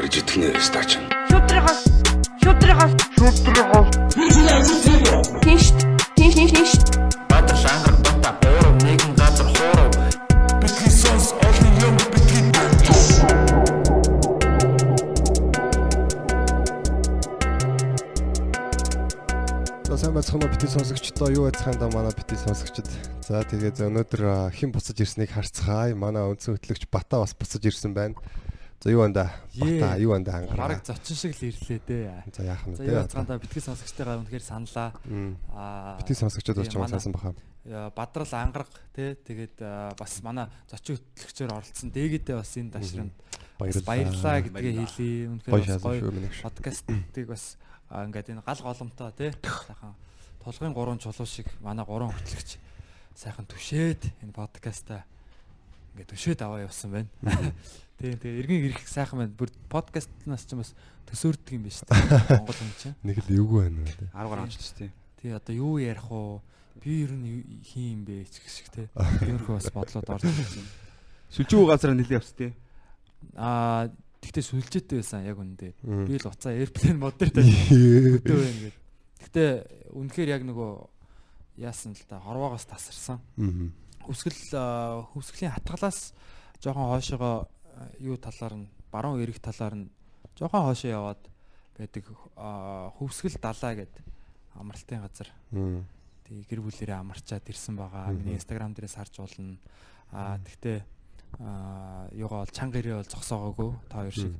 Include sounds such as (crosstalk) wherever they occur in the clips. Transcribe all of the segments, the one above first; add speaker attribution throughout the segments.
Speaker 1: барьж идэх нэ стач.
Speaker 2: Шудрагаас шудрагаас шудрагаас тийш тийш тийш
Speaker 3: Баатар шангар бата буурав нэгэн газар хуурав
Speaker 1: Бидний сонс олон юм бидний
Speaker 4: За сайн байцгаана бити сонсогчдоо юу байцгаана манай бити сонсогчд. За тэгээд өнөөдөр хэн буцаж ирснийг харцгаая. Манай үндсэн хөтлөгч Бата бас буцаж ирсэн байна. За юу анда? Бата юу анда ангараа.
Speaker 5: Бараг зочин шиг л ирлээ дээ.
Speaker 4: За яах нь
Speaker 5: За
Speaker 4: те.
Speaker 5: юу цаанда битгий сонсогчтойгоо үнэхээр саналаа. Аа
Speaker 4: Бити сонсогчдод
Speaker 5: тийм,
Speaker 4: чамаа сансан баха.
Speaker 5: яа, Бадрал ангараг тий тэгээд аа, бас манай зочин хөтлөгчөөр оролцсон. Дээгэдээ бас энэ дашранд бас баярлалаа гэдгээ хэлье. Үнэхээр
Speaker 4: Гоё
Speaker 5: подкастыг бас аа, ингээд энэ гал голомтой тий сайхан толгойн гурван чулуу шиг манай гурван хөтлөгч сайхан түшээд энэ подкастаа ингээд төшөөд аваа явсан байна. (laughs) Тийм тийм эргэн ирэх сайхан байна. Бүр подкастнаас ч бас төсөөрдөг юм биш (laughs) үү? Монгол хүн чинь.
Speaker 4: Нэг л эвгүй байна үү те.
Speaker 6: 10 гаруй онцлоо тий.
Speaker 5: Тий одоо юу ярих уу? Би ер нь хин юм бэ ч гэх шиг те. Тиймэрхүү (laughs) бас бодлоод орж ирсэн.
Speaker 6: Сүлжүү газараа нэлээ явц тий.
Speaker 5: Аа тэгтээ сүлжээтэй байсан яг үндэ. Би л уцаа airplane мод дээр байна гэд. Тэгтээ үнэхээр яг нөгөө яасан л та хорвоогоос тасарсан. Аа, хүсгэлийн хатгалаас жоохон хоошоогоо аа, юу талаар нь баруун эрэг талаар нь жоохон хоошоо яваад байдаг хөвсгөл далаа гэд амралтын газар тий гэр бүлэрээ амарчаад ирсэн байгаа. Миний инстаграм дээрээс харж болно. Аа тэгтээ аа юугаа бол чанга ирээ бол зогсоогоогүй та хоёр шиг.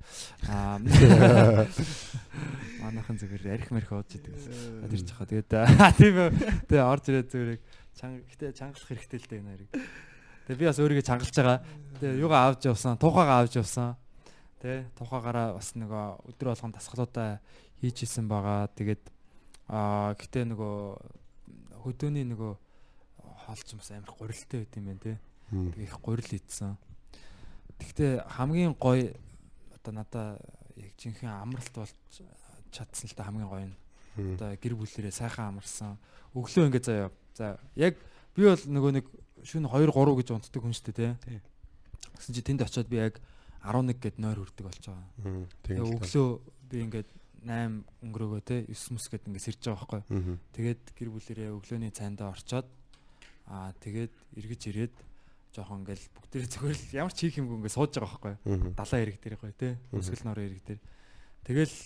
Speaker 5: Аа (laughs) манайхан зүгээр арх марх ууж идэг. Тэр жахаа тэгээд тийм. Тэгээ орж ирээд зүгээр чанга гэтээ чангалах хэрэгтэй л дээ энэ хоёрыг. Тэгээ би бас өөрийгөө чангалж байгаа. Тэгээ юугаа авч явсан, тухайгаа авч явсан. Тэ тухайгаараа бас нөгөө өдөр болгон тасгалуудаа хийж исэн байгаа. Тэгээд аа гэтээ нөгөө хөдөөний нөгөө хоолч бас амар гурилтай байт юм байна те.
Speaker 4: Мм.
Speaker 5: Тэг их гурил идсэн. Тэгтээ хамгийн гоё одоо надаа яг жинхэнэ амралт болж чадсан л та хамгийн гоё нь. Одоо гэр бүлэрээ сайхан амарсан. Өглөө ингээ заяа. За яг би бол нөгөө нэг шөнө 2 3 гэж унтдаг хүн шүү дээ.
Speaker 6: Тий.
Speaker 5: Гэсэн чи тэнд очиод би яг 11 гэд нойр хүрдэг болж байгаа. Тэгээ өглөө би ингээд 8 өнгөрөөгөө те 9 мөс гэд ингээд сэрж байгаа байхгүй. Тэгээд гэр бүлэрээ өглөөний цайндаа орчоод аа тэгээд эргэж ирээд жоохон ингээл бүгдээ зүгээр л ямар ч хийх юмгүй ингээд сууж байгаа байхгүй.
Speaker 4: Мм.
Speaker 5: Далайн эрэг дээр гоё те. Өсгөл норын эрэг дээр. Тэгэл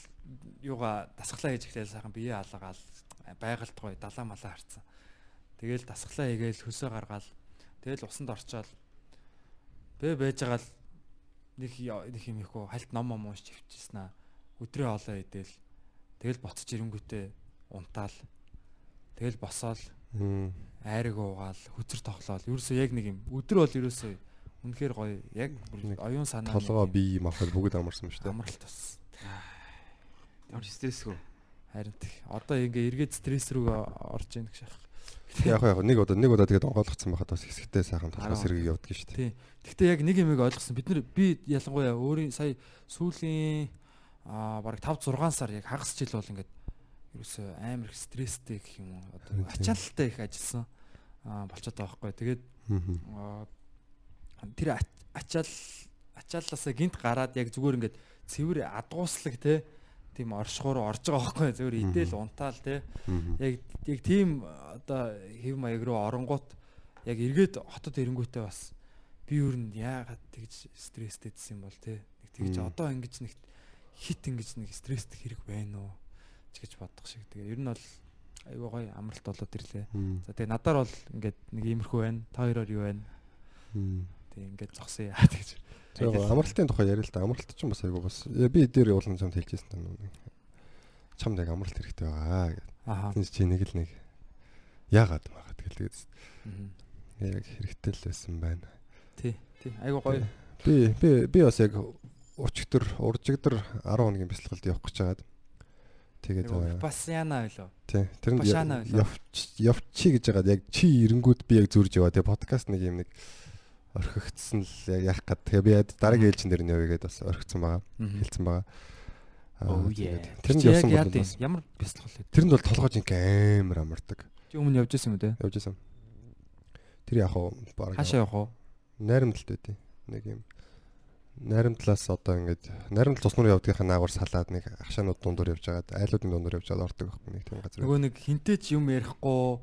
Speaker 5: юугаа дасглаа хийж эхлээл сайхан бие алгаал байгальд гоё далаа малаа харцсан. Тэгэл дасглаа хийгээл хөлсөө гаргаал. Тэгэл усанд орчоод бэ байж байгаа л нэг нэг юм ихгүй хальт ном ном уншиж хөвчихсэн аа. Өдрөө олоо идэл. Тэгэл боцож ирэнгүүтээ унтаал. Тэгэл босоол
Speaker 4: Мм.
Speaker 5: айраг уугаал хүзэр тоглоол. Ерөөсөө яг нэг юм. Өдөр бол ерөөсөө үнэхээр гоё. Яг оюун санаа
Speaker 4: Толгоо бие махад бүгд амарсан шүү дээ.
Speaker 5: амралт бас.
Speaker 6: Ямар стрессгүй.
Speaker 5: Харин тийм. Одоо ингээ эргээд стресс рүү орж ийн гэж шах.
Speaker 4: Яг яг нэг удаа нэг удаа тэгээд онгойлгоцсон байхад бас хэсэгтэй сайхан
Speaker 6: Араа.
Speaker 4: сэргийг явуулдаг шүү дээ.
Speaker 5: Тийм. Гэхдээ яг нэг юмыг ойлгосон. Бид нар би ялангуяа өөрийн сая сүүлийн аа бараг 5 6 сар яг хагас жил бол ингээд ерөөсөө амар их стресстэй гэх юм уу. Одоо ачаалттай их ажилласан аа болчиход байгаа байхгүй. Тэгээд тэр ач- ачаал ачааллаасаа гинт гараад яг зүгээр ингээд цэвэр адгууслаг те тийм оршихоор орж байгаа байхгүй
Speaker 4: Мгм.
Speaker 5: идэл унтаал те яг яг тийм одоо хэв маяг руу оронгууд яг эргээд хотод ирэнгүүтээ бас би юу н яагаад тэгж стресстэйсэн юм бол те нэг тэгж одоо ингэж нэг хит ингэж нэг стресстэй хэрэг байна уу? Гэж бодох шиг. Тэгээ ер нь бол айгүй гоё амралт болоод ирлээ. За тэгээ надаар бол ингээд нэг иймэрхүү байна. Та хоёроор юу байна. Тэг ингээд зогсъё. (laughs) Яа гэж.
Speaker 4: За амралтын тухай яриа л да. Амралт ч юм бас айгу бас я би дээр явуулсан чамд хэлжсэн та нүг. Чамд яг амралт хэрэгтэй байгаа гэд.
Speaker 5: Аха.
Speaker 4: Тэнд чи нэг л нэг яагаад магаад
Speaker 5: Мгм.
Speaker 4: яг хэрэгтэй л байсан байна.
Speaker 5: Тий, тий. Айгу гоё.
Speaker 4: Би би би бас яг өчигдөр уржигдөр 10 хоногийн бясалгалд явах гэж байгаад тэгээд
Speaker 5: бас яана байлоо.
Speaker 4: тий тэрэнд
Speaker 5: Башаана байлаа.
Speaker 4: явч явчи гэж байгаад яг чи эренгүүд би яг зүрж яваа. Тэгээ подкаст нэг юм нэг орхигдсан л яг яах гээд тэгээ би дараагийн ээлжин дээр нь явъя гэдээ бас орхигдсан байгаа. Хэлсэн байгаа.
Speaker 6: Yeah.
Speaker 4: Тэрэнд
Speaker 5: Чи яг
Speaker 4: явсан
Speaker 5: яа
Speaker 4: бол бас-
Speaker 5: ямар бясалгал вэ?
Speaker 4: Тэрэнд бол толгойж ингээм амар амардаг.
Speaker 5: Чи өмнө явж байсан юм уу те?
Speaker 4: Явж исэн. Тэр яг уу баг
Speaker 5: Хаашаа явах уу?
Speaker 4: найрамдалт байдیں۔ Нэг юм Нарийн талаас одоо ингээд нарийн тал цуснуур явдгийнхаа наагур салаад нэг агшаанууд дундуур явж байгаад айлуудын дундуур явж байгаад ордог байхгүй нэг тийм газар.
Speaker 5: Нөгөө нэг хинтээ ч юм ярихгүй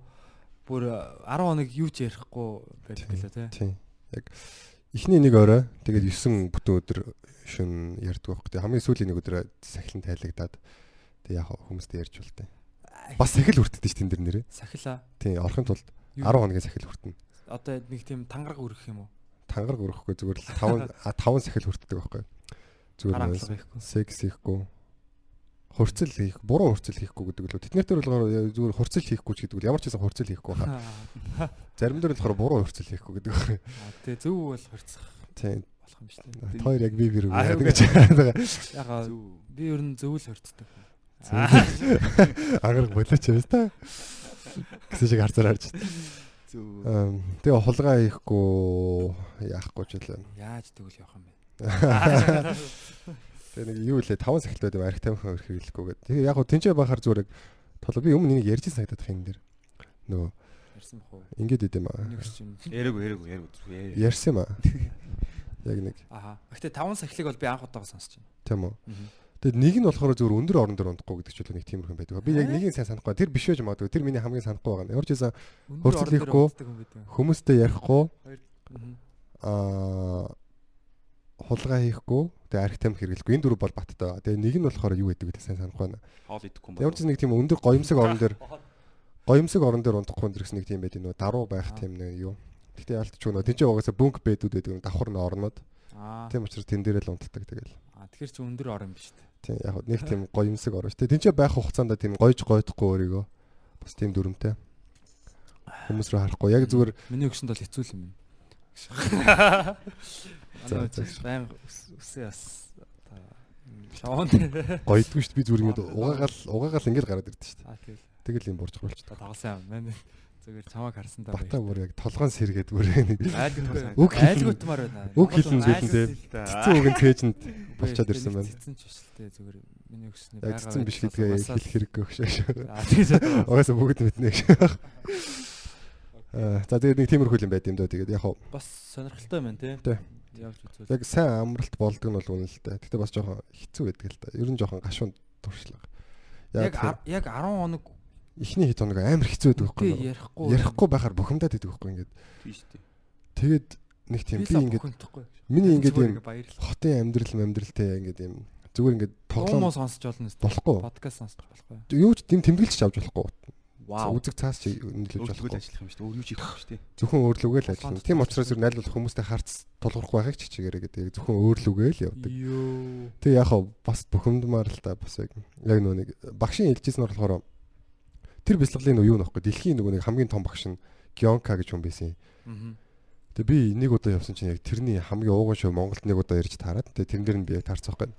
Speaker 5: бүр 10 хоног юу ч ярихгүй байдаг гэлээ тий.
Speaker 4: Тийм. Яг эхний нэг орой тэгээд 9 бүтэн өдөр шүн ярьдаг байхгүй. Тэгээд хамгийн сүүлийн нэг өдөр сахилан тайлагдаад тэг яг хүмүүстээ ярьж болтой. Бас сахил хүртдэг ш тэн дэр нэрээ.
Speaker 5: Сахила.
Speaker 4: Тийм орохын тулд
Speaker 5: Юу?
Speaker 4: 10 хоногийн сахил хүртэнэ.
Speaker 5: Одоо нэг тийм тангараг өргөх юм уу?
Speaker 4: Тангараг өрөхгүй зүгээр л 5 5 сахил хүртдэг байхгүй. Зүгээр секс хийхгүй хурцл хийх буруу хурцл хийхгүй гэдэг л тэднэр дээр болохоор зүгээр хурцл хийхгүй ч гэдэг нь ямар ч байсан хурцл хийхгүй хаа. Зарим дээр болохоор буруу хурцл хийхгүй гэдэг байна.
Speaker 5: Тэ зөв бол хорцох
Speaker 4: Тийм.
Speaker 5: болох юм шүү дээ.
Speaker 4: Хоёр яг би бир үг
Speaker 5: Аа,
Speaker 4: яадаг
Speaker 5: үгүй.
Speaker 4: гэж байгаа.
Speaker 5: Яга би ер нь зөв л хорцдог.
Speaker 4: Агараг болооч юм та. Гэсэн шиг харцаар харж.
Speaker 6: Зүг.
Speaker 4: Эм тэгээ хулгай хийхгүй яахгүй ч үлээ.
Speaker 5: Яаж тэгвэл явах юм бэ? (laughs)
Speaker 4: Тэгээ нэг юу лээ 5 сахил байд арх тамхи өрх хэрэглэхгүй гэдэг. Тэгээ яг гоо тэнцээ бахаар зүгээр толоо би өмнө нэг ярьж санагдаад их энэ дэр. Нөгөө
Speaker 5: Ярьсан бах уу?
Speaker 4: ингээд идэм аа.
Speaker 5: Юм.
Speaker 6: Яриаггүй яриаггүй яриаггүй.
Speaker 4: Ярьсан юм аа. (laughs) Яг нэг
Speaker 5: Аха. Гэтэ 5 сахилыг бол би анх удаага сонсч байна.
Speaker 4: тийм үү. Тэгэд нэг нь болохоор зүгээр өндөр орон дээр унтахгүй гэдэг ч үл нэг тиймэрхэн байдаг. Би яг нэгийг сайн санахгүй. Тэр биш байж магадгүй. Тэр миний хамгийн санахгүй байгаа. Ямар ч байсан
Speaker 5: дээр юм байдаг.
Speaker 4: хүмүүстэй ярихгүй аа хулгай хийхгүй тэгээ арх тамхи хэрэглэхгүй. Энэ дөрөв бол баттай. Тэгээ нэг нь болохоор юу гэдэг вэ сайн санахгүй байна.
Speaker 6: Хоол идэхгүй юм
Speaker 4: Ямар ч нэг тийм өндөр гоёмсог орон дээр гоёмсог орон дээр унтахгүй энэ гэсэн нэг тийм байд нөө даруу байх тийм нэг юу. Гэтэ яалтч нөгөө тэнцээ угаасаа бүүнк бэдүүд байдаг давхар н орнод. Тийм учраас тэн дээр л унтдаг тэгэл.
Speaker 5: Аа тэгэхээр чи өндөр орон биш үү?
Speaker 4: Тийм яг нэг тийм гоёмсог орно шүү. Тэнцээ байх хугацаанд тийм гоёж гойтхгүй өөрийгөө бас тийм дүрмтэй. Хүмүүс рүү харахгүй яг зүгээр
Speaker 5: Миний өгсөнд бол хэцүү юм байна. (laughs) Манай үс баян үсээ бас шоон дээр. (laughs)
Speaker 4: гоёдгүй шүү. Би зүгээр ингэж угаагаал угаагаал ингэж гараад ирдэ шүү.
Speaker 5: Аа тэгэл
Speaker 4: Тэгэл юм бурж болчихдог.
Speaker 5: тоглосон юм байна. Зүгээр чамааг харсан даа.
Speaker 4: Бата бүр яг толгоон сэргээд бүр хэлэн-
Speaker 5: айлгуутмаар байна.
Speaker 4: үг хэлэн дээ. Цэцэн үг нь тээжэнд болчиход ирсэн байна.
Speaker 5: Цэцэн ч өшөлтэй зүгээр миний өгснөө
Speaker 4: Яг цэцэн биш гэдгээ хэлэх хэрэггүй гэж.
Speaker 5: Аа тийм.
Speaker 4: Угаасаа бүгд мэднэ гэж. Аа (laughs) за тэгээд нэг тиймэрхүү юм байд юм даа. Тэгээд яг
Speaker 5: Бас сонирхолтой байна тий.
Speaker 4: Тий.
Speaker 5: Явж үзвэл.
Speaker 4: яг сайн амралт болдог нь бол үнэн л дээ. Гэтэ бас жоохон хэцүү байдаг л да. Ер нь жоохон гашуун туршлага.
Speaker 5: Яг
Speaker 4: Яг
Speaker 5: ар- яг 10 хоног
Speaker 4: эхний хэд хоног амар хэцүү байдаг байхгүй юу?
Speaker 5: ярихгүй.
Speaker 4: Ярихгүй байхаар бухимдаад байдаг байхгүй ингээд.
Speaker 6: Шүү дээ.
Speaker 4: Тэгээд нэг тийм би ингээд миний ингээд юм хотын амьдрал амьдралтай ингээд юм зүгээр ингээд
Speaker 5: Тоглоом сонсож болно
Speaker 4: болохгүй.
Speaker 5: Подкаст сонсож болохгүй.
Speaker 4: Юу ч тийм тэмдэглэж авч болохгүй.
Speaker 5: Вау.
Speaker 4: Үзэг цаас ч нөлөөлж
Speaker 6: Өөрлөгөө
Speaker 4: болохгүй.
Speaker 6: ажиллах юм шүү дээ. Өөр юу ч хийх юм шүү дээ.
Speaker 4: Зөвхөн өөрлөгөө л
Speaker 5: Толгойд
Speaker 4: ажиллана. Тийм учраас ер нь аль болох хүмүүстэй харц толгорох байхыг ч чигээрээ гэдэг. Зөвхөн өөрлөгөө л явдаг. Тэгээ яг хав бас бухимдмаар л та бас яг яг нөө нэг багшийн хэлжсэн нь болохоор тэр бяцлаглын юу нөхгүй дэлхийн нөгөө нэг хамгийн том багш нь Гёнка гэж хүн байсан.
Speaker 5: Мгм.
Speaker 4: Тэгээ би нэг удаа явсан чинь яг тэрний хамгийн ууган шүү Монголд нэг удаа ярьж таарад. Тэгээ тэрэн дээр нь би яг таарцах байхгүй.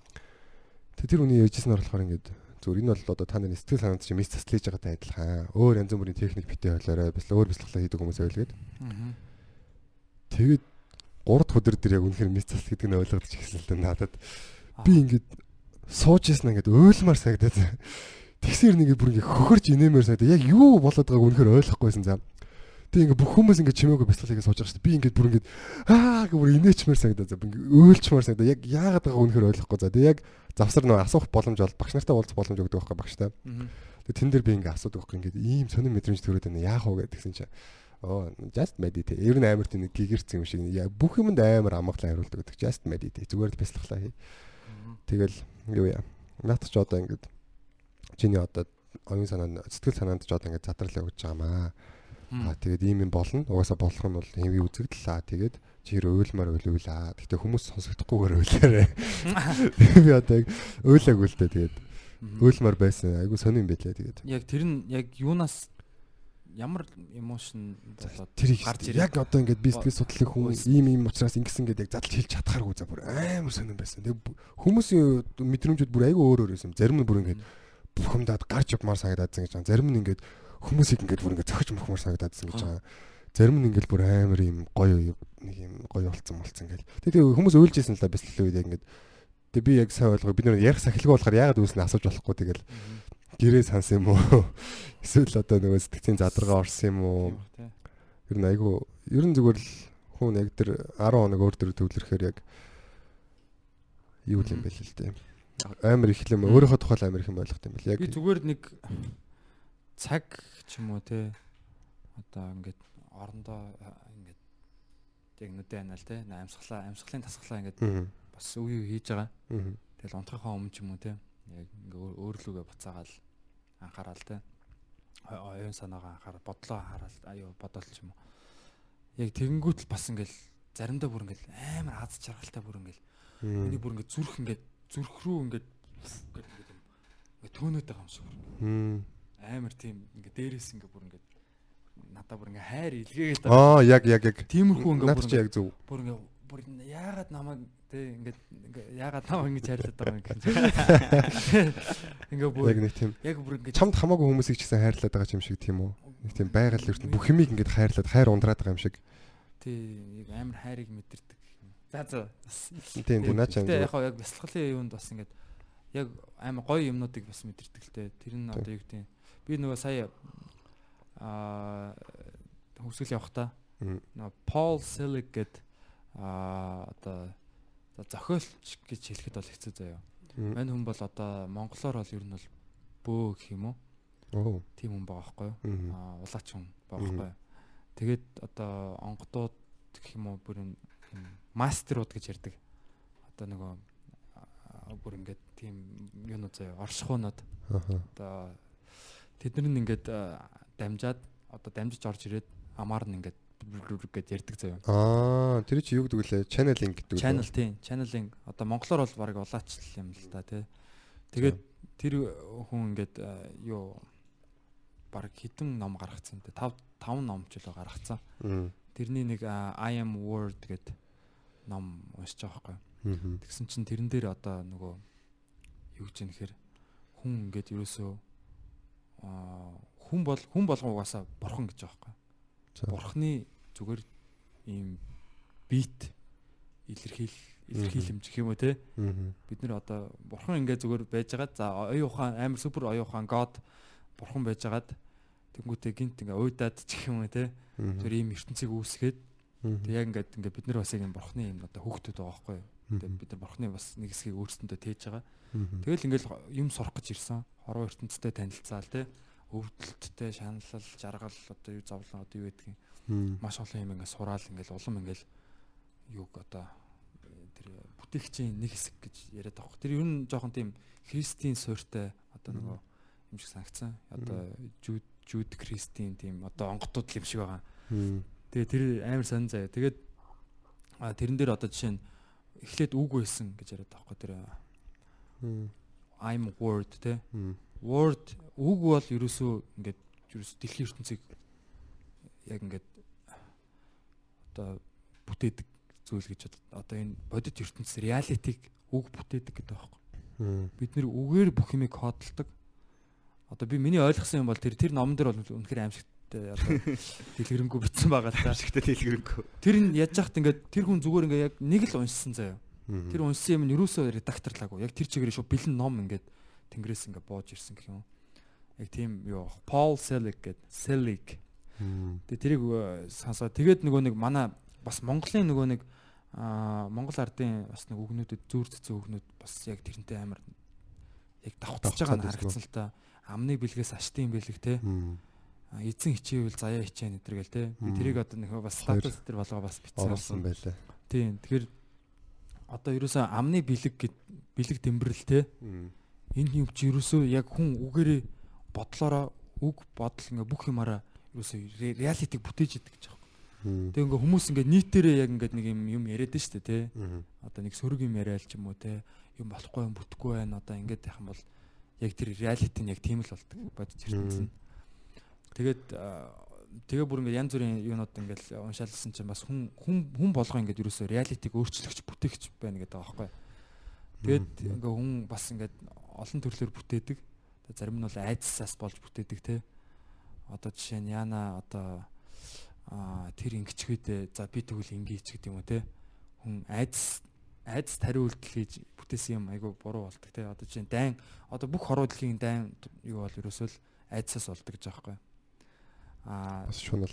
Speaker 4: Тэгээ тэр хүний ярьжсэн нь болохоор ингээд зүгээр энэ бол одоо та нарын сэтгэл санаанд чинь мис таслиж байгаатай адилхан. Өөр янз бүрийн техник битээ хоолоорой. Бас өөр бяцлаглаа хийдэг хүмүүс байлгээд.
Speaker 5: Мгм.
Speaker 4: Тэгээд 3 дахь өдөр дээр яг үнэхээр мис тасл гэдэг нь ойлгогдож ирсэн л дээ надад. Би ингээд сууж яснаа ингээд уйлмаар санагдаад. Тэгсэр нэг бүр ингээд хөхөрж инээмээр санагдаад яг юу болоод байгааг үнэхээр ойлгохгүйсэн зам. Тэг ингээд бүх хүмүүс ингээд чимээгүй бяцлаглыг сууж байгаа шүү дээ. Би ингээд бүр ингээд аа гэх бүр инээчмээр санагдаад за ингээд уйлчмаар санагдаад яг яагаад байгааг үнэхээр ойлгохгүй. За тэг яг завсар нөө асуух боломж бол багш нартай уулзах боломж өгдөг байхгүй багштай.
Speaker 5: Мгм.
Speaker 4: Тэг тэн дээр би ингээд асуудаг байхгүй ингээд ийм сонир мэдрэмж төрөөд байна. Яах вэ гэдгсэн чинь оо just meditate. Ер нь амар тийм гигэрсэн юм шиг. Бүх юмд амар амгалан хариулдаг гэдэг. Just meditate. Зүгээр л бяцлаглаа хий. Тэгэл юу яа. Наад ч одоо ингээд чиний одоо оюун санаанд сэтгэл санаанд ч одоо ингээд задрал өгч байгаамаа. Аа тэгээд ийм юм болно. Угаасаа болох нь бол хэвийн үзэгдэл аа. Тэгээд чи хэр уйлмаар уйлуулаа. Гэтэ хүмүүс сонсогдохгүйгээр уйлаарэ. (laughs) Би одоо яг уйлаагүй л дээ тэгээд
Speaker 5: Мгм.
Speaker 4: уйлмаар байсан. Айгу сонирн байлээ тэгээд.
Speaker 5: Яг тэр нь яг юунаас ямар эмошн болоод гарч
Speaker 4: яг
Speaker 5: ирээд
Speaker 4: одоо ингээд би сэтгэл судлалын хүн
Speaker 5: Үс.
Speaker 4: ийм ийм учраас ингэсэн гэдэг яг задлж хэлж чадхааргүй за бүр амар сонирн байсан. Бу- хүмүүсийн мэдрэмжүүд бүр айгүй өөр өөр байсан. Зарим нь бүр ингээд бухимдаад гарч явмаар санагдаадсан гэж байгаа. Зарим нь ингээд хүмүүсийг ингээд бүр ингээд зохиж мөхмөр санагдаадсан гэж байгаа. Зарим нь ингээд бүр амар ийм гоё нэг ийм гоё болцсон болцсон гэл. Тэгээд хүмүүс уйлжсэн л да бяцлалын үед ингээд Тэгээ би яг сайн ойлгоо бид нэр ярих сахилгүй болохоор яагаад үүснэ асууж болохгүй тэгэл гэрээ сансан юм уу? (laughs) Эсвэл одоо нөгөө сэтгцийн задаргаа орсон юм уу? Ер нь айгүй ер нь зүгээр л хүн яг тэр 10 хоног өөр төр төвлөрөхөөр яг юу юм бэ л дээ. Амар их юм өөрийнхөө тухай л амар их юм ойлгох юм бэл яг
Speaker 5: Би зүгээр нэг цаг ч юм уу те одоо ингээд орондоо ингээд яг нүдэ байна л те амьсгалаа амьсгалын тасглаа ингээд бас үе үе хийж байгаа. Тэгэл унтрахаа өмнө ч юм уу те яг ингээ өөр- өөрлөгөө буцаагаал анхаарал те оюун санаагаа анхаарал бодлоо анхаарал аюу бодол ч юм уу. Яг тэгэнгүүт л бас ингээл заримдаа бүр ингээл амар аз жаргалтай бүр ингээл миний бүр ингээд зүрх ингээд зүрх рүү ингээд ингээд ингээд юм ингээд төөнөд байгаа юм шиг. Амар тийм ингээд дээрээс ингээд бүр ингээд надаа бүр ингээд хайр илгээгээд
Speaker 4: Аа яг яг яг.
Speaker 5: тиймэрхүү ингээд
Speaker 4: Наад
Speaker 5: бүр
Speaker 4: яг зөв.
Speaker 5: бүр ингээд бүр яагаад намайг тий ингээд ингээд яагаад намайг ингэж хайрлаад байгаа юм гэж (laughs) ингээд бүр
Speaker 4: Яг нэг тийм
Speaker 5: яг бүр ингээд
Speaker 4: чамд хамаагүй хүмүүсийг ч гэсэн хайрлаад байгаа юм шиг тийм үү? Нэг тийм байгаль ертөнд бүх юмыг ингээд хайрлаад хайр ундраад байгаа юм шиг.
Speaker 5: тий яг амар хайрыг мэдэрдэг. За за
Speaker 4: Тийм тийм наа чам.
Speaker 5: Гэтэ яг яг бясалгалын юунд бас ингээд яг амар гоё юмнуудыг бас мэдэрдэг л те. Тэр нь одоо юу гэдэг юм. Би нөгөө сая аа хөвсгөл явахдаа
Speaker 4: Мгм.
Speaker 5: нөгөө Paul Selig гэд аа одоо зохиолч гэж хэлэхэд бол хэцүү заяа. Мань хүн бол одоо монголоор бол ер нь бол бөө гэх юм уу?
Speaker 4: Оо.
Speaker 5: Тийм хүн байгаа байхгүй юу? Аа улаач хүн байгаа байхгүй юу? Тэгээд одоо онгодууд гэх юм уу бүр юм мастерууд гэж ярьдаг. Одоо нөгөө бүр ингээд тийм юунууд заяа оршихуунууд одоо тэд нар нь ингээд аа, дамжаад одоо дамжиж орж ирээд амаар нь ингээд гэд ярьдаг заяа.
Speaker 4: Аа, тэр чи юу гэдэг вүлээ? Channeling гэдэг үү?
Speaker 5: Channel тийм channeling одоо монголоор бол баг улаачл юм л да тий. Тэгээд тэр хүн ингээд юу баг хитэн ном гаргацсан тий. 5 5 ном ч үлээ гаргацсан. Тэрний нэг I am word гэд ном уншиж байгаа байхгүй. Тэгсэн чинь тэрэн дээр одоо нөгөө юу гэж нэхэр хүн ингээд ерөөсөө хүн бол хүн болгон угаасаа бурхан гэж байгаа байхгүй. Бурханы зүгээр ийм бит илэрхийл илэрхийлэмж гэх юм уу те? Бид нэр одоо бурхан ингээд зүгээр байжгаад за оюун ухаан амар супер оюун ухаан god бурхан байжгаад тэнгуүтээ гинт ингээ уйдаад ч гэх юм уу те? Тэр ийм ертөнцийг үүсгээд тэг яг ингээд ингээ бид нар бас яг юм бурханы юм одоо хөөхтүүд байгаа байхгүй юу тэг
Speaker 4: Мгм.
Speaker 5: бид нар бурханы бас нэг хэсгийг өөрсөндөө тээж байгаа тэгэл ингээл юм сурах гэж ирсэн хорвоо ертөнцтэй танилцаал те өвдөлттэй шаналл жаргал одоо юу зовлон одоо юу гэдгийг маш олон юм ингээ сураал ингээл улам ингээл юг одоо тэр бүтээгчийн нэг хэсэг гэж яриад байгаа. Тэр ер нь жоохон тийм христийн суурьтай одоо нөгөө юм шиг санагцсан. Одоо жууд жууд христийн тийм одоо онготууд юм шиг байгаа. Тэгээ тэр амар сонь заяа. Тэгээд тэрэн дээр одоо жишээ нь эхлээд үг байсан гэж яриад байгаа. Тэр
Speaker 4: Мм.
Speaker 5: I'm word те. Word үг бол ерөөсөө ингээд ерөөс дэлхийн ертөнцийг яг ингээд одоо бүтээдэг зүйл гэж одоо энэ бодит ертөнцийн реалитиг үг бүтээдэг гэдэг байхгүй. Бид нэр үгээр бүх юмыг кодолдог. Одоо би миний ойлгосон юм бол тэр тэр номон дээр бол үнэхээр аимшигтай одоо (laughs) дэлгэрэнгүй бичсэн байгаа л та.
Speaker 6: Шигтэй дэлгэрэнгүй.
Speaker 5: Тэр нь яаж яхад ингээд тэр хүн зүгээр ингээд яг нэг л уншсан заяа. Тэр уншсан юм нь юусоо редакторлаагүй. Яг тэр чигээр шүү бэлэн ном ингээд тэнгэрээс ингээд бууж ирсэн гэх юм. Яг тийм юу Paul Selig гэдэг Selig. Тэгээ тэрийг э, сонсоо. Тэгээд нөгөө нэг манай бас Монголын нөгөө нэг аа Монгол ардын бас нэг үгнүүдэд зүүр цэцэн үгнүүд бас яг тэрнтэй амар яг давхцаж байгаа нь харагдсан л та. Амны бэлгээс аштын бэлэг те. Эзэн хичээвэл заяа хичээн өдр гэл те. Би тэрийг одоо нэг бас статус дээр болгоо бас бичсэн болсон.
Speaker 4: байлаа.
Speaker 5: Тийм. Тэгэхээр одоо ерөөсөө амны бэлэг гэд бэлэг тэмбэрэл те. Энэ юм чи ерөөсөө яг хүн үгээрээ бодлороо үг бодол ингээ бүх юмараа ерөөсөө ре- реалитиг бүтээж идэг гэж байна. Тэгээ ингээ хүмүүс ингээ нийтээрээ яг ингээ нэг юм юм яриад дээ те. Одоо нэг сөрөг юм яриад ч юм уу те. Юм болохгүй юм бүтэхгүй байна. Одоо ингээд яхан бол яг тэр реалити нь яг тийм л болдог. Бодож ертөнцийн. Тэгээд тэгээ бүр ингээ янз бүрийн юунууд ингээл уншаалсан чинь бас хүн хүн хүн болгоо ингээд ерөөсөө реалитиг өөрчлөгч бүтээгч байна гэдэг байхгүй. Тэгээд
Speaker 4: Мм.
Speaker 5: ингээ хүн бас ингээд олон төрлөөр бүтээдэг. Зарим нь бол айдсаас болж бүтээдэг те. Одоо жишээ нь яана одоо тэр ингэчгээд за би тэгвэл ingийч гэдэг юм уу те. Хүн айдс айдс тариу үйлдэл хийж бүтээсэн юм айгу буруу болдог те. Одоо жишээ нь дайн одоо бүх хоруу дэлхийн дайн юу бол ерөөсөө л айдсаас болдог гэж байхгүй. Аа
Speaker 4: Бас шунал.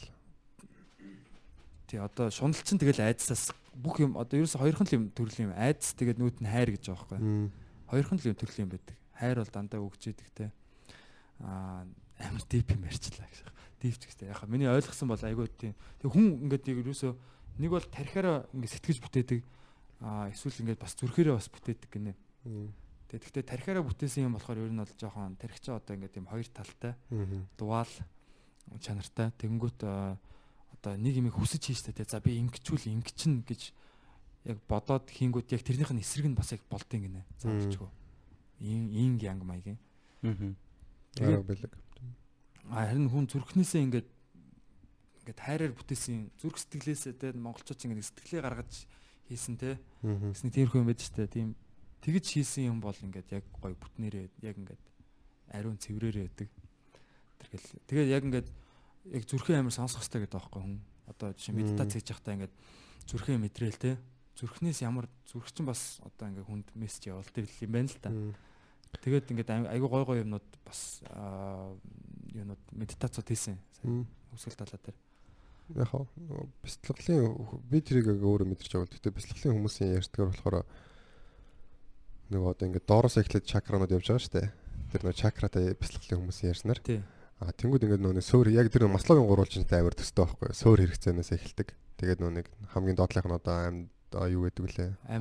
Speaker 5: тий одоо шунал чинь тэгэл айдсаас бүх юм одоо ерөөсө хоёрхан л юм төрлийн юм айдс тэгээд нүүт нь хайр гэж байгаа байхгүй. Хоёрхан л юм төрлийн юм байдаг. Хайр бол дандаа өгч идэг те. Аа амар дип юм ярьчлаа гэж. Дип ч гэстэй. Яг миний ойлгосон бол айгүй тийм. Тэг хүн ингээд ерөөсө нэг бол тархиараа ингээд сэтгэж бүтээдэг. Аа эсвэл ингээд бас зүрхээрээ бас бүтээдэг гинэ.
Speaker 4: Мм.
Speaker 5: Тэг гэхдээ тархиараа бүтээсэн юм болохоор ер нь бол жоохон тархич одоо ингээд тийм хоёр талтай
Speaker 4: Мм.
Speaker 5: Чанартай. Тэнгүүт аа, одоо нэг юм хүсэж хийжтэй те. За би ингэчүүл ингэчин гэж яг бодоод хийнгүүт яг тэрнийх нь эсрэг нь бас яг болдгийн гинэ. Заавалчгүй. Ин инг янг маягийн.
Speaker 6: Аа.
Speaker 4: Арга бэлэг.
Speaker 5: Харин хүн зүрхнээсээ ингээд ингээд хайраар бүтээсэн зүрх сэтгэлээсээ те монголчууд ингээд сэтгэлээ гаргаж хийсэн те.
Speaker 4: Мм.
Speaker 5: Гэсний тиймэрхүү юм байж штэ. Тийм тэгж хийсэн юм бол ингээд яг гой бүтнээрээ яг ингээд ариун цэврээрээ байдаг. Тэргээл тэгээд яг ингээд яг зүрхээ амар сонсох хэрэгтэй гэдэг байхгүй хүн. Одоо жишээ медитац хийж явахдаа ингээд зүрхээ мэдрээл те. Зүрхнээс ямар зүрх чинь бас одоо ингээд хүнд мессеж явуулдаг юм байна л та. Тэгээд ингээд ай- айгүй гой гой юмнууд бас аа, юунууд медитацууд хийсэн. Үсгэл талаа дээр.
Speaker 4: Яг бяцлаглын би тэрийг өөрөө мэдэрч байгаа. Гэтэ бяцлаглын хүмүүсийн ярьдгаар болохоор нөгөө одоо ингээд доороос эхлээд чакранууд явж байгаа шүү дээ. Тэр нөгөө чакратай бяцлаглын хүмүүсийн ярьснаар
Speaker 5: Тий.
Speaker 4: А тэнгууд ингээд нэг сөөр яг тэр маслогийн гурвалжинтай амар төстэй байхгүй. Сөөр хэрэгцээнээс эхэлдэг. Тэгээд нөгөө нэг хамгийн доотлох нь одоо амьд юу гэдэг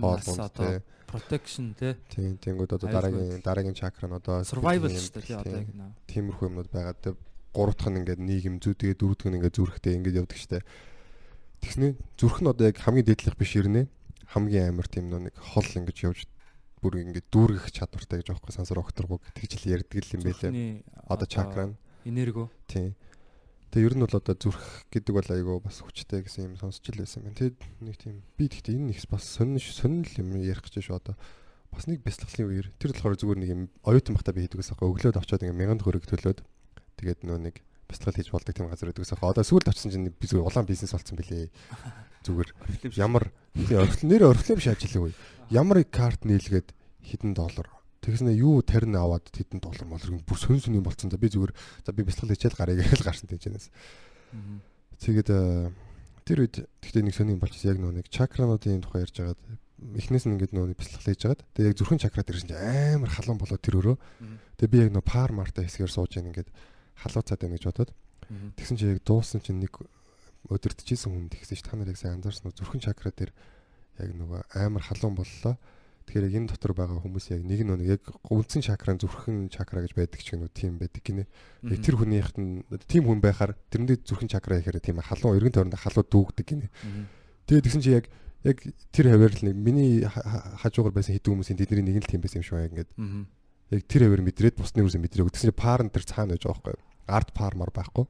Speaker 4: Хоолунд,
Speaker 5: одоо
Speaker 4: тий.
Speaker 5: protection те
Speaker 4: Тийм тэнгууд одоо дараагийн дараагийн чакра нь одоо
Speaker 5: survival шүү дээ тий одоо яг наа.
Speaker 4: тиймэрхүү юмнууд байгаа. Тэгээ гуравдах нь ингээд нийгэм зүй тэгээ дөрөвдөх нь ингээд зүрхтэй ингээд явдаг штэ. Тэгснэ зүрх нь одоо яг хамгийн дээдлэх биш ирнэ. Хамгийн амар тийм нөө нэг хол ингэж явж бүр ингээд дүүргэх чадвартай гэж аахгүй сансар окторгоо тэгж л ярьдаг юм байлээ. Одоо чакра нь
Speaker 5: энерго.
Speaker 4: Тийм. Тэгээ ер нь бол одоо зүрх гэдэг бол айгүй бас хүчтэй гэсэн юм сонсч л байсан юм. Тэгээд нэг тийм би тэгтээ энэ их бас сонин сонин л юм ярих гэж шүү. Одоо бас нэг бяцлаглын үеэр тэр болохоор зүгээр нэг юм оюутан багтаа би хийдэг гэсэн өглөөд авчаад ингээ мянган төгрөг төлөөд тэгээд нөө нэг бяцлал хийж болдог тийм газар байдаг гэсэн одоо сүүлд очсон чинь би зүгээр улаан бизнес болсон билээ. Зүгээр ямар тийм орхил нэр орхил биш ажиллаа үе ямар карт нийлгээд хэдэн доллар тэгснэ юу тарин аваад хэдэн доллар молрог бүр сөн сөн юм болцсон. За би зүгээр за би бяцлал хийчихэл гарыг (laughs) гэж гарсан
Speaker 5: мгм.
Speaker 4: Тэгээд э, тэр үед гэхдээ нэг сони юм болчихсон. Яг нөө нэг чакрануудын тухай ярьж байгаад эхнээс нь ингээд нөө бяцлал хийж байгаад тэгээд яг зүрхэн чакрад ирсэн чинь амар халуун болоод тэр өрөө. Тэгээд би яг нөө пар марта хэсгээр сууж яана ингээд халууцаад байна гэж бодоод тэгсэн чинь яг дуусан чинь нэг өдөртөжсэн хүн тэгсэн чинь та нар яг сайн анзаарсан уу зүрхэн чакра дээр яг нөгөө амар халуун боллоо Тэгэхээр яг энэ дотор байгаа хүмүүс яг нэг нь яг үндсэн чакра зүрхэн чакра гэж байдаг ч гэнэ тийм байдаг гинэ. Яг тэр хүнийхт нь тийм хүн байхаар тэрэндээ зүрхэн чакра гэхээр тийм халуун эргэн тойронд халуу дүүгдэг гинэ. Тэгээд тэгсэн чи яг яг тэр хавар л нэг миний ха- ха- хажуугаар байсан хэдэн хүмүүсийн тэдний нэг нь л тийм байсан юм шиг яг ингээд яг тэр хавар мэдрээд бусны хүмүүсээ мэдрээгүй. Тэгсэн чи паар нь тэр цаана байж байгаа байхгүй. Арт паар мар байхгүй.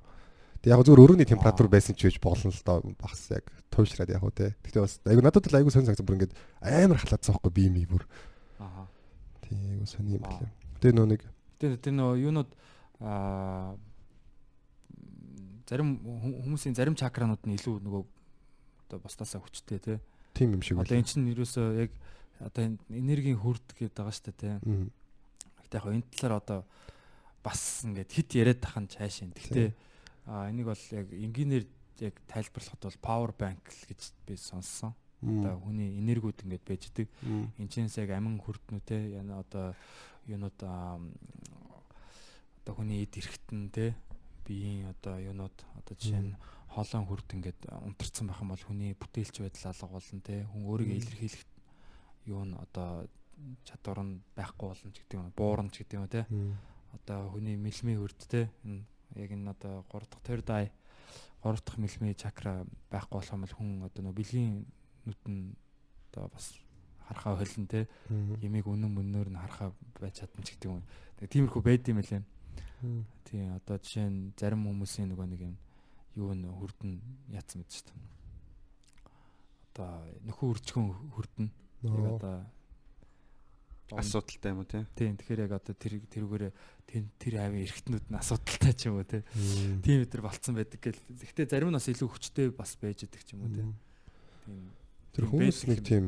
Speaker 4: Тэг яг зөвөр өрөөний температур байсан ч гэж болно л доо бас яг туйшраад яг уу те. Гэтэ бас айгу надад л айгу сонь санагсан бүр ингээд амар халаацсан байхгүй би ми бүр.
Speaker 5: Аа.
Speaker 4: Тийм айгу сони юм байна. Тэгээ нөө нэг
Speaker 5: Тэр тэр нөө юунууд аа зарим хүмүүсийн зарим чакранууд нь илүү нөгөө одоо бусдаасаа хүчтэй тий.
Speaker 4: тим юм шиг
Speaker 5: Одоо эн чинь ерөөсөө яг одоо энэ энергийн хүрд гэдэг байгаа шүү дээ.
Speaker 4: Мм.
Speaker 5: Гэтэ яг энэ талаар одоо бас ингээд хит яриад тахын цааш юм. Гэтэ а энийг бол яг энгийнээр яг тайлбарлахад бол power bank гэж би сонссон. Одоо хүний энергиуд ингээд байждаг.
Speaker 4: Мм.
Speaker 5: Энчнээс яг амин хүрднүү те яна одоо юунууд одоо хүний эд эрхтэн те биеийн одоо юунууд одоо жишээ нь хоолойн хүрд ингээд унтарсан байх юм бол хүний бүтээлч байдал алга болно те хүн өөрийгөө илэрхийлэх юу нь одоо чадвар нь байхгүй болно ч гэдэг юм буурна ч гэдэг юм те одоо хүний мэлмийн хүрд те энэ яг энэ одоо 3 дахь third eye 3 дахь мэлмийн чакра байхгүй болох юм бол хүн одоо нөө бэлгийн нүтэн одоо бас харахаа холин те ямиг үнэн мөннөөр нь харахаа байж чадна ч гэдэг юм. Тэг тиймэрхүү байд юм лээ. Тийм одоо жишээ нь зарим хүмүүсийн нөгөө нэг юм юу н хүрдэн яатсан мэт шүү дээ. Одоо нөхөн үржихөн хүрдэн. Яг одоо
Speaker 6: Асуудалтай юм уу те?
Speaker 5: тийм тэгэхээр яг одоо тэр тэрүүгээрээ тэр хавийн эргэтнүүд нь асуудалтай ч юм уу.
Speaker 4: Мм.
Speaker 5: Тийм өдр болцсон байдаг гэл. Гэхдээ зарим нь бас илүү хүчтэй бас байж идэг ч юм уу.
Speaker 4: Мм.
Speaker 5: Тийм.
Speaker 4: Тэр хүмүүс нэг тийм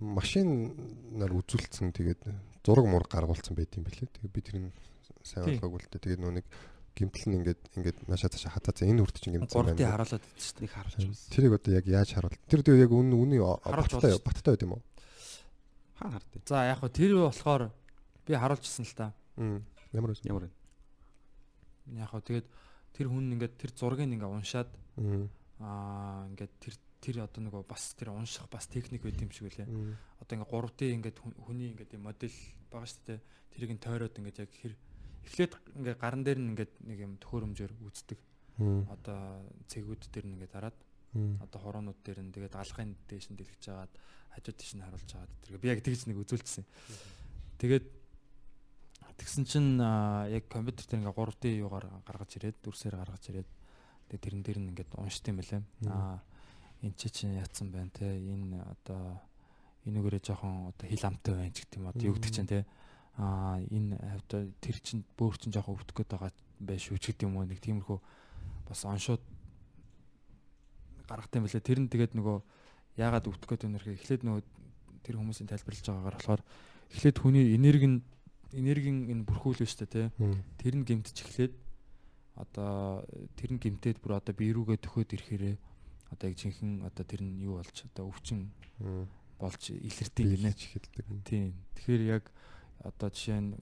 Speaker 4: машинаар үзүүлсэн тэгээд зураг мураг гаргуулсан байт юм билээ. Тэгээд би тэр нь сайн
Speaker 5: Тийм.
Speaker 4: ойлгоогүй л дээ. Тэгээд нөө нэг гимтэл нь ингээд ингээд наашаа цаашаа хатаа за энэ үрд чинь гимтэл
Speaker 5: Гуравтыг харуулад идсэн шүү дээ.
Speaker 6: Нэг харуулж байсан.
Speaker 4: Тэрийг одоо яг яаж харуул? Тэр дээр яг үнийн
Speaker 5: Харуулж
Speaker 4: баттай баттай байд юм уу?
Speaker 6: Хаана хардыг?
Speaker 5: За яг хөө тэр болохоор би харуулжсэн л та.
Speaker 4: Ямар вэ?
Speaker 6: Ямар вэ?
Speaker 5: Яг хөө тэгээд тэр хүн ингээд тэр зургийг ингээ уншаад аа ингээд тэр тэр одоо нөгөө бас тэр унших бас техник байт юм шиг үлээ. Одоо ингээ 3D ингээд хүн- хүний ингээд юм модель байгаа шүү дээ. Тэрийг нь тойроод ингээд яг хэр эхлээд ингээ гаран дээр нь ингээд нэг юм төхөөрөмжөөр үздэг. Одоо цэгүүд дээр нь ингээд дараад
Speaker 4: Мм.
Speaker 5: Одоо хороонууд дээр нь тэгээд алгын дээш нь дэлгэж жагаад хажууд тийш нь харуулж жагаад тэргээ. Би яг тэгж нэг үзүүлчихсэн. Тэгээд тэгсэн чинь яг компьютер дээр ингээ 3D юугаар гаргаж ирээд дүрсээр гаргаж ирээд тэгээд тэрэн дээр нь ингээд уншд юм байлаа. Аа энэ чи чинь яатсан байна те? Энэ одоо энүүгээрээ жоохон одоо хил амтай байна ч гэдэг юм одоо юу гэдэг чинь те? Аа энэ одоо тэр чинь бөөр чинь жоохон өвдөх гээд байгаа байх шүү ч гэдэг юм уу? Нэг тиймэрхүү бас оншууд гаргах юм байлаа. Тэр нь тэгээд нөгөө яагаад өвдөх гээд байна гэхээр эхлээд нөгөө тэр хүмүүсийн тайлбарлаж байгаагаар болохоор эхлээд хүний энерги нь энергийн энэ бүрхүүл шүү дээ тий. Тэр нь гимтэж эхлээд одоо тэр нь гимтээд бүр одоо би рүүгээ төхөөд ирэхээрээ одоо яг жинхэнэ одоо тэр нь юу болж одоо өвчин болж илэрдэг гинэ.
Speaker 4: Биелж эхэлдэг.
Speaker 5: Тийм. Тэгэхээр яг одоо жишээ нь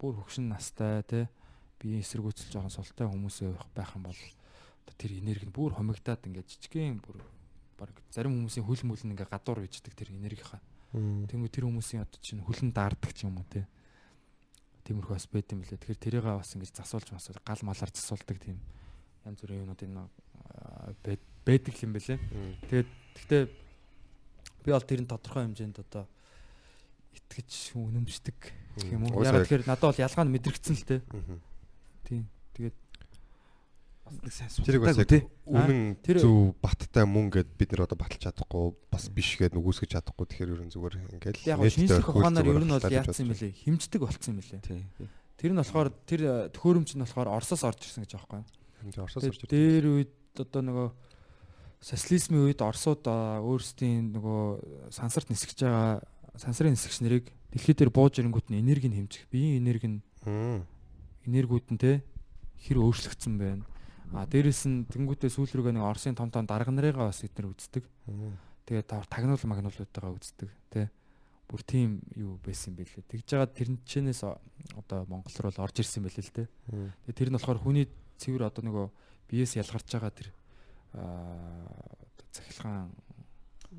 Speaker 5: бүр хөгшин настай тий биеийн эсэргүүцэл жоохон султай хүмүүс байх юм бол тэр энерги нь бүр хомигдаад ингээд жижигхэн бүр баг зарим хүмүүсийн хөл мүл нь ингээд гадуур үйждэг тэр энергийнхаа. Тэнгүү тэр хүмүүсийн одоо чинь хөлн даардаг ч юм уу тий. Тиймэрхүү бас байт юм лээ. Тэгэхээр тэрийг бас ингэж засуулж масуул гал малаар засуулдаг тийм янз бүрийн юмнууд энэ байдаг юм бэлээ. Тэгээд гэхдээ би бол тэр нь тодорхой хэмжээнд одоо итгэж үнэмшдэг юм уу. Яг тэгэхээр надад бол ялгаа нь мэдрэгдсэн л те. Тийм.
Speaker 6: Бас нэг сайн судалдаг
Speaker 4: яг үнэн зөв баттай мөн гэд бид нар одоо баталж чадахгүй бас биш гэд нүгүйсгэж чадахгүй тэгэхээр ерөн зүгээр ингээл
Speaker 5: яг шинжлэх ухаанаар ер нь бол яатсан юм бэлээ. Химждэг болцсон юм бэлээ.
Speaker 6: Тий.
Speaker 5: Тэр нь болохоор тэр э, төхөөрөмж нь болохоор Оросоос орж ирсэн гэж
Speaker 4: байна. Тэгээ Оросоос орж ирсэн.
Speaker 5: дээр үед одоо нөгөө социализмын үед Оросууд өөрсдийн нөгөө сансарт нисгэж байгаа сансрын нисгч нарыг дэлхий дээр бууж ирэнгүүт нь энерги нь хэмжих, биеийн энерги нь
Speaker 4: Мм.
Speaker 5: энергиуд нь те хэр өөрчлөгдсөн байна. А дээрэс нь тэнгуүтээ сүүл рүүгээ нэг Оросын том том дарга нарыгаа бас эднэр үздэг. Тэгээд тав тагнуул магнуулуудтайгаа үздэг те. Бүр тийм юу байсан юм бэлээ. Тэгж жагаад тэрнчнээс одоо Монгол руу л орж ирсэн байлээ л.
Speaker 4: Мм.
Speaker 5: Тэгээд тэр нь болохоор хүний цэвэр одоо нөгөө биеэс ялгарч байгаа тэр аа цахилгаан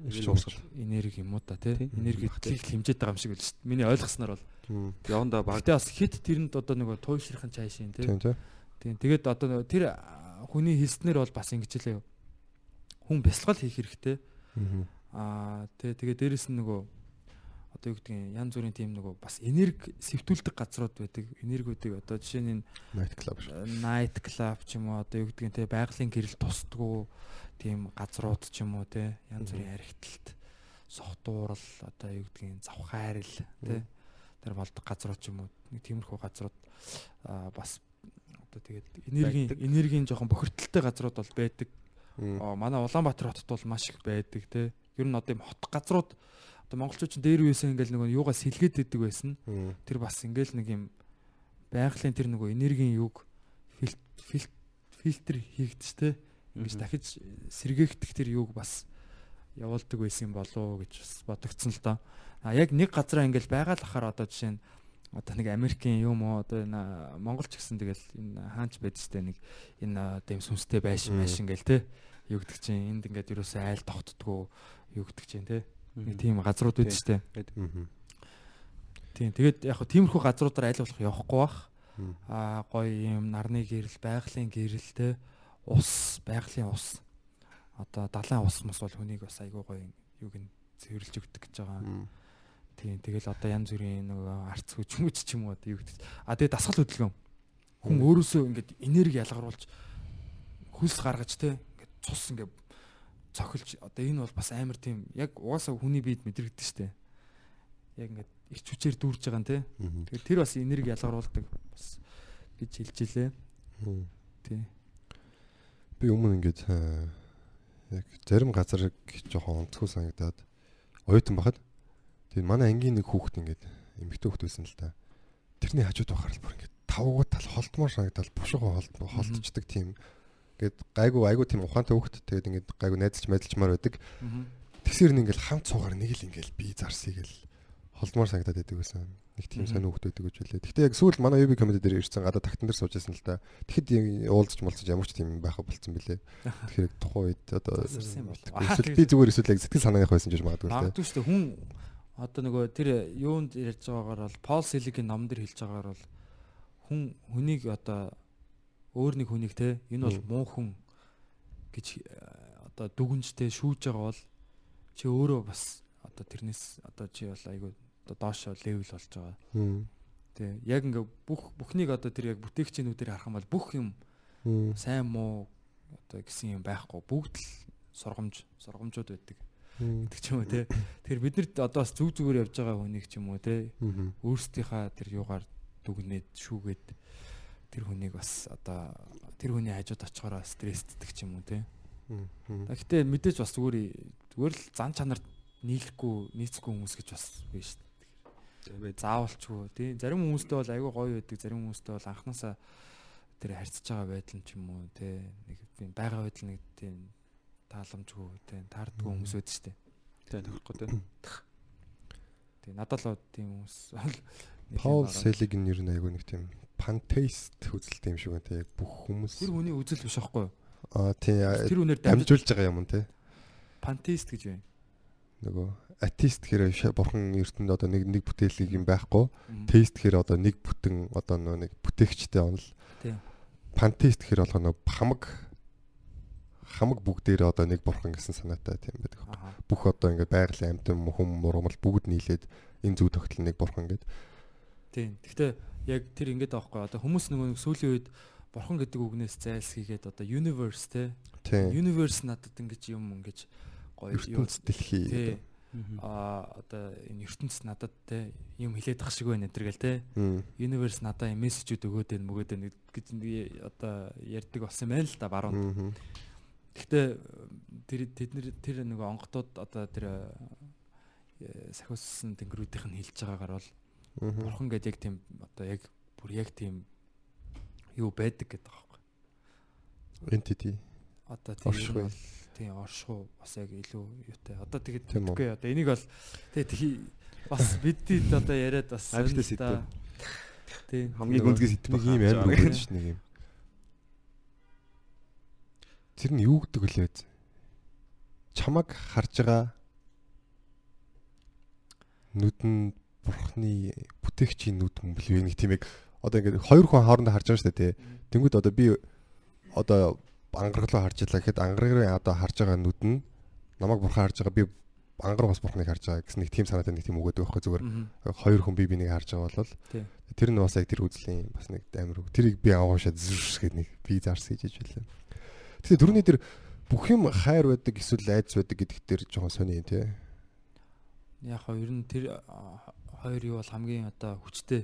Speaker 4: Ирч уусгал.
Speaker 5: энерги юм уу та те.
Speaker 6: Тийм.
Speaker 5: Энерги хөлийг хэмжээд байгаа юм шиг байл шүү дээ. Миний ойлгосноор бол.
Speaker 6: Яванда баг
Speaker 5: Багтаа бас хит тэрэнд одоо нөгөө туйлширхан цаашийн те.
Speaker 4: Тийм.
Speaker 5: Тэгээд одоо тэр хүний хэлснээр бол бас ингэж лээ. Хүн бясалгал хийх хэрэгтэй. Аа тий тэгээд дээрэс нь нөгөө одоо юу гэдгийг янз бүрийн тийм нөгөө бас энерги сэвтүүлдэг газрууд байдаг. Энергиудыг одоо жишээ нь
Speaker 4: Night club
Speaker 5: night club ч юм уу одоо юу гэдгийг те байгалийн гэрэл тусдгүү тийм газрууд ч юм уу те янз бүрийн архитэлт согтуурал одоо юу гэдгийг завхаарл те тэр болдог газрууд ч юм уу нэг тиймэрхүү газрууд бас одоо тэгээд энергийн энергийн жоохон бохирдолтой газрууд бол байдаг. Манай Улаанбаатар хотод бол маш их байдаг те. Ер нь одоо юм хот газрууд одоо монголчууд ч дээр үеэсээ ингээл нөгөө юугаа сэлгээд идэг байсан тэр бас ингээл нэг юм байгалийн тэр нөгөө энергийн юг фильтр хийгдэж те ингэж дахиж сэргээгдэх тэр юг бас явуулдаг байсан юм болоо гэж бас бодогдсон л доо. А яг нэг газараа ингээл байгаал ахаар одоо жишээ нь одоо нэг Америкийн юм уу одоо энэ Монголч гэсэн тэгэл энэ хаач байдаг штэ нэг энэ юм сүнстэй байшин байшин гээл те. Юу гэдэг чинь энд ингээд юусоо айл тогтдгоо юу гэдэг чинь те. Нэг тийм газрууд байдаг штэ. Тийм тэгээд яг хөө тиймэрхүү газруудаар аль болох явахгүй бах. Аа гоё юм нарны гэрэл, байгалийн гэрэлтэй ус, байгалийн ус. Одоо далайн ус мус бол хүнийг бас айгүй гоё юуг нь цэвэрлж өгдөг гэж байгаа. Тийм тэгэл одоо янз бүрийн нөгөө арц хүч мүч ч юм уу одоо юу гэдэг. А тэгээ дасгал хөдөлгөөн. Хүн өөрөөсөө ингээд энерги ялгаруулж хөлс гаргаж те ингээд цус ингээд цохилж одоо энэ бол бас амар тийм яг угаасаа хүний биед мэдрэгдэж штэ. Яг ингээд их хүчээр дүүрж байгаа нь те. Тэгэхээр тэр бас энерги ялгаруулдаг бас гэж хэлж илээ. Тий.
Speaker 4: Би өмнө ингээд аа, яг зарим газар жоохон онцгой санагдаад оюутан бахад тэгээд манай ангийн нэг хүүхэд ингээд эмэгтэй хүүхэд байсан л та. Тэрний хажууд байхаар л бүр ингээд тавгуу тал холдмоор санагдал бушууга холд холдчихдаг тийм ингээд гайгүй айгүй тийм ухаантай хөвгт тэгээд ингээд гайгүй найзалж мэдэлчмаар байдаг. Тэгсэр нь ингээл хамт суугаар нэг л ингээл би зарсыг л холдмоор санагдаад байдаг байсан. Нэг тийм сонир хөвгт байдаг гэж үлээ. Гэхдээ яг сүүл манай UB comedy дээр ирсэн гадаа тагтан дээр суужсэн л да. Тэгэхэд уулзч муулзч ямар ч тийм байха болцсон бэлээ. (laughs) Тэгэхээр тухайн үед одоо би зүгээр эсвэл яг сэтгэл санааных байсан гэж магадгүй л дээ.
Speaker 5: Магадгүй шүү дээ хүн одоо нөгөө тэр юунд ярьж байгаагаар бол Пол Силигийн ном дээр хэлж байгаагаар бол хүн хүнийг одоо өөр нэг хүнийг те энэ бол муу хүн гэж э, одоо дүгнжтэй шүүж байгаа бол чи өөрөө бас одоо тэрнээс одоо чи бол айгүй одоо доошо левел болж байгаа. Тэ яг ингээ бүх бүхнийг одоо тэр яг бүтээгчнүүдээр харах юм бол бүх юм сайн муу одоо гэсэн юм байхгүй. Бүгд л сургамж сургамжууд байдаг гэдэг ч юм уу те. Тэр биднэрт одоо бас зүг зүгээр явж байгаа хүнийг ч юм уу те. Өөрсдийнхаа тэр юугаар дүгнээд шүүгээд тэр хүнийг бас одоо тэр хүний хажууд очихороо стрессддэг ч юм уу те. Гэхдээ мэдээж бас зүгээр зүгээр л зан чанарт нийлэхгүй нийцэхгүй хүмүүс гэж бас биш шүү дээ. Заавалчгүй тий. Зарим хүмүүстэй бол айгүй гоё байдаг, зарим хүмүүстэй бол анханасаа тэр харьцаж байгаа байдал ч юм уу тий. Нэг тийм байгаа байдал нэг тийм тааламжгүй тий. Таардгүй хүмүүс байдаг шүү дээ.
Speaker 6: Тий, тохирохгүй тий.
Speaker 5: Тий, надад л тийм хүмүүс
Speaker 4: Паул Селиг нь ер нь айгүй нэг тийм пантеист үзэлтэй юм шиг байна тий. Яг бүх хүмүүс
Speaker 5: Тэр хүний үзэл биш аахгүй юу?
Speaker 4: Аа тий.
Speaker 5: Тэр үнээр дамжуулж
Speaker 4: байгаа юм тий.
Speaker 5: пантеист гэж байна.
Speaker 4: Нөгөө атеист гэхээр бурхан ертөнд одоо нэг нэг бүтээлийг юм байхгүй. Теист гэхээр одоо нэг бүтэн одоо нэг бүтээгчтэй онл.
Speaker 5: Тий.
Speaker 4: Пантеист гэхээр болгоо нөгөө хамаг хамаг бүгдээр одоо нэг бурхан гэсэн санаатай тийм байдаг. Бүх одоо ингээд байгалийн амьтан хүм мурмал бүгд нийлээд энэ зүг тогтол нэг бурхан гэдэг.
Speaker 5: Тийм. Гэхдээ яг тэр ингэж аахгүй одоо хүмүүс нөгөө сүүлийн үед бурхан гэдэг үгнээс зайлсхийгээд одоо universe те
Speaker 4: Тийм.
Speaker 5: universe надад ингэж юм ингэж гоё юу
Speaker 4: ертөнц дэлхий.
Speaker 5: тий а одоо энэ ертөнц надад те юм хилээд ах шиг байна энэ гэл те universe надад юм мессежүүд өгөөд байна мөгөөд байна гэж одоо ярьдаг болсон юм байна л да баруун. Гэхдээ тэр тэд нэр тэр нэг онготууд одоо тэр э, сахиуссан тэнгэрүүдийнх нь хэлж байгаагаар бол бурхан гэдэг яг тийм одоо яг бүр яг тийм юу байдаг гэдэг байхгүй.
Speaker 4: Entity.
Speaker 5: Одоо тийм бол тийм оршихуу бас яг илүү юутай. Одоо тэгээд үгүй одоо энийг бол тэгээд бас бидд одоо яриад бас. Тийм.
Speaker 6: Хамгийн гүнзгий
Speaker 4: нэг юм гэж нэг юм. Тэр нь юу гэдэг лээ? Чамаг харж байгаа нүд нь бурхны бүтээгчийн нүд юм бэл нэг тийм яг одоо ингээд хоёр хүн хоорондоо харж байгаа шүү дээ тий. Тэнгүүд одоо би одоо ангаргалаа харж илаа гэхэд ангаргарын одоо харж байгаа нүд нь намайг бурхан харж байгаа би ангар бас бурхныг харж байгаа гэсэн нэг тийм санаатай нэг тийм өгөөд байхгүй зүгээр хоёр хүн бие бинийг харж байгаа бол тэр нь бас яг тэр үзлийн бас нэг амар үг. Тэрийг би аваашаад зүршгээд нэг би зарс гэж хэлж байлаа. Тэгээ түрүүний тэр бүх юм хайр байдаг эсвэл айдас байдаг гэдэгт тэр жоохон сони тий.
Speaker 5: Яг хоо ер нь тэр хоёр юу бол хамгийн одоо хүчтэй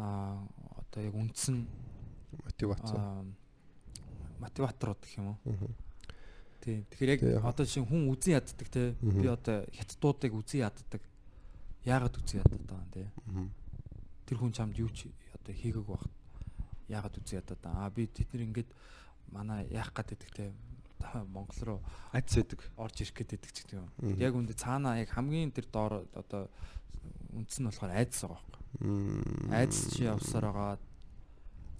Speaker 5: а одоо яг үндсэн
Speaker 4: Мотивац.
Speaker 5: мотиваторууд гэх юм уу? Тийм. Тэгэхээр яг одоо жишээ хүн үзэн яддаг те. Би одоо хятадуудыг үзэн яддаг. Яагаад үзэн яддаг таа те. Тэр хүн чамд юу ч одоо хийгээг баг. Яагаад үзэн яддаг таа. Аа би тэд нар ингээд манай яах гээд. Та Монгол руу
Speaker 6: Айц байдаг.
Speaker 5: орж ирэх гээд байдаг ч гэдэг юм. Яг үндэ цаана яг хамгийн тэр доор одоо үндс нь болохоор айдас байгаа байхгүй. Айдас чи явсаар байгаа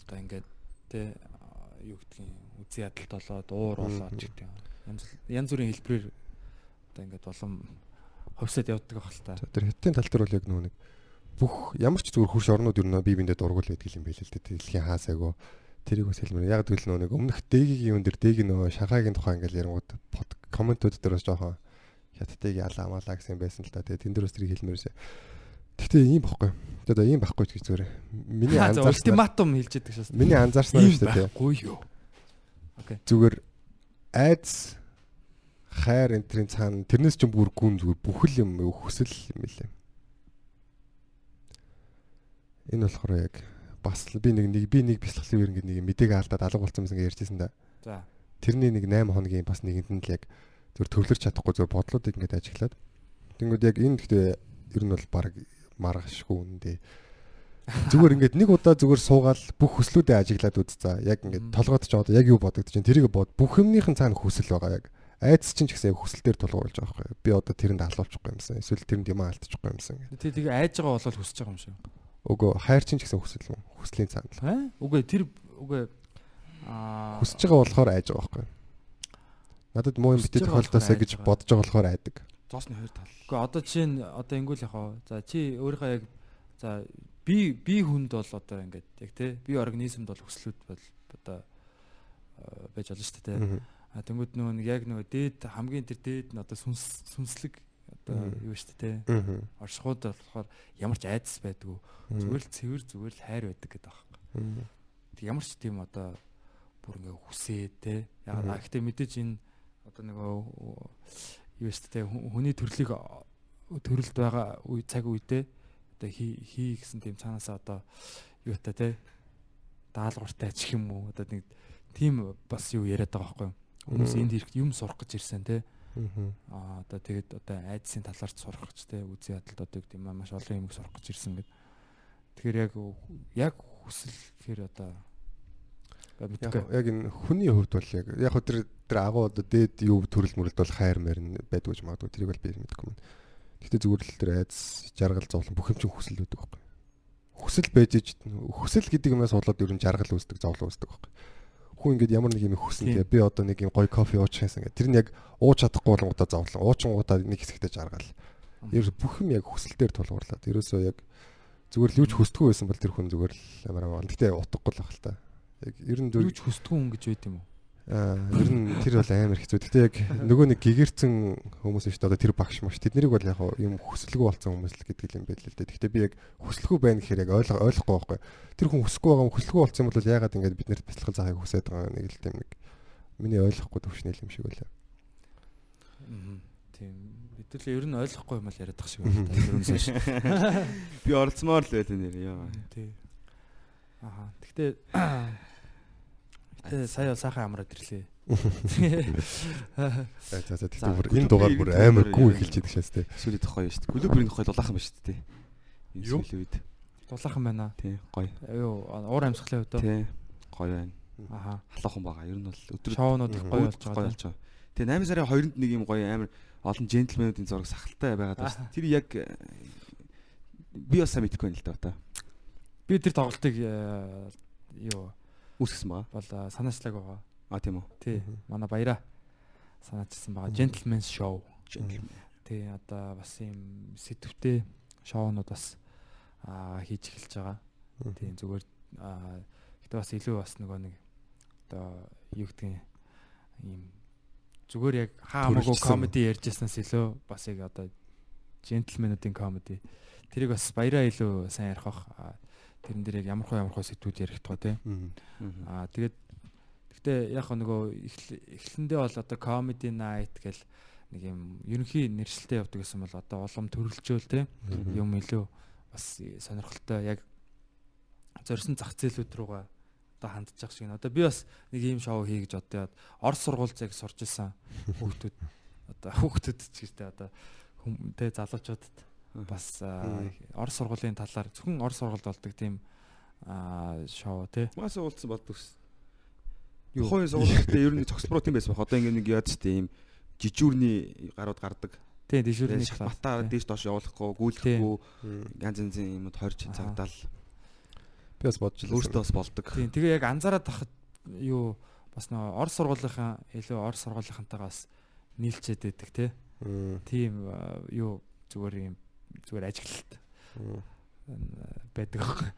Speaker 5: одоо ингээд те а, юу гэдгийг үзэн ядалт болоод уур болоод ч гэдэг юм. Янз бүрийн хэлбэрээр одоо ингээд болон ховсод явдаг байх л та.
Speaker 4: Тэр хятадын тал дээр бол яг нөгөө нэг бүх ямар ч зүгээр хурш орнууд юу нэ бие биендээ дургуул байдаг юм байл л дээ. Дэлхийн хаасайгоо тэрийг бас хэлмээр. Яг тэгвэл нөгөө нэг өмнөх дээгийн юм дээр дээг нөгөө шанхайгийн тухай ингээл ярангууд под комментууд дээр бас жоохон хятадыг ялаа малаа гэсэн байсан л да. Тэгээ тэн дээр бас тэрийг хэлмээрсэн. Гэхдээ ийм байхгүй. Одоо ийм байхгүй ч гэж зүгээр. Миний
Speaker 5: За
Speaker 4: анзаарснаар
Speaker 5: ультиматум хэлж яадаг шээс.
Speaker 4: миний анзаарснаар
Speaker 5: Ийм
Speaker 4: шүү дээ.
Speaker 5: байхгүй юу?
Speaker 4: Зүгээр айдс хайр энтрийн цаана тэрнээс ч бүр гүн зүгээр бүхэл юм хүсэл юм лээ. Энэ болохоор яг бас би нэг нэг би нэг бяцлахлын үер ингээд нэг мэдээг алдаад алга болсон юмсан гэж ярьжсэн да.
Speaker 5: За.
Speaker 4: Тэрний нэг 8 хоногийн бас нэгэнд нь л яг зүгээр төвлөрч чадахгүй зүгээр бодлуудыг ингээд ажиглаад. Тэнгүүд яг энэ гэхдээ ер нь бол баг маргашгүй үндэ. Зүгээр ингээд нэг удаа зүгээр суугаал бүх хүслүүдээ ажиглаад үз за. Яг ингээд толгойд ч одоо яг юу бодогдож чинь тэрийг бод бүх юмныхын цаана хүсэл байгаа яг. Айдас чинь ч гэсэн яг хүсэл дээр тулгуурлаж байгаа байхгүй. Би одоо тэрэнд халуулчихгүй юмсан. Эсвэл тэрэнд юм алдчихгүй юмсан гэх.
Speaker 5: Тэг тэгээ айж байгаа болол хүсэж байгаа юм шиг.
Speaker 4: Үгүй хайр чинь ч гэсэн хүсэл юм. Хүслийн цаана л.
Speaker 5: Аа? Үгүй тэр үгүй аа
Speaker 4: Хүсэж байгаа болохоор айж байгаа байхгүй. Надад муу юм битээ
Speaker 5: болохоор
Speaker 4: гэж бодож байгаа болохоор айдаг.
Speaker 6: Зоосны хоёр тал.
Speaker 5: Гэхдээ одоо чинь одоо ингүүл яхаа. За чи өөрийнхөө яг за би би хүнд бол одоо ингээд яг те би организмд бол хүслүүд бол одоо э, байж болно шүү дээ.
Speaker 4: Мгм.
Speaker 5: А тэнгууд нөгөө нэг яг нөгөө дээд хамгийн тэр дээд нь одоо сүнс сүнслэг одоо юу шүү дээ.
Speaker 4: Мгм.
Speaker 5: Оршихуд болохоор ямар ч айдас байдгүй. Зүгээр л цэвэр зүгээр л хайр байдаг гэдэг аахгүй. Тэг ямар ч тийм одоо бүр ингээ хүсээ те. Яг а гэхдээ мэдээж энэ одоо нөгөө юу шүү дээ хүн- хүний төрлийг о- төрөлд байгаа үе цаг үедээ одоо хий гэсэн тийм цаанаасаа одоо юу та те даалгавартай ачих юм уу одоо нэг тийм бас юу яриад байгаа байхгүй юу. Хүмүүс энд юм сурах гэж ирсэн те.
Speaker 4: Мгм.
Speaker 5: Аа одоо тэгээд одоо айдсын талаар сурах гэж те үзий ядалд одоо гэдэг юм маш олон юм сурах гэж ирсэн гэд. Тэгэхээр яг яг хүсэл гэхээр одоо
Speaker 4: Яг энэ хүний хувьд бол яг яг хөө тэр тэр агуу одоо дээд юу төрөл мөрөлд бол хайр мэр нь байдгүй ч магадгүй тэрийг бол би мэдэхгүй юм. Гэхдээ зүгээр л тэр айдас жаргал зовлон бүх юм чинь хүсэл үүдэх байхгүй. Хүсэл байж ич хүсэл гэдэг юмээс болоод ер нь жаргал үүсдэг зовлон үүсдэг байхгүй. Хүн ингээд ямар нэг юм хүснэ тэгээ би одоо нэг юм гоё кофе уучих юмсан гэх. Тэр нь яг ууж чадахгүй болгонгуудаа зовлон. Уучингуудаа нэг хэсэгтээ жаргал. Ерөөс бүх юм яг хүсэл дээр тулгуурлаад. Ерөөсөө яг зүгээр л юу ч хүсдэггүй байсан бол тэр хүн зүгээр л амар аа. Гэтэ утгагүй л байх л та. Яг ер нь зүгээр
Speaker 5: ч хүсдэггүй хүн гэж байд юм уу?
Speaker 4: Аа, (coughs) ер нь тэр бол амар хэцүү. Гэтэ яг нөгөө нэг гэгэрцэн хүмүүс шүү дээ. Одоо тэр багш маш тэднийг бол яг юм хүсэлгүй болсон хүмүүс л гэдэг юм байл л дээ. Гэтэ би яг хүсэлгүй байна гэхээр яг ойлгох ойлгохгүй байхгүй. Тэр хүн хүсэхгүй байгаа юм хүсэлгүй болсон юм бол яагаад ингэж бид нарт бяцлах заахыг хүсээд байгаа нэг л тийм нэг миний ойлгохгүй төвшнөл юм шиг байлаа.
Speaker 5: Тийм. Хэдүүлээ ер нь ойлгохгүй юм л яриад тах шиг байна. (laughs) Ерөнхийдөө шүү.
Speaker 6: Би оролцмоор л байл нэр яа.
Speaker 5: Тий. Аха. Гэхдээ (coughs) Гэтэ сая сайхан амраад ирлээ.
Speaker 4: За за за тэгтээ бүр энэ дугаар бүр амар гүн эхэлж идэг шээс тээ.
Speaker 6: Сүүлийн тохой шүү дээ. Глоберийн тохой дулаахан ба шүү дээ. Энэ
Speaker 5: Юу?
Speaker 6: сүүлийн үед.
Speaker 5: Дулаахан байна.
Speaker 6: Тий, гоё.
Speaker 5: Юу уур амьсгалын хувьд
Speaker 6: Тий. Гоё байна.
Speaker 5: аха.
Speaker 6: Халуухан байгаа. Ер нь бол өдөр
Speaker 5: Шоунууд их гоё болж
Speaker 6: гоё
Speaker 5: байгаа.
Speaker 6: болж байгаа. Тэгээ 8 сарын 2-нд нэг юм гоё амар олон джентльменуудын зураг сахалтай байгаад байна. Тэр яг э, би бас сайн мэдэхгүй байна л да.
Speaker 5: Би тэр тоглолтыг э, юу
Speaker 6: Үүсгэсэн байгаа.
Speaker 5: бол санаачлаг байгаа.
Speaker 6: А тийм үү.
Speaker 5: Тий. Манай баяра санаачсан байгаа. Gentleman's show.
Speaker 6: Gentleman.
Speaker 5: Тий одоо бас юм сэтвтэй шоунууд бас хийж эхэлж байгаа. Тийм зүгээр гэтээ бас илүү бас нөгөө нэг одоо юу гэдгийг ийм зүгээр яг хаа хамаагүй
Speaker 4: Төрөлжсөн.
Speaker 5: комеди ярьжсанаас илүү бас яг одоо джентльменуудын комеди тэрийг бас баяраа илүү сайн ярих бах тэрэн дээр яг ямар хөө ямар хөө сэдвүүд ярих тоо тий аа тэгээд гэхдээ яг нөгөө эхл- эхлэндээ бол одоо comedy night гэл нэг юм ерөнхий нэршилтэй явдаг гэсэн бол одоо улам төрөлжөөл тий. Юм илүү бас сонирхолтой яг зорьсон зах зээлүүд рүүгээ одоо хандж байгаа шиг. Нэ. Одоо би бас нэг ийм шоу хий гэж бодоод Орос сургуульд яг сурч исэн (laughs) хүүхдүүд одоо хүүхдүүд ч гэдэг одоо хүмтэй залуучуудад бас аа, Орос сургуулийн талаар зөвхөн Орос сургуульд болдог тийм аа, шоу тий.
Speaker 6: Маас уулзсан болдог ус.
Speaker 5: Юу?
Speaker 6: Хойно суулгахтай ер нь цогцбруу тийм байсан баг. Одоо ингэ нэг яад штэ ийм жижүүрний гарууд гардаг.
Speaker 5: Тий, дэшүүрний
Speaker 6: Тэгээ
Speaker 5: класс.
Speaker 6: шахматаа
Speaker 5: тий.
Speaker 6: дээш доош явуулахгүй, гүйлэхгүй янз янзын юмуд хорж
Speaker 5: Аха.
Speaker 6: цагдал
Speaker 4: Би бас бодож илсэн.
Speaker 6: өөртөө бас болдог.
Speaker 5: Тийм. Тэгээ яг анзаараад тахад юу бас нөө Орос сургуулийнхаа илүү Орос сургуулийнхантайгаас нийлчээд байдаг тий. Тийм юу зүгээр юм зүгээр ажиглалт
Speaker 4: мм.
Speaker 5: байдаг аахгүй.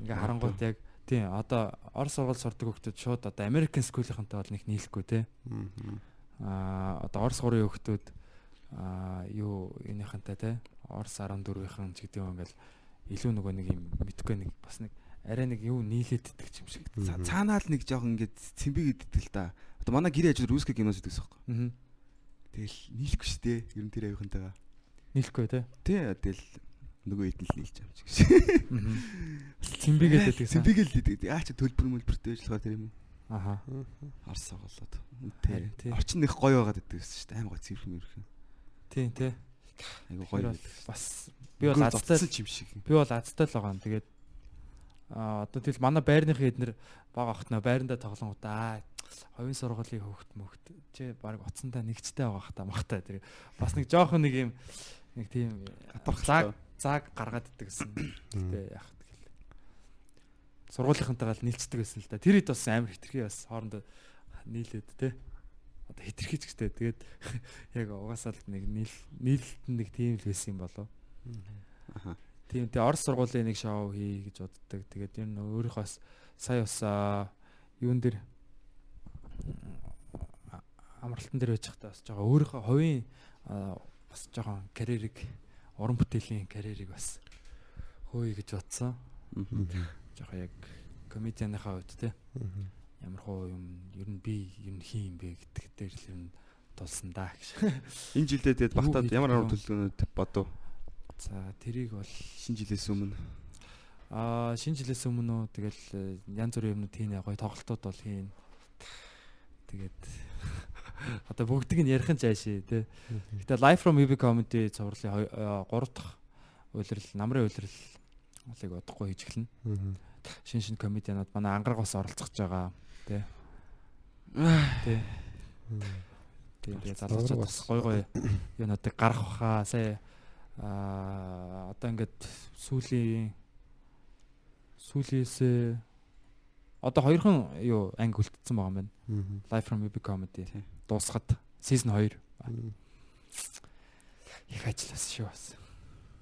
Speaker 5: Ингээ харангууд яг тийм одоо Орос сургууль сурдаг хүмүүс шууд одоо American School-ийнхантай бол нэг нийлэхгүй тий. Аа одоо Орос гурын хүмүүс аа юу энийхэнтэй тий. Орос 14-ийн ч гэдэг юм ингээл илүү нөгөө нэг юм мэдгүй нэг бас нэг арай нэг юу нийлээд идэх юм шиг.
Speaker 6: Цаанаал нэг жоохон ингэ цэмбиг иддэг л да. Одоо манай гэрээ ажил русский киноос иддэг гэсэн юм.
Speaker 5: Аа.
Speaker 6: Тэгэл нийлэхгүй шүү дээ. Ер нь тэр аюухантайгаа.
Speaker 5: Нийлэхгүй тий.
Speaker 6: Тий, тэгэл нөгөө ид л нийлж юм шиг.
Speaker 5: Аа. Цэмбигээд байдаг.
Speaker 6: Цэмбиг л иддэг. Аа чи төлбөр мөлбөртэй ажиллагаа тэр юм.
Speaker 5: Аха.
Speaker 6: Арс.
Speaker 5: Харин тий.
Speaker 6: Тий. Орчин их гоё байгаад иддэг гэсэн шүү дээ. Аймаг цэвэрхэн мэрхэн.
Speaker 5: Тий, тий.
Speaker 6: Айгу гоё.
Speaker 5: бас би бол азтай
Speaker 6: юм шиг.
Speaker 5: би бол азтай л байгаа юм. Тэгээд А одоо тэгэл манай байрныхын эднэр бага ахт нөө байрандаа тоглонгууд аа хувийн сургуулийн хөвгт мөхт чи баг утсандаа нэгчтэй байгаа хта махта тэр бас нэг жоохон нэг юм нэг тийм зааг зааг гаргаад иддэг гэсэн. (clears throat) Гэтэ яах тэгэл. Сургуулийнхантайгаа л нийлцдэг гэсэн л да. Тэр хэд бас амар хитрхи бас хоорондоо нийлээд те. Одоо хитрхи ч гэжтэй. Тэгээд (laughs) яг угаасаа л нэг нийл нийлэлт нэг тийм л байсан юм болов.
Speaker 6: Аха.
Speaker 5: Тийм тэгээ Орос сургуулийн нэг шоу хий гэж боддог. Тэгээд ер нь өөрийнхөө бас сая бас юун дээр амралтан дээр байж захтаа бас жоо өөрийнхөө хувийн бас жоохон карьерийг уран бүтээлийн карьерийг бас хөөе гэж бодсон. Жохоо яг комедианыхаа хувьд те ямар хоо юм ер нь би юм хийн юм бэ гэдэг дээр л ер нь тулсан да гэж. (laughs)
Speaker 6: Энэ жилдээ тэгээд багтаад ямар
Speaker 5: вэ?
Speaker 6: ямар төлөвлөгөөнөд бодов?
Speaker 5: За тэрийг бол
Speaker 6: Шинэ жилээс өмнө.
Speaker 5: Аа шинэ жилээс өмнө тэгэл э, янз бүрийн юмнууд хийн гоё тоглолтууд бол хийн. Тэгээд одоо бүгдийг нь ярих нь цаашээ тий. Гэтэ Live from UB comedy цувралын 3 дахь үйлрэл намрын үйлрэл олыг бодохгүй хийж эхэлнэ. Шин шин комедианууд манай ангараг бас оролцож байгаа тий. Тий. Тий тэгээ залуучууд бас гой гой юунуудыг гарах баха сая аа одоо ингээд сүүлийн сүүлээс одоо хоёрхан юу анги үлдсэн байгаа юм байна. Live from UB comedy дуусгаад season 2 их ажилласан шүү бас.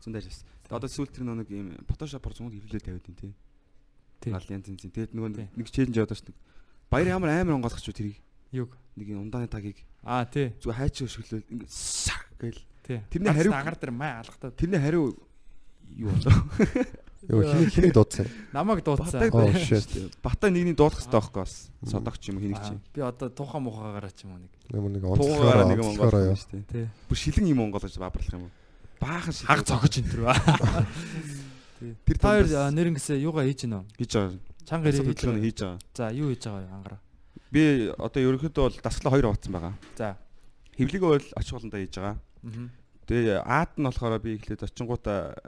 Speaker 6: Зөндөө ажилласан. Тэгээд одоо сүүлд тэр нэг юм Photoshop-ор зунд хөвлөлөө тавиад юм тий.
Speaker 5: Тий.
Speaker 6: Гал янз янз. Тэгээд нөгөө нэг- челленж яваад шүү. Баяр ямар амар онгойлгоч юу тэрийг.
Speaker 5: Юг.
Speaker 6: Нэг юм ундааны тагийг
Speaker 5: Аа тий.
Speaker 6: зүгээр хайч өшгөлөөл ингээд сак гээл. Тэрний хариу-
Speaker 5: агаар дээр маа алгатаад
Speaker 6: Тэрний хариу юу болоо? (laughs)
Speaker 4: Йоо хиний хиний дуудсан.
Speaker 5: намайг дуудсан.
Speaker 6: Бата нэгний дуудах хэрэгтэй байхгүй бас. Содогч юм уу хэнийг чи.
Speaker 5: Аа, Би одоо тухайн мухагаараа ч юм уу нэг.
Speaker 4: Нэг нэг
Speaker 6: Туугаараа
Speaker 4: онцлогоор
Speaker 6: нэг
Speaker 4: онцлогоор
Speaker 6: юм шүү дээ. Бүр шилэн юм онгойлгож баабарлах юм уу? Баахан шилэн.
Speaker 5: Хаг цогж энэ төр ба.
Speaker 6: Тэр тандас-
Speaker 5: нэрнгэсээ юугаа хийж гинөө?
Speaker 6: хийж байгаа.
Speaker 5: Чанга ирээ хийж байгаа.
Speaker 6: хийж байгаа.
Speaker 5: За юу хийж байгаа ангараа.
Speaker 6: Би одоо ерөнхийдөө бол дасгалаа хоёр хуваацсан байгаа.
Speaker 5: За.
Speaker 6: Хэвлэгээ бол очих болондоо хийж байгаа.
Speaker 5: Аа.
Speaker 6: Тэгээ аад нь болохоор би эхлээд очингуудаа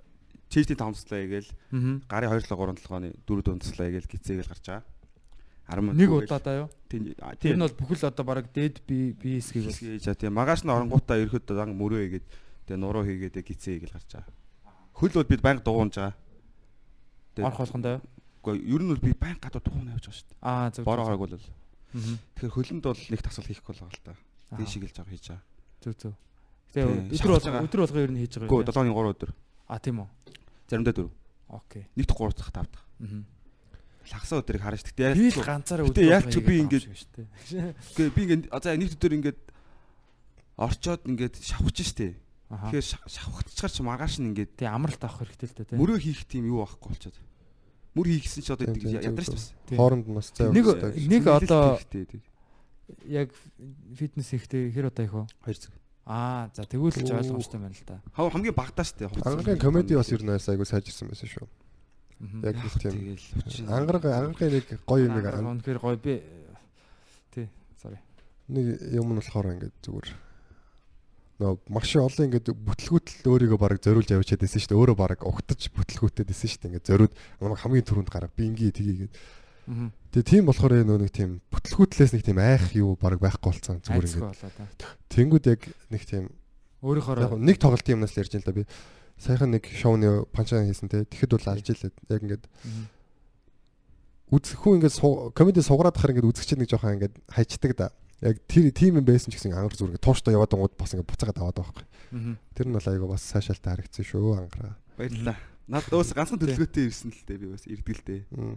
Speaker 6: чийжний тавцлаа гээл
Speaker 5: Аа.
Speaker 6: гарын 2 7 3 толгойн 4 дунцлаа гээл гизээгээл гарч байгаа. 10
Speaker 5: Нэг удаадаа юу?
Speaker 6: тийм
Speaker 5: Тэр нь бол бүхэл одоо баг дээд би биэсгийг бол
Speaker 6: хийж за тийм магаш нь оронгуудаа ерөөдөө дан мөрөө хийгээд тэгээ нуруу хийгээд гизээ хийгээл гарч байгаа. Хөл бол бид банк дугуунж байгаа. Тэгээ-
Speaker 5: орох болгондоо?
Speaker 6: Гэхдээ ер нь бол би банк гадаа дугуун явж байгаа шүү дээ.
Speaker 5: Аа зөв.
Speaker 6: Бороо хараг бол. Тэгэхээр хөлөнд бол нэг тасгал хийхгүй л байгаа л та. Дээшиг л жоо хийж байгаа.
Speaker 5: Зөв зөв. Тэгээ өдөр бол
Speaker 6: байгаа.
Speaker 5: өдөр болго ер нь хийж байгаа.
Speaker 6: Гэхдээ
Speaker 5: юм.
Speaker 6: 7-ны 3 өдөр.
Speaker 5: А тийм үү.
Speaker 6: Заримдаа 4.
Speaker 5: Окей.
Speaker 6: Нэг дэх 3 дахь тавдаг.
Speaker 5: Аа.
Speaker 6: Лагсаа өдрийг харж тэгтээ
Speaker 5: Би л
Speaker 6: яриад.
Speaker 5: ганцаараа өдөр
Speaker 6: яг ч
Speaker 5: болгоо
Speaker 6: би ингээд-. Гэхдээ би ингээд за нэг өдөр ингээд орчоод ингээд шавхаж штэ. Тэгэхээр ша- шавхацчаар чи маргааш нь ингээд
Speaker 5: Тий амралт авах хэрэгтэй л дээ тий.
Speaker 6: мөрөө хийх тийм юу байхгүй болчиход. Мөр хийгсэн чи одоо ядарч бас.
Speaker 4: Хооронд нас зай
Speaker 5: Нэг
Speaker 4: өгсөй.
Speaker 5: нэг одоо яг фитнес хийхдээ хэр удаа их вэ?
Speaker 6: хоёр цаг.
Speaker 5: Аа за тэгвэл ч ойлгомжтой байна л да.
Speaker 6: Хав хамгийн багтаа штэ.
Speaker 4: Ангаргийн комеди бас ер нь айгу сайжирсан байсан шүү. Яг нэг тийм ангараг ангаргийн нэг гоё юм нэг
Speaker 5: Үнэхээр гоё би тий sorry.
Speaker 4: нэг юм нь болохоор ингээд зүгээр нөө маш олон ингээд бүтлгүүтэл өөрийгөө бараг зориулж явчихад байсан шүү дээ. Өөрөө бараг угтаж бүтлгүүтэд байсан шүү дээ. Ингээд зориуд намайг хамгийн түрүүнд гараа би ингээ тгийгээд.
Speaker 5: Аа.
Speaker 4: Тэгээ тийм болохоор нөө нэг тийм бүтлгүүтлээс нэг тийм айх юу бараг байхгүй болцсон зүгээр ингээд. Тэнгүүд яг нэг тийм
Speaker 5: Өөрийнхөө
Speaker 4: нэг тоглолтын юмнаас ярьж байна л да би. Саяхан нэг шоуны панчаа хийсэн те. Тэгэхэд бол алж илээд яг ингээд үзэхүү ингээд комеди сугараад хахаар ингээд үзэгчид нэг жоохон ингээд хайчдаг да. Яг тэр тийм юм байсан ч гэсэн ангар зүрэг тууштай яваад ангууд бас ингээд буцаагаад аваад байгаа байхгүй. Тэр нь бол айгаа бас сайшаалтай харагдсан шүү ангараа.
Speaker 6: Баярлалаа. Наад өөс ганцхан төлөвлөгөөтэй ирсэн л дээ би бас ирдгэлтэй.
Speaker 4: Мм.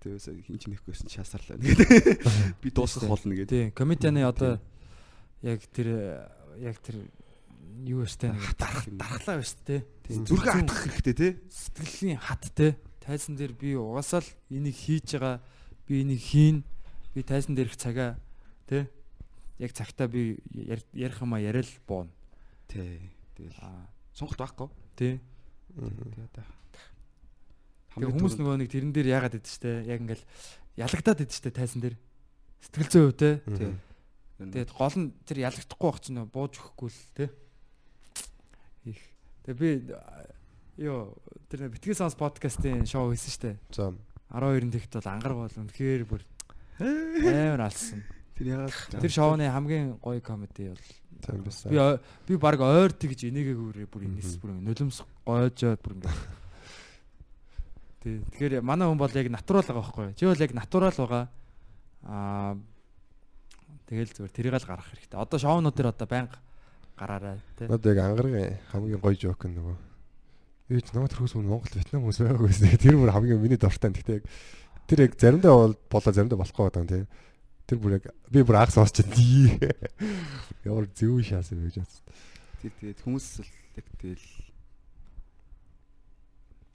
Speaker 6: Тэгээс хин ч нэхгүйсэн шаасарлаа нэгэд. (laughs) Би дуусгах болно гэдэг.
Speaker 5: тий комедианы одоо яг тэр яг тэр юу штэ нэг дарах байна штэ тий.
Speaker 6: Зүрхээ хатгах хэрэгтэй тий.
Speaker 5: Сэтгэлийн хат те тайзан дээр би угаасаа л энийг хийж байгаа би энийг хийн би тайзан дээрх цагаа те яг цагтаа би яр- ярих юм а яриад бууна
Speaker 6: Тий. Тэгэл
Speaker 5: аа
Speaker 6: сонголт байхгүй.
Speaker 5: тий
Speaker 4: Мм.
Speaker 6: Тэгээ
Speaker 5: хүмүүс нөгөө нэг тэрэн дээр яагаад идэв штэ? Яг ингээл ялагдаад идэв штэ тайзан дээр. Сэтгэл зүйн хөв те. Тэгээд гол нь тэр ялагдахгүй байх чинь бууж өгөхгүй л те. Их. Тэгээ би а, ёо тэр битгий сонс подкастын шоу хийсэн штэ.
Speaker 4: За.
Speaker 5: 12-нд ихт бол ангар бол үнэхээр бүр (laughs) амар алсан.
Speaker 6: Тэр яагаад?
Speaker 5: Тэр шоуны хамгийн гоё комеди бол би ой- би баг ойр тэгж энийгээгүүрээ бүр энэс бүр нулимс гойжоод бүр ингэ. Тий. Тэгэхээр манай хүн бол яг натурал байгаа байхгүй юу? Чи бол яг натурал байгаа. Аа тэгэл зүгээр тэрийг л гаргах хэрэгтэй. Одоо шоунууд дээр одоо байнга гараарай тий.
Speaker 4: Надад яг ангаргийн хамгийн гоё жок нь нөгөө Ээ ч намайг тэрхүүс мөн Монгол Вьетнам хүмүүс байгаагүй гэсэн. (laughs) Тэр бүр хамгийн миний дуртай. Гэхдээ яг тэр яг заримдаа бол болоо заримдаа болохгүй байгаа юм тий. Тэр бүр яг би бүр анх сонсч тий. (laughs) Ямар зөв шаас юм гэж бодсон.
Speaker 6: тэр тэгээд хүмүүс л яг тэгэл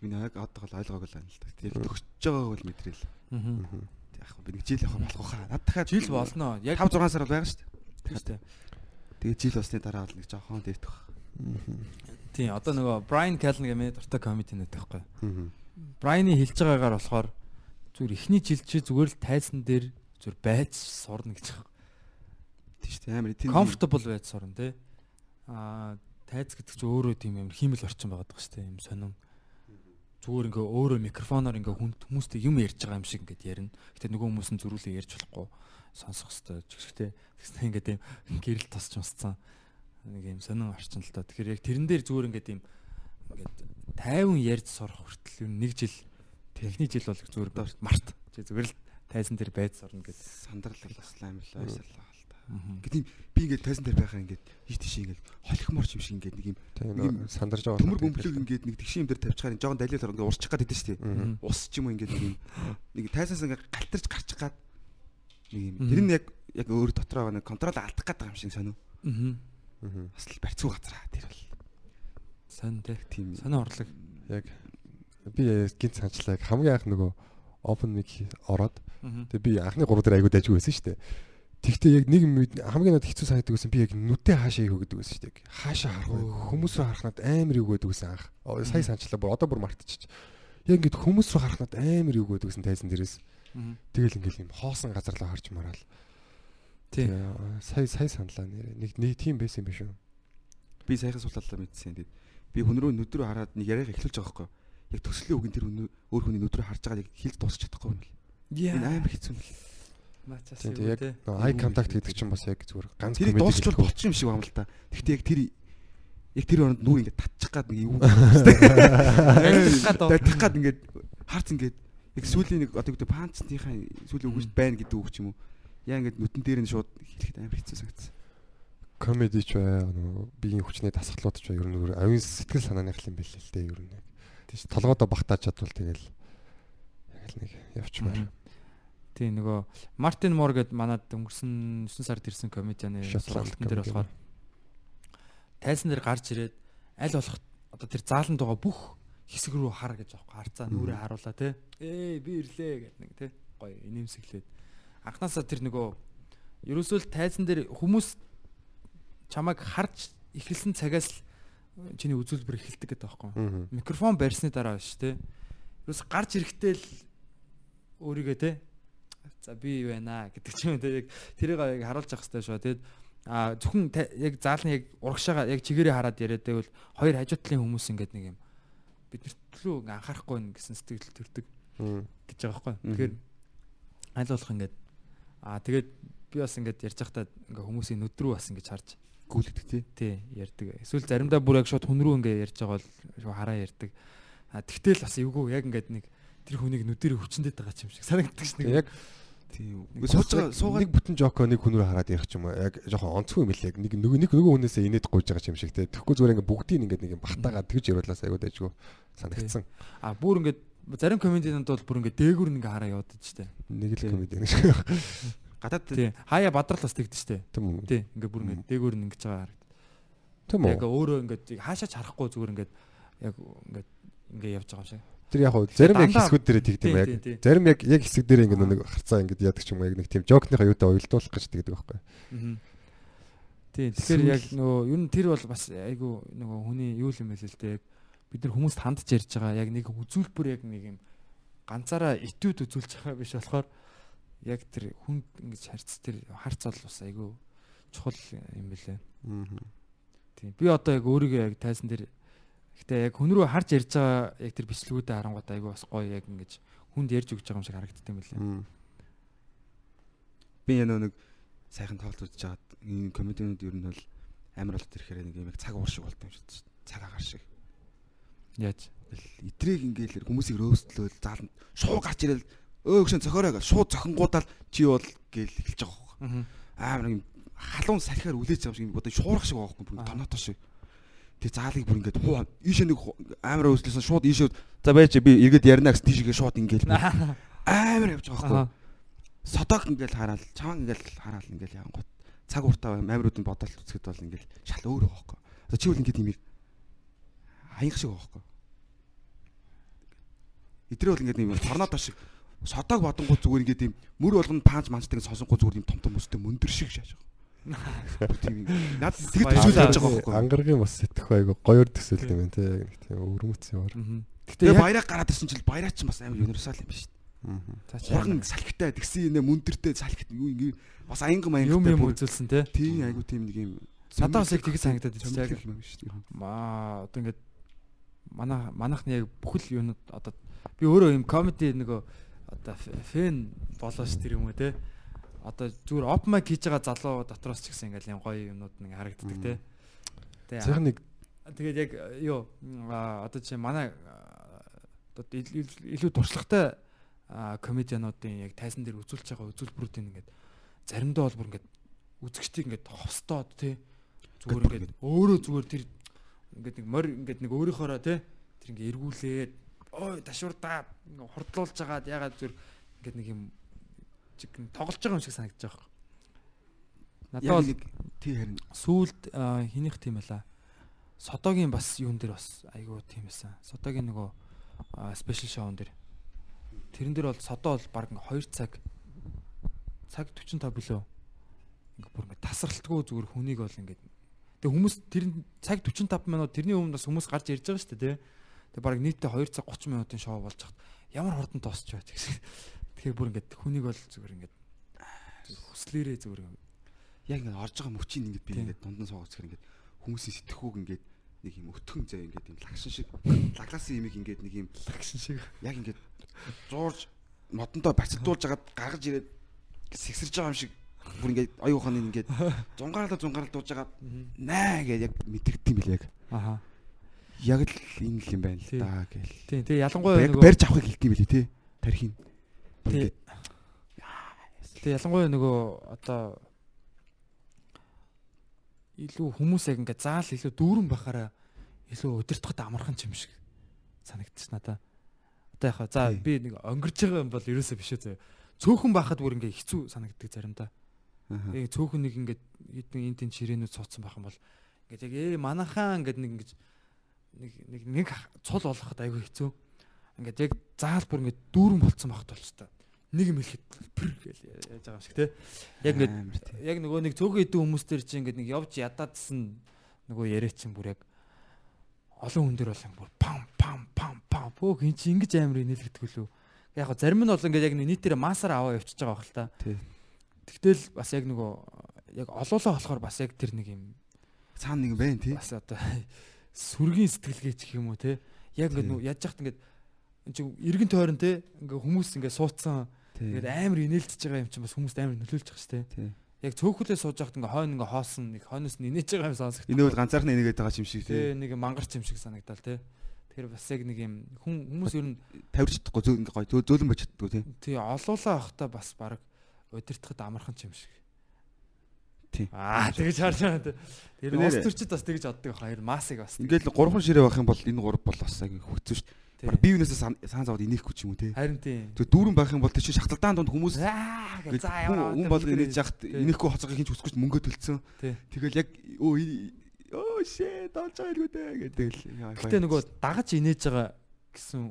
Speaker 6: би нэг одоогоо л ойлгоогүй л байна л да. Тэр төгсөж байгааг бол мэдрэл.
Speaker 5: Аа.
Speaker 6: Яг би нэг жил явах болох хаа. Над дахиад
Speaker 5: Жил болно. Яг
Speaker 6: 5 6 сар бол байгаа шүү дээ. Тэгээд жил болсны дараа бол нэг жоохон дээдэх.
Speaker 5: Тийм одоо нөгөө Brian Callen гэмээ дуртай комединууд байхгүй.
Speaker 4: Аа.
Speaker 5: Brian-ы хэлж байгаагаар болохоор зүгээр ихний жил чи зүгээр л тайзан дээр зүгээр байж сурна гэж байна.
Speaker 6: Тийм шүү дээ. Амар тийм
Speaker 5: Comfortable байж сурна тий. Аа тайз гэдэг чинь өөрөө тийм амар хиймэл орчин байгаад байгаа шүү дээ. Юм сонин. Зүгээр ингээ өөрөө микрофоноор ингээ хүмүүстэй юм ярьж байгаа юм шиг ингээ ярина. Гэтэ нөгөө хүмүүс нь зөрүүлээ ярьж болохгүй сонсох хэвээр жигштэй. Тэгснэ ингээ тийм гэрэл тосч мсцсан. Нэг юм сонин орчин л та. Тэгэхээр яг тэрэн дээр зүгээр ингээ тийм ингээд тайван ярьж сурах хүртэл нь нэг жил техник жил бол зүгээр март. Чи зүгээр л тайзан дээр байж сурна гэдэг.
Speaker 6: сандарлал бас амар л ойсарлаа л та.
Speaker 5: Аа.
Speaker 6: Гэт юм би ингээд тайзан дээр байхаа ингээд иш тийш ингээд холихморч юм шиг ингээд нэг юм Нэг юм
Speaker 4: сандарж байгаа.
Speaker 6: төмөр бөмбөлөг ингээд нэг тэгшин юм дээр тавьчихаар жоохон далиал орно ингээд урчих гээд идэв шүү дээ.
Speaker 4: Аа.
Speaker 6: Ус ч юм уу ингээд нэг юм нэг тайсаас ингээд галтарч гарчих гад нэг юм тэр нь яг яг өөр дотроо нэг контрол алдах гэдэг юм шиг сонио.
Speaker 5: Аа.
Speaker 4: Аа.
Speaker 6: Бас л барьцгүй газар тэр бол
Speaker 5: Сон тий.
Speaker 6: тийм
Speaker 5: Сонио орлог.
Speaker 4: Яг би гинт санчлаа. Яг хамгийн анх нөгөө open mic ороод
Speaker 5: Аа.
Speaker 4: Тэгээ би анхны 3 дээр айгуу дайггүй байсан шүү дээ. Тэгтээ яг нэг юм хамгийн надад хэцүү санагддаг байсан би яг нүдээ хаашаа юу гэдэг байсан шүү дээ. Хаашаа харах? Хүмүүс рүү харах надад амар юу гэдэг байсан анх. Сая санчлаа бүр одоо бүр мартчих. Яг ингээд хүмүүс рүү харах надад амар юу гэдэг байсан тайзан дээрээс. Тэгэл ингээд юм хоосон газар руу харж мараал.
Speaker 5: Тий.
Speaker 4: Сая сая саналаа. Нэг нэг тийм байсан юм биш үү?
Speaker 6: би саяхан суулалаа мэдсэн. Тэгээд би хүн рүү нүд рүү хараад нэг яриага эхлүүлж байгаа байхгүй. Яг төслийн үг нь тэр өөр хүний нүд рүү харж байгаа яг хэлж дуусч чадахгүй юм л. Энэ амар хэцүү юм л.
Speaker 5: Мачаас
Speaker 4: Тийм
Speaker 5: юу
Speaker 4: тийм яг
Speaker 5: тий.
Speaker 4: нөө eye contact гэдэг чинь бас яг зүгээр ганц
Speaker 6: Тэрийг
Speaker 4: comedy
Speaker 6: дуусчвал болчих юм шиг байна л та. Гэхдээ яг тэр яг тэр оронд нүг ингээд татчих гад нэг (laughs)
Speaker 5: оо.
Speaker 6: татчих гад ингээд харц ингээд яг сүүлийн нэг одоо гэдэг панцныхаа сүүлийн үгс байна гэдэг үг ч юм уу. Яа ингээд нүтэн дээр нь шууд хэлэхэд амар хэцүү санагдсан.
Speaker 4: comedy ч бай нөгөө биеийн хүчний дасгалууд ч бай ер нь авийн сэтгэл санааных юм бэлээ л дээ ер нь. Тийм ш толгойдоо багтааж чадвал тэгэл яг л нэг явчмаар.
Speaker 5: Тийм нөгөө Мартин Мор гэд манад өнгөрсөн 9 сард ирсэн комедианы сургалтын дээр болохоор тайзан дээр гарч ирээд аль болох одоо тэр зааланд байгаа бүх хэсэг рүү хар гэж аахгүй харцаа нүрээ харуулаа те ээ би ирлээ гэд нэг те гоё инээмсэглээд. Анхнаасаа тэр нөгөө ерөөсөө л тайзан дээр хүмүүс чамайг харж эхэлсэн цагаас л чиний үзүүлбэр эхэлдэг гэдэг байхгүй
Speaker 4: Аа.
Speaker 5: микрофон барьсны дараа ш тэ ерөөс гарч ирэхдээ л өөрийгөө те за би юу байна гэдэг ч юм те яг тэрийг яг харуулж явах хэрэгтэй шүү тэгээд а зөвхөн яг заалны яг урагшаага яг чигээрээ хараад яриад байвал хоёр хажуу талын хүмүүс ингээд нэг юм биднэрт лөө ингээ анхаарахгүй нь гэсэн сэтгэл төрдөг
Speaker 4: Аа.
Speaker 5: гэж байгаа байхгүй тэгэхээр аль болох ингээд а тэгээд би бас ингээд ярьж байхдаа ингээ хүмүүсийн нүд рүү бас ингэж харж
Speaker 6: Гүйлгдэг тий.
Speaker 5: тий ярьдаг. Эсвэл заримдаа бүр яг шууд хүн рүү ингээ ярьж байгаа бол хараа ярьдаг. А тэгтэл бас эвгүй яг ингээд нэг тэр хүнийг нүдээр хүчнэдэд байгаа ч юм шиг санагддаг ш нэг.
Speaker 4: Яг
Speaker 6: Тийм. Сууж байгаа суугаад
Speaker 4: нэг бүтэн жокоо нэг хүн рүү хараад явах ч юм уу. Яг жоохон онцгүй юм л яг нэг нэг нөгөө хүнээсээ инээд гуйж байгаа ч юм шиг те. Тэгэхгүй зүгээр ингээ бүгдийг ингээд нэг юм бахтаагаад тэгж явуулаас айгуу дайжгүй санагдсан.
Speaker 5: А бүр ингээд зарим комедианууд бол бүр ингээд дээгүр ингээ хараа яваад штэ.
Speaker 4: Нэг л
Speaker 6: Тийм.
Speaker 4: комеди нэг (laughs) шиг.
Speaker 6: гадаад
Speaker 5: Тий. Хаяа бадрал бас тэгдэж штэ. Тий. Ингээ бүр ингээд дээгүр нь ингэж байгаа харагд.
Speaker 4: Тийм
Speaker 5: Яг
Speaker 4: үү?
Speaker 5: өөрөө ингээд хаашаач харахгүй зүгээр ингээд яг ингээд ингээ явж байгаа юм шиг.
Speaker 4: Тэр яг зарим яг хэсгүүд дээр тэгдэм яг. Зарим яг яг хэсэг дээр ингээ нэг харцаа ингээ яадаг ч юм уу яг нэг тийм жокныхаа юутай уялдуулах гэж тэгдэг байхгүй.
Speaker 5: Аа. Тий. Тэгэхээр яг нөгөө ер нь тэр бол бас айгу нөгөө хүний юу юм бэ л дээ. Бид нар хүмүүст хандж ярьж байгаа яг нэг үзүүлбэр яг нэг юм ганцаараа итүүд үзүүлж байгаа биш болохоор яг тэр хүн ингэж харц тэр харц бол бас айгу чухал юм бэлээ.
Speaker 4: Аа.
Speaker 5: Тийм. Би одоо яг өөрийгөө яг тайзан дээр гэхдээ яг хүн рүү харж ярьж байгаа яг тэр бичлэгүүдээ харангуут айгу бас гоё яг ингэж хүнд ярьж өгч байгаа юм шиг харагддаг юм лээ.
Speaker 4: Мм.
Speaker 6: Би яа нэг сайхан тоглолт үзэж хагаад энэ комединууд ер нь бол амар болт ирэхээр нэг юм яг цаг уур шиг болт юм шиг. Цаг агаар шиг.
Speaker 5: Яаж?
Speaker 6: Итрэг ингээл хүмүүсийг рөөстлөөл зааланд шууд гарч ирэл өө гүшэн цохороо гэл шууд цохингуудаар чи бол гээл эхэлж байгаа байхгүй. Амар юм халуун салхиар үлээж байгаа юм шиг одоо шуурах шиг байгаа байхгүй.
Speaker 5: Аа.
Speaker 6: Тоноотой шиг. Тэг заалыг бүр ингээд хуу ийшээ нэг амар өслөсөн шууд ийшээ за байж би эргээд ярина гэсэн тийшээ шууд ингээл амар явж байгаа байхгүй.
Speaker 5: Аа.
Speaker 6: Содог ингээл хараал, чаван ингээл хараал ингээл яангууд цаг уртаа амируудын бодолт үзэхэд бол ингээл шал өөр байхгүй. Одоо чи бол ингээд имийг хаянх шиг байхгүй. Идрээ бол ингээд юм торнадо шиг содог бодонгууд зүгээр ингээд юм мөр болгоно панч манчдаг сонсонгууд зүгээр юм том том өстэй мөндөр шиг шааж байгаа. Юм. Наад тэг
Speaker 5: Баярлалаа.
Speaker 6: төсөөл явж байгаа байхгүй.
Speaker 4: Ангаргийн бас сэтгэх айгу гоёор төсөөлт юм байна те. Нэг тийм өвөрмөц.
Speaker 6: Тэгээ
Speaker 5: яг-
Speaker 6: баяраа гараад ирсэн чил баяраа ч бас амар универсал юм биш.
Speaker 5: цаа чи
Speaker 6: Хурган салхитай тэгсэн юм мөндөртэй салхит юу ингээд бас аянга маянгатай
Speaker 5: юм юм үзүүлсэн те.
Speaker 6: Тийм айгу тийм нэг юм.
Speaker 5: Надад бас яг тэгж санагдаад байна. Яг
Speaker 6: юм шүү дээ.
Speaker 5: маа одоо ингээд манай манайхны яг бүхэл юунууд одоо би өөрөө юм комеди нөгөө одоо фэн болоо ш тэр юм уу те одоо зүгээр оп майк хийж байгаа залуу дотроос ч гэсэн ингээл юм гоё юмнууд нэг харагддаг те.
Speaker 4: Цээх нэг
Speaker 5: тэгээд яг юу а, одоо чи манай а, одоо ил- ил- илүү туршлагатай комедиануудын яг тайзан дээр үзүүлж байгаа үзүүлбэрүүдийн ингээд заримдаа бол бүр ингээд үзэгчдийг ингээд ховстоод те. Зүгээр ингээд өөрөө зүгээр тэр ингээд нэг морь ингээд нэг өөрийнхоороо те тэр ингээд эргүүлээд ой ташуурдаа хурдлуулж агаад ягаад зүгээр ингээд нэг юм тоглож байгаа юм шиг санагдаж байгаа. Надад бол
Speaker 6: тий харин
Speaker 5: сүүлд а, хинийх тийм байла. Содогийн бас юун дээр бас айгүй тийм байсан. Содогийн нөгөө спешиал шоун дээр. Тэрэн дээр бол содо бол баг 2 цаг цаг 45 билүү. Ингээ бүр ингээ тасралтгүй зүгээр хүнийг бол ингээ Тэг хүмүүс тэр цаг 45 минут тэрний өмнө бас хүмүүс гарч ирж байгаа шүү дээ тий. Тэг баг нийтдээ 2 цаг 30 минутын шоу болж хат ямар хурдан дуусч бай гэсэн. Тэгэхээр бүр ингээ хүнийг бол зүгээр ингээ хүслээрээ зүгээр
Speaker 6: яг ингэ орж байгаа мөчийг ингээд би ингээд дундан суугаад зэрэг ингээд хүмүүсийн сэтгхүүг ингээд нэг юм өтгөн зай ингээд юм лагшин шиг лагласын имийг ингээд нэг юм
Speaker 5: лагшин шиг.
Speaker 6: яг ингээд зуурж модондоо бацагдуулж агаад гаргаж ирээд сэгсэрж байгаа юм шиг бүр ингээд оюу ухааны ингээд зунгаарлаа зунгаарлаа дууж агаад наа гэж яг мэдрэгдэв юм бил яг.
Speaker 5: Аха.
Speaker 6: Яг л энэ л юм байна л да гэл.
Speaker 5: Тий тэгээ ялангуяа нөгөө
Speaker 6: барьж авахыг хэлдэв юм билий те тархийн
Speaker 5: Тэгээ ялангуяа нөгөө одоо илүү хүмүүс яг ингээ заал илүү дүүрэн бахаараа илүү удирдахад амархан ч юм шиг санагдчих надаа. Одоо яхаа за би нэг өнгөрч байгаа юм бол ерөөсөө биш үү. Цөөхөн бахад бүр ингээ хэцүү санагддаг заримдаа. Яг цөөхөн нэг ингээ хэдэн энэ тэн ширээнүүд суудсан байх юм бол ингээд яг ээ манахаа ингээд нэг ингэж нэг нэг нэг цул олоход айгүй хэцүү. Ингээд яг заал бүр ингээд дүүрэн болцсон багт болч та. Нэг юм хэлэхэд пэр гэж яаж байгаа юм шиг те. Яг ингээд яг нөгөө нэг цөөхөн идэв хүмүүстэр чинь ингээд нэг явж ядаадсан нөгөө яриа чинь бүр яг олон хүн дээр бол бүр пам пам пам пам. Бөөх эн чинь ингэж амар инээлгдэг лөө. Яг го зарим нь бол ингээд яг нийтээр масаар аваа явчихж байгаа байх л та. Тэгтэл бас яг нөгөө яг олоолаа болохоор бас яг тэр нэг юм
Speaker 6: цаана нэг байна тий.
Speaker 5: бас одоо сүргийн сэтгэлгээч гэх юм уу те. Яг ингээд яаж яхад ингээд чинь эргэн тойрон те. Ингээд хүмүүс ингээд суудсан
Speaker 6: тий
Speaker 5: ингээд амар инээлдэж байгаа юм чинь бас хүмүүст амар нөлөөлж байгаа шүү
Speaker 6: тий
Speaker 5: те яг цөөхөлөө сууж яхад ингээд хойно ингээд хоосон нэг хойноос нь инээж байгаа юм сонсох
Speaker 6: энэ бол ганцаархан энийгээд байгаа юм шиг тий.
Speaker 5: нэг мангарч юм шиг санагдал те тэр бас яг нэг юм хүн хүмүүс ер нь
Speaker 6: тавьж чадахгүй зөө ингээ гоё зөө- зөөлөн байж чаддгүй тий.
Speaker 5: Тий олоолаа авахта бас баг удирдахад амархан ч юм шиг.
Speaker 6: Тий.
Speaker 5: аа тэгэж харж байгаа те тэр улс төрчид бас тэгэж оддог хоёр масыг бас
Speaker 6: ингээл гурван ширээ байх юм бол энэ гурав бол бас аяг хөцсөн шүү
Speaker 5: тий.
Speaker 6: дээ би юунаас сан цаан заваад инехгүй ч юм уу тий?
Speaker 5: Харин тий.
Speaker 6: Тэг дүүрэн байх юм бол тийч шахталдаан донд хүмүүс
Speaker 5: Аа гэж
Speaker 6: Ингээд
Speaker 5: за
Speaker 6: хүн
Speaker 5: ямар
Speaker 6: хүн бол инээж яхад инехгүй хоцогийг хинч үсгэж мөнгө төлцсөн
Speaker 5: Тий.
Speaker 6: тэгэл яг өө оо shit болж байгаа юм дээ гэдэг л
Speaker 5: Гэтэ нөгөө дагаж инээж байгаа гэсэн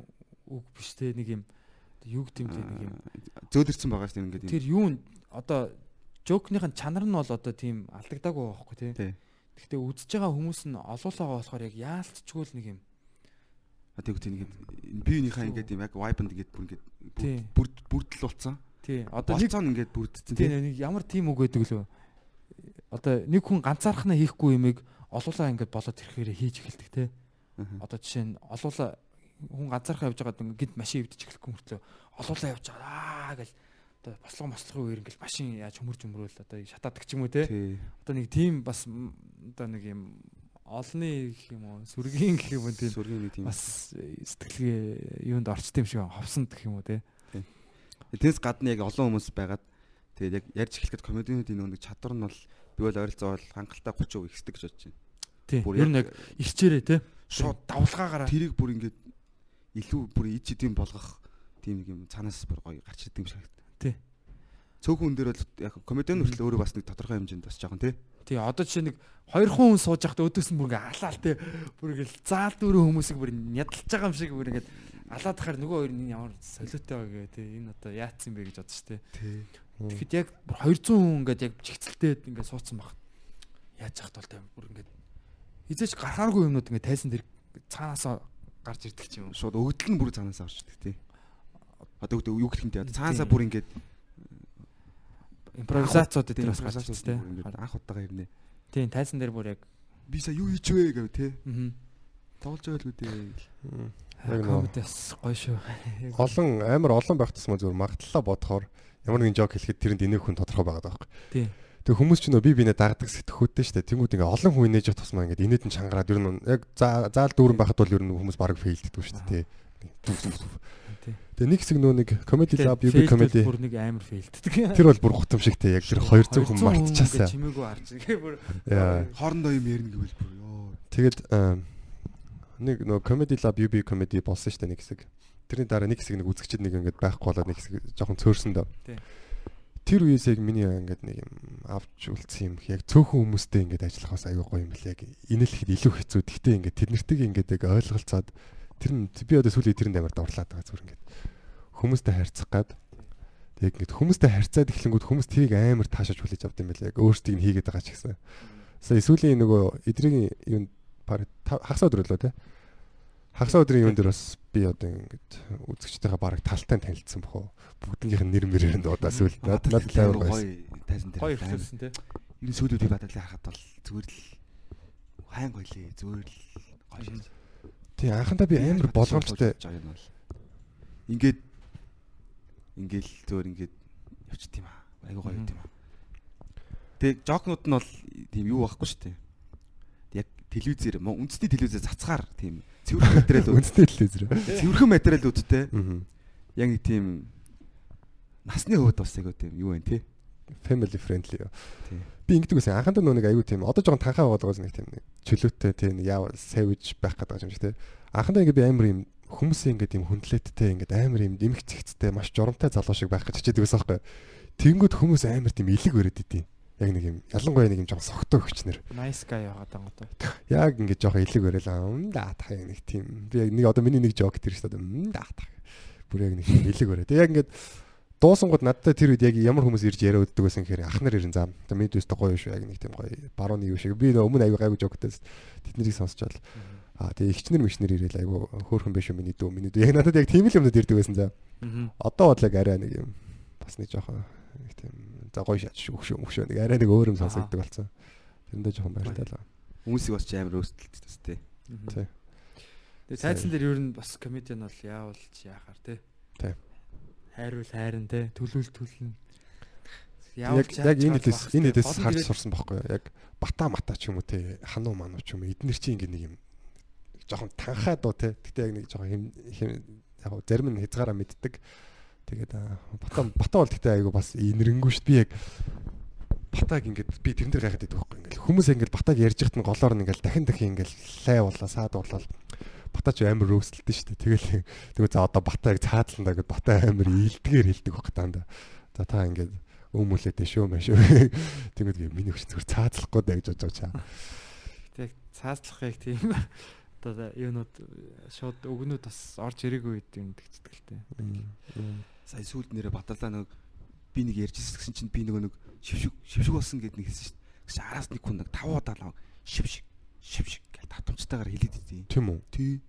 Speaker 5: үг биш те нэг юм. Юу гэдэм те нэг юм.
Speaker 6: Зөөлөрсөн байгаа шүү ингээд
Speaker 5: тэр юу одоо жокныхын чанар нь бол одоо тийм алдагдаагүй байхгүй те Гэхдээ үзэж байгаа хүмүүс нь олоолоогоо болохоор яг яалтчгүй л нэг юм
Speaker 6: тэг үгүй ингээд биенийхээ ингээд юм яг vibe-нд ингээд бүр ингээд бүрд бүрдэл болсон
Speaker 5: тий. Одоо нэг
Speaker 6: нь ингээд бүрдсэн
Speaker 5: тий нэг ямар тийм үг гэдэг лөө? Одоо нэг хүн ганцаархнаа хийхгүй юмыг олоолаа ингээд болоод ирэхээр хийж эхэлдэг те одоо жишээ нь олоола хүн ганцаархаа явж байгаад ингээд машин өвдөж эхлэхгүй мөртлөө олуулаа явж байгаа аа гэл. Одоо бослого мослохын үеэр ингээд машин яаж хөмөрж өмрөөл одоо шатаадаг ч юм уу те одоо нэг тийм бас одоо нэг юм олны гэх юм уу сүргийн гэх юм уу тийм
Speaker 6: Сүргийн нэг тийм.
Speaker 5: бас сэтгэлгээ юунд орчт юм шиг ховсонд гэх юм уу те
Speaker 6: Тэрс гадна яг олон хүмүүс байгаад тэгээд яг ярьж эхлэхэд комедиудын нэг чадвар нь бол би бол ойролцоо бол хангалттай 30% ихсдэг гэж бодож байна.
Speaker 5: тий
Speaker 6: Бүр
Speaker 5: ер нь яг ирчээрээ те
Speaker 6: шууд
Speaker 5: давлгаагаараа
Speaker 6: тэрийг бүр ингээд илүү бүр ид идэм болгох тийм нэг юм цаанаас бүр гоё гарч ирдэг юм шиг харагдав.
Speaker 5: Тий.
Speaker 6: Цөөхөн хүн дээр бол яг комедиан хүртэл өөрөө бас нэг тодорхой хэмжээнд бас жоохон тий.
Speaker 5: Тий одоо жишээ нэг хоёр хүн сууж байхдаа өдөөс нь бүр ингээ алаал те бүр ингээл заал дүүрэн хүмүүсийг бүр ядалж байгаа юм шиг бүр ингээд алаад тахаар нөгөө хоёр нь ямар солиотой байгаа гээ тий энэ одоо яатсан бэ гэж бодож
Speaker 6: Тий.
Speaker 5: Тэгэхэд яг бүр 200 хүн ингээд яг чигцэлтэй ингээд суудсан баг. Яаж яхад бол тайм бүр ингээд хизээч гарахааргүй юмнууд ингээд тайсан тэр цаанаасаа гарч ирдэг ч юм.
Speaker 6: Шууд өгдөл нь бүр цаанаас орж ирдэг тий. Одоо өгдөө юу гэх юм те цаанасаа бүр ингээд
Speaker 5: Импровизацууд дээр бас гарч ирдэг
Speaker 6: бүр ингээд
Speaker 5: те.
Speaker 6: анх удаага ирнэ.
Speaker 5: Тийм тайсан дээр бүр яг
Speaker 6: Би сая юу хийж вэ гэв тий.
Speaker 5: аа
Speaker 6: Тоглож байл үү дээ.
Speaker 4: Яг нөө.
Speaker 5: комедиас гоё шүү. (laughs)
Speaker 4: Олон амар олон байх тусмаа зүгээр магадлалаа бодохоор ямар нэгэн жок хэлэхэд тэрэнд инээх хүн тодорхой байгаа байхгүй.
Speaker 5: тий.
Speaker 4: Тэгээ хүмүүс ч нөө би бинэ дагдаг сэтгхүүдтэй штэ. Тэнгүүд ингээ олон хүн инээж явах тусмаа ингээ инээд нь чангараад ер нь яг заа- заал дүүрэн байхад бол ер нь хүмүүс баг фейлддэг штэ тий. Тэгээ нэг хэсэг нөө нэг comedy lab UB comedy
Speaker 5: бүр нэг амар фейлддэг.
Speaker 4: тэр бол бүр гутамшигтэй яг тэр 200 хүн мартчихаасаа.
Speaker 5: Чимээгүй харж байгаа бүр.
Speaker 6: Хоорондоо юм ярина гэвэл бүр ёо.
Speaker 4: Тэгээд аа, нэг нөө comedy lab UB comedy болсон штэ нэг хэсэг. Тэрний дараа нэг хэсэг нэг үзэгчд нэг ингээд байхгүй болоод нэг хэсэг жоохон цөөрсөн дөө. Тэр үеэс яг миний ингээд нэг юм авч үлдсэн юм. Яг цөөхөн хүмүүстэй ингээд ажиллахаас аюу гоё юм бэл яг инээлхэд илүү хэцүү. Гэхдээ ингээд тэрнэртэйг ингээд яг ойлголцоод тэр нь би одоо сүүлийн тэрэнд амар дурлаад байгаа зүгээр ингээд хүмүүстэй харьцах гад тэг ингээд хүмүүстэй харьцаад эхлэнгүүд хүмүүс тэрийг амар таашааж хүлээж авд юм байл яг өөрсдийг нь хийгээд байгаа ч гэсэн. Сая сүүлийн нөгөө эдрийн юунд баг хагас өдөр лөө те. Хагас өдрийн юунд дээр бас би одоо ингээд үзэгчтэйгээ баг талтай танилцсан бохоо. Бүгднийх нь нэр мэрээр нь удаа сүүл. Над над амар гоё.
Speaker 6: тайзан дээр.
Speaker 5: гоё ихлүүлсэн тий.
Speaker 6: Энэ сүүлүүд би бадаалаа харахад бол зүгээр л хайн гоё лээ. Зүгээр л гоё шээ.
Speaker 4: Тий анхандаа би амар болгоомжтой.
Speaker 6: Ингээд ингээл зөөр ингээд явчих тийм аа. Айгу гоё юм аа. Тэгээ жокнууд нь бол тийм юу байхгүй шүү дээ. Яг телевизээр үндэсний телевизээр цацгаар тийм цэвэрхэн (laughs) материал үү.
Speaker 4: Үнэтэй телевизэр.
Speaker 6: Цэвэрхэн материал үүдтэй.
Speaker 4: Аа.
Speaker 6: Яг нэг тийм насны хөвд бас айгу тийм юу вэ те.
Speaker 4: Family friendly. юу. Би ингэдэг байсан. Анхандаа нөө нэг аюу тийм одоо жоохон танхаа болоогоос нэг тийм нэг чөлөөтэй тийм яа savage байх гэдэг юм шиг тийм. Анхандаа ингэ би амар юм хүмүүсийн ингэ тийм хүндлэттэй ингэ амар юм дэмх цэгцтэй маш жоромтой залуу шиг байх гэж хичээдэг байсан байхгүй. Тэнгүүд хүмүүс амар тийм илэг өрөөд идэв. Яг нэг юм ялангуяа нэг юм жоохон согтой хүчнэр.
Speaker 5: Nice guy яваад байгаа одоо.
Speaker 4: Яг ингэ жоохон илэг өрөөл аа да та яг нэг тийм. Би яг нэг одоо миний нэг жок тэр шүү дээ. Да та. Бүр яг нэг илэг өрөө. Тэг яг ингэ дуусангууд надтай тэр үед яг ямар хүмүүс ирж яриа өддөг байсан гэхээр ах нар ирэн зам. Одоо миний дэвстэй гоё шүү яг нэг тийм гоё барууны юу шиг. Би өмнө аягүй гайгүй жоктэйс тэднийг сонсчоод аа тэгээ ихчнэр мичнэр ирээл аягүй хөөхөн биш үү миний дүү миний дүү. Яг надад яг тийм л юмнууд ирдэг байсан за. Одоо бодлоо арай нэг юм бас нэг жоохон нэг тийм за гоё шаач шүү хөшөө хөшөө нэг арай нэг өөр юм сонсогддог болсон. Тэрэндээ жоохон баяртай л.
Speaker 6: Хүмүүсийг бас ч амар өөрсдөлттэй тест те.
Speaker 4: Тий.
Speaker 5: Тэгээ цайцсан дээр ер нь бас комедиан бол яавал ч яахаар тий.
Speaker 4: Тий.
Speaker 5: Хайрвал хайрын тий. Төлөвл төлнө.
Speaker 4: Яг яг энэ дэс энэ дэс харж сурсан байхгүй? Яг бата мата ч юм уу те хануу мануу ч юм уу эднэр чи ингэ нэг юм жоохон танхаа дуу те. Гэтэ яг нэг жоохон яг зарим нь хязгаараа мэддэг. Тэгээд бата бата бол гэтэ айгу бас инэрэнгүй шүү. Би яг батаг ингээд би тэрэн дээр гайхаад байдаг байхгүй ингээл хүмүүс ингээд батаг ярьж ихт нь голоор нь ингээл дахин дахин ингээл лай болоо саад болоо бата ч амар рөөсөлдөн шүү дээ. Тэгэл тэгвэл за одоо бата яг цаадлан даа гэд бата амар ийдгээр хэлдэг баг таанда. За та ингээд өмүүлээд шүү мэ шүү. Тэгвэл миний хүч зүгээр цаацлахгүй даа гэж бодож байгаа.
Speaker 5: Тэг цаазлах яг тийм одоо юунууд шууд өгнүүд бас орж ирээгүй үед юм дээ.
Speaker 6: Сая сүлд нэрэ баталаа нэг би нэг ярьж ирсэн гэсэн чинь би нөгөө нэг шившиг шившиг болсон гэд нэг хэлсэн шүү дээ. Гэсэн араас нэг хүн нэг тав удаа лав шившиг шившиг гэж татамжтайгаар хэлээд идэв.
Speaker 4: Тийм үү?
Speaker 6: Тий.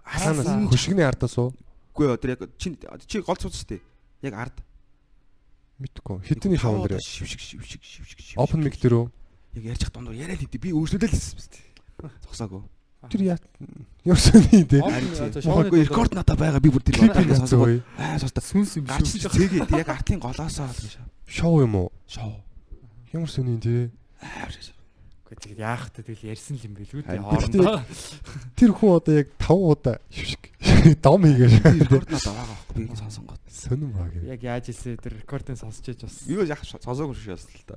Speaker 4: Хаанаас
Speaker 6: Араас
Speaker 4: хөшигний ардаас уу?
Speaker 6: Үгүй одоо яг чи чи гол цууц дээ. Яг ард.
Speaker 4: Мэдгүй. Хитний шоун дээр
Speaker 6: шившиг шившиг шившиг шившиг.
Speaker 4: open mic дээр үү?
Speaker 6: яг ярьж хат дундуур яриад идэв. Би өөрчлөлөө л хэлсэн шүү дээ. Зогсоогүй.
Speaker 4: Тэр яа ёрсоны тий.
Speaker 6: Мохоо рекорд надад байгаа би бүр тэр
Speaker 4: хийсэн
Speaker 6: сонсоо. Аа сонсоо.
Speaker 5: Сүнс юм шүү.
Speaker 6: цэгээ яг артлын голоосоо гэж.
Speaker 4: Шоу юм уу?
Speaker 6: Шоу.
Speaker 4: Ямар сони тий.
Speaker 5: Гэхдээ тэгээд яах вэ тэгэл ярьсан л юм билгүй дээ хоорондоо.
Speaker 4: Тэр хүн одоо яг 5 удаа шившг. (laughs) Дом хийгээ.
Speaker 6: Рекорд надад байгаа байхгүй би сонсонгод.
Speaker 4: Сонирм баг.
Speaker 5: Яг яаж хэлсэн тэр рекордын сонсч яж бас.
Speaker 6: Юу яг сонсоогүй шүү ясна л та.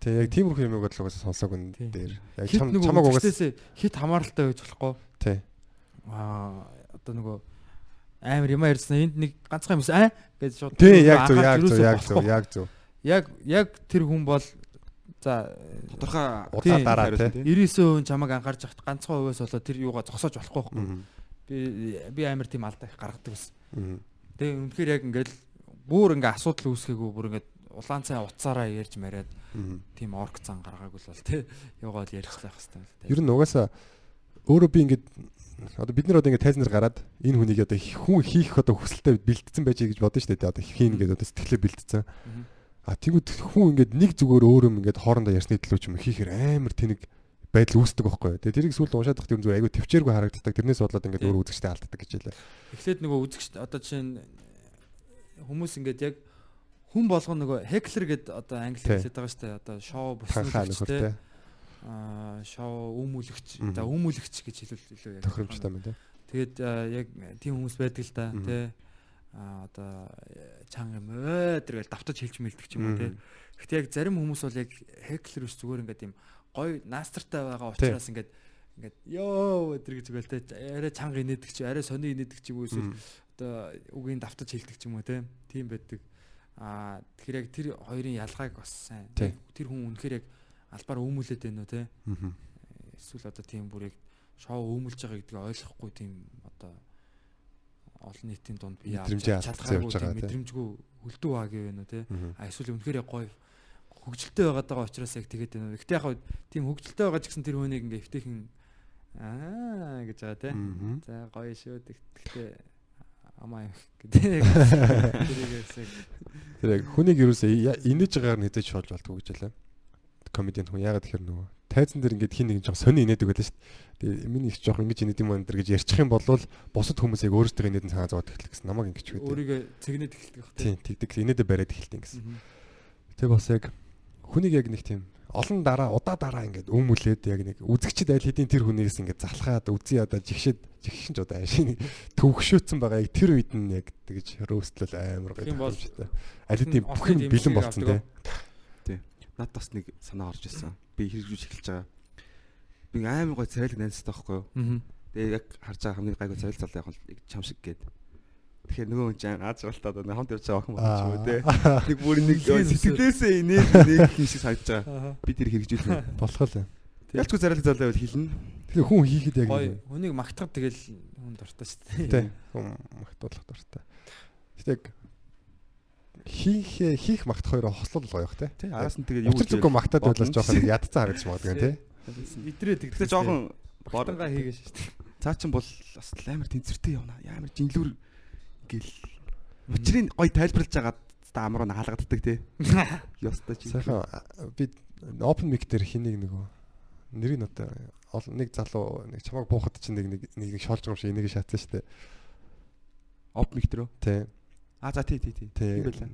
Speaker 4: Тэг яг тиймэрхүү юм бол угаасаа сонсоогүй
Speaker 5: Тийм.
Speaker 4: дээр. Яг чам чамаг угаас
Speaker 5: үгсээсээ хит хамааралтай байж болохгүй.
Speaker 4: тий.
Speaker 5: Аа одоо нөгөө амар юм ярьсан энд нэг ганцхан юмс аа гэж шууд
Speaker 4: Тий яг зөв яг зөв яг зөв яг зөв.
Speaker 5: Яг яг тэр хүн бол за
Speaker 6: Тодорхой
Speaker 4: Удаа дараа тий.
Speaker 5: 99% чамайг анхаарч хахад ганцхан хувиас болоо тэр юугаа зогсоож болохгүй байхгүй. Би би амар тийм алдаа их гаргадаг.
Speaker 4: Мгм.
Speaker 5: Тэгээ үнэхээр яг ингээл бүр ингээ асуудал үүсгээгүй бүр ингээ улаан цай уцаараа ярьж мариад тийм орк цан гаргаагүй л бол тий яваад ярьцлах хэвээр.
Speaker 4: Ер нь угаасаа өөрөө би ингээд одоо бид нар одоо ингээд тайзнаар гараад энэ хүнийг одоо хүн хийх одоо хүсэлтэд бэлдсэн байж гэж бодсон шүү дээ. Одоо хийн гэдэг одоо сэтгэлээ бэлдсэн. А тэгвэл хүн ингээд нэг зүгээр өөрөө ингээд хоорондоо ярьсны төлөө ч юм хийхээр амар тэнэг байдал үүсдэг байхгүй. Тэгээ тэрийг сүүл уншаад тахт юм зүгээр айгүй төвчээргүй харагддаг. Тэрнээс болоод ингээд өөрөө үзэгчтэй алддаг гэж хэлээ.
Speaker 5: Эхлээд нөгөө үзэгч одоо жишээ нь хүмүүс ингээд яг хүн болгоно нөгөө хеклер гэд одоо англи хэлээд байгаа шүү дээ. Одоо шоу
Speaker 4: нөхөртэй
Speaker 5: тий. Аа шоу өмүүлэгч. За өмүүлэгч гэж хэлвэл илүү яг.
Speaker 4: тохиромжтой юм тий.
Speaker 5: Тэгээд яг тийм хүмүүс байдаг л да
Speaker 4: Мгм.
Speaker 5: Одоо чанга юм өө тэргээл давтаж хэлж мэлдэг ч юм уу.
Speaker 4: Мгм.
Speaker 5: Гэхдээ яг зарим хүмүүс бол яг хеклер биш зүгээр ингээд юм гой наастартай байгаа учраас ингээд ингээд ёо өдр гэж үгэлтэй арай чанга инээдэг чи арай сони инээдэг ч юм уу эсвэл одоо үгийн давтаж хэлдэг ч юм уу те тийм байдаг. Аа тэгэхээр яг тэр хоёрын ялгааг бас сайн. Тэр хүн үнэхээр яг албаар өмүүлээд байна уу те эсвэл одоо тийм бүр яг шоу өмүүлж байгаа гэдгийг ойлгохгүй тийм одоо олон нийтийн дунд би
Speaker 4: Мэдрэмжээ алдсан явж байгаа, тий.
Speaker 5: мэдрэмжгүй хөлдөө баг юм уу те а эсвэл үнэхээр гоё хөгжилтэй байгаад байгаа учраас яг тэгээд байна. Гэтэ яг тийм хөгжилтэй байгаа ч гэсэн тэр хүнийг ингээ эвтэйхэн аа гэж байгаа те. За гоё шүү. Гэтэ амаа юм гэдэг. (laughs)
Speaker 4: Тэр яг хүнийг юусаа инээж байгаагаар нь хэдэж шоолж болтгоо гэж хэлээ. Комедиан хүн ягаад тэгэхээр нөгөө тайзан дээр ингээд хин нэг жоох сони инээдэг байлаа шүү дээ. Тэгээ миний их жоох ингэж инээд юм энэ гэж ярьчих юм бол бусад хүмүүс яг өөрсдөө инээдэн санаа зовоод эхлэх гэсэн намайг ингэж байдаг.
Speaker 5: өөрийгөө цэгнээд эхэлдэг бах
Speaker 4: Тийм тэгдэг инээдэ бариад эхэлтийн гэсэн. Тэгээ бас яг хүнийг яг нэг тийм олон дараа удаа дараа ингээд өмүүлээд яг нэг үзэгчд аль хэдийн тэр хүнээс ингээд залхаад үзий одоо жигшэд жигшин ч одоо ашиг төвөгшөөцсөн байгаа яг тэр үед нь яг тэгж рөөстлөл амар гоё
Speaker 5: Тийм бол
Speaker 4: тохиромжтой. аль хэдийн бүх юм бэлэн болсон
Speaker 5: авдаг
Speaker 4: тий.
Speaker 6: Над бас нэг санаа орж ирсэн. Би хэрэгжүүлж эхэлж байгаа. Би амар гой царайлаг найзтай байхгүй юу? Тэгээ яг харж байгаа хамгийн гайгүй царил зал яг л чам шиг гээд. Тэгэхээр нөгөө хүн чинь аз жаргалтаа одоо хамт явж байгаа охин байна ч юм уу те. Нэг бүр нэг сэтгэлээсээ инээд нэг (laughs) юм шиг санагдаж байгаа. Би тэр хэрэгжүүлнэ.
Speaker 4: болох л юм.
Speaker 6: Ялчгүй царил залаа бол хэлнэ.
Speaker 4: Тэгээ хүн хийхэд яг
Speaker 5: Гоё.
Speaker 4: нэг
Speaker 5: Хүнийг магтахад тэгэл хүн дуртай шүү дээ.
Speaker 4: тий хүн магтуулах дуртай. Гэтэ яг хийх хийх магтах хоёроо хослол гоё тий.
Speaker 6: Тий араас нь тэгээд
Speaker 4: Учир зүггүй магтаад байлаа жоох нэг ядцсан харагдаж магадгүй тий.
Speaker 5: Идрээ тэгдэг.
Speaker 6: Тэгээ жоохон
Speaker 5: бордонгаа хийгээш шүү дээ.
Speaker 6: цаа чин бол бас амар тэнцвэртэй явна. Амар жинлүүр гэл учрыг гой тайлбарлаж байгаа амар нь хаалгаддаг тий. (laughs) Ёстой чи.
Speaker 4: Сайхан би open mic дээр хэнийг нөгөө нэрийг одоо нэг залуу нэг чамайг буухад чинь нэг нэг нэг шоолж байгаа юм шиг энийг шаацсан шүү дээ.
Speaker 6: оп миктрөө.
Speaker 4: Тий.
Speaker 6: А за тий тий тий.
Speaker 4: Тий.
Speaker 6: Тийм байлаа.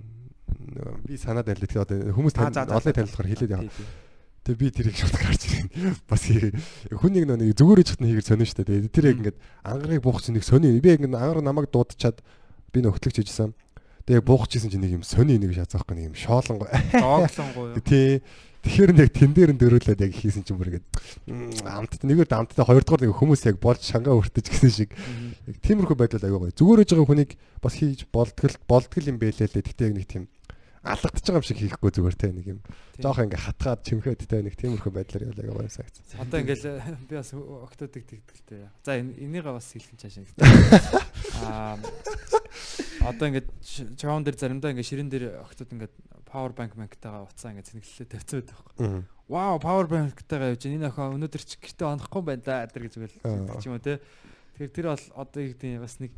Speaker 4: Би санаад байлаа. Тэгээ одоо хүмүүс олон танилцахаар хэлээд яваа. Тэгээ би тэрийг шууд гарч ирэн. Бас. Хүнийг нөгөө нэг зүгээр ижихт нь хийгэр сонио шүү дээ. Тэгээ тэр яг ингээд ангарыг буух чинь нэг сонио. Би яг ингээд ангар намайг дуудчихад би нөхтлөгч хийжсэн. Тэгээ буучихсан чинь нэг юм сонио нэг шаацсан байхгүй нэг юм шоолон
Speaker 5: Дооглонгоо юу. (laughs)
Speaker 4: Тий. Тэгэхээр нэг тэн дээр нь дөрөөлээд яг хийсэн чинь бүр ингээд амттай нэгээр амттай хоёрдугаар нэг хүмүүс яг болж шангаа өртөж гэсэн шиг яг тиймэрхүү байдал аягүй гоё. Зүгээр ээж байгаа хүнийг бас хийж болдгол болдгол юм бэлээ лээ. Тэгтээ яг нэг тийм алгадж байгаа юм шиг хийхгүй зүгээр те нэг юм. Жоох ингээ хатгаад чимхээд те нэг тиймэрхүү байдлаар явал аягүй гоё санагдсан.
Speaker 5: Одоо ингээл (laughs) би бас октодыг тэгдэлтэй. За энэ энийгээ бас хэлхэн чаашаа. (laughs) Аа одоо ингээд чаун дээр заримдаа ингээд ширэн дээр октод ингээд power bank банктайгаа уцаа ингээд цэнэглэлээ тавьсан байдаг байхгүй. Вау power bank-тайгаа явж энэ охин өнөөдөр ч гэртээ онохгүй байна да тэр гэж үгэл
Speaker 4: Аа.
Speaker 5: ч юм уу те. Тэгэхээр тэр бол одоо юу гэдэг юм бас нэг